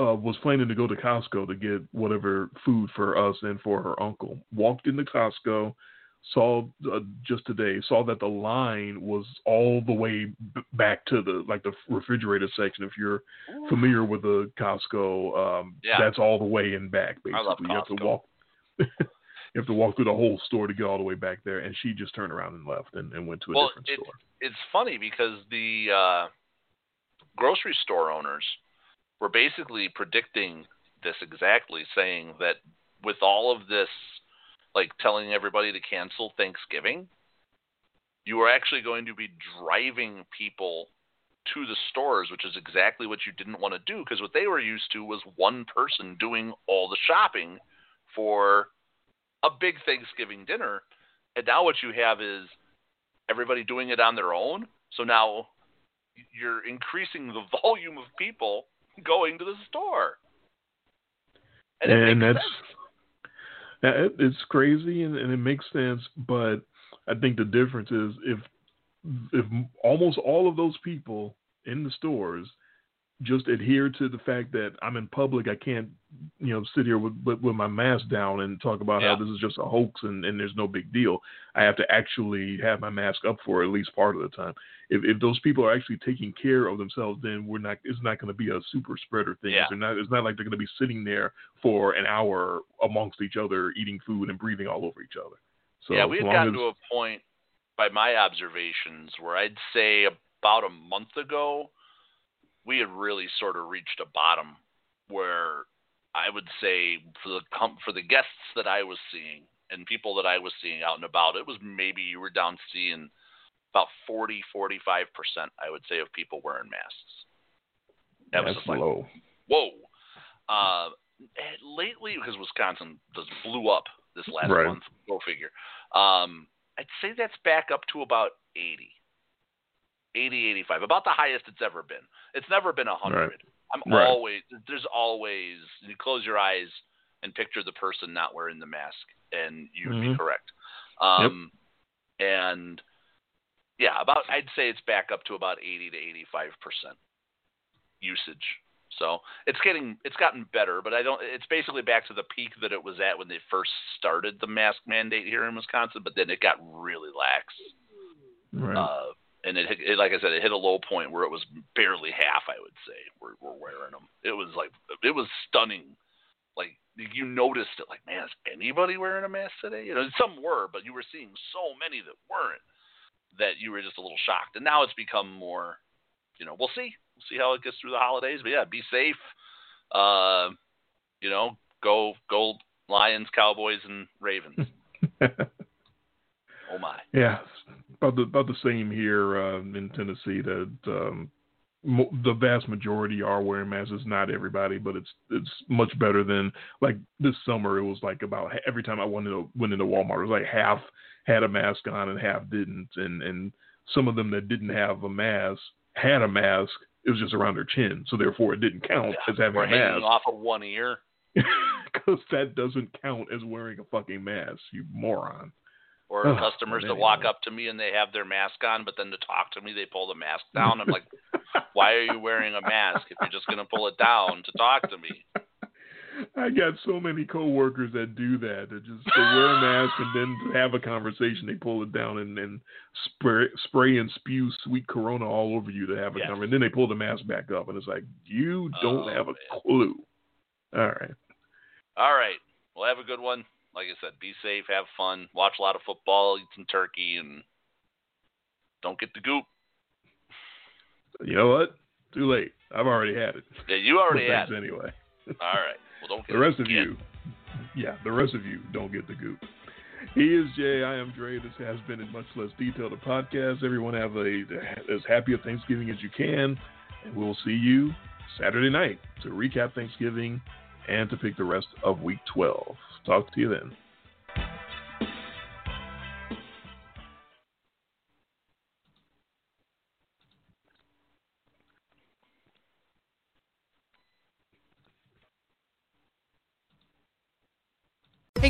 uh, was planning to go to Costco to get whatever food for us and for her uncle. Walked into Costco, saw uh, just today saw that the line was all the way b- back to the like the refrigerator section. If you're familiar with the Costco, um, Yeah. that's all the way in back. Basically, I love you have to walk. (laughs) you have to walk through the whole store to get all the way back there. And she just turned around and left and, and went to a Well, different it- store. It's funny because the uh, grocery store owners were basically predicting this exactly, saying that with all of this, like telling everybody to cancel Thanksgiving, you are actually going to be driving people to the stores, which is exactly what you didn't want to do because what they were used to was one person doing all the shopping for a big Thanksgiving dinner. And now what you have is everybody doing it on their own. So now you're increasing the (laughs) volume of people going to the store. And, and that's sense. it's crazy and, and it makes sense, but I think the difference is if if almost all of those people in the stores just adhere to the fact that I'm in public, I can't, you know, sit here with with, with my mask down and talk about yeah. how this is just a hoax and, and there's no big deal. I have to actually have my mask up for at least part of the time. If if those people are actually taking care of themselves, then we're not. It's not going to be a super spreader thing. Yeah. It's not. It's not like they're going to be sitting there for an hour amongst each other, eating food and breathing all over each other. So yeah, we had as gotten as, to a point by my observations where I'd say about a month ago we had really sort of reached a bottom where I would say for the com- for the guests that I was seeing and people that I was seeing out and about, it was maybe you were down seeing about 40, 45 percent, I would say, of people wearing masks. That was That's like, low. Whoa. Uh, lately, because Wisconsin just blew up this last right. month, go figure. Um, I'd say that's back up to about 80. 80, 85, about the highest it's ever been. It's never been 100. Right. I'm right. always, there's always, you close your eyes and picture the person not wearing the mask, and you'd mm-hmm. be correct. Um, yep. And yeah, about, I'd say it's back up to about 80 to 85% usage. So it's getting, it's gotten better, but I don't, it's basically back to the peak that it was at when they first started the mask mandate here in Wisconsin, but then it got really lax. Right. Uh, and it, it, like I said, it hit a low point where it was barely half. I would say we're wearing them. It was like it was stunning. Like you noticed it. Like man, is anybody wearing a mask today? You know, some were, but you were seeing so many that weren't that you were just a little shocked. And now it's become more. You know, we'll see. We'll see how it gets through the holidays. But yeah, be safe. Uh, you know, go go Lions, Cowboys, and Ravens. (laughs) oh my. Yeah, about the about the same here uh, in Tennessee. That um, mo- the vast majority are wearing masks. It's not everybody, but it's it's much better than like this summer. It was like about every time I went into went into Walmart, it was like half had a mask on and half didn't, and and some of them that didn't have a mask had a mask. It was just around their chin, so therefore it didn't count yeah, as having a mask. off of one ear. (laughs) Because that doesn't count as wearing a fucking mask, you moron. Or oh, customers that walk up to me and they have their mask on, but then to talk to me they pull the mask (laughs) down. I'm like, why are you wearing a mask if you're just going to pull it down to talk to me? (laughs) I got so many coworkers that do that. That just they wear a mask and then to have a conversation, they pull it down and then spray, spray and spew sweet Corona all over you to have a Yes. conversation. And then they pull the mask back up, and it's like you don't Oh, have a man. clue. All right. All right. Well, have a good one. Like I said, be safe, have fun, watch a lot of football, eat some turkey, and don't get the goop. You know what? Too late. I've already had it. Yeah, you already had it. anyway. All right. Well, don't (laughs) get The rest of again. you, yeah, the rest of you don't get the goop. He is Jay. I am Dre. This has been in much less detail the podcast. Everyone have a as happy a Thanksgiving as you can, and we'll see you Saturday night to recap Thanksgiving and to pick the rest of Week 12. Talk to you then.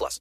plus.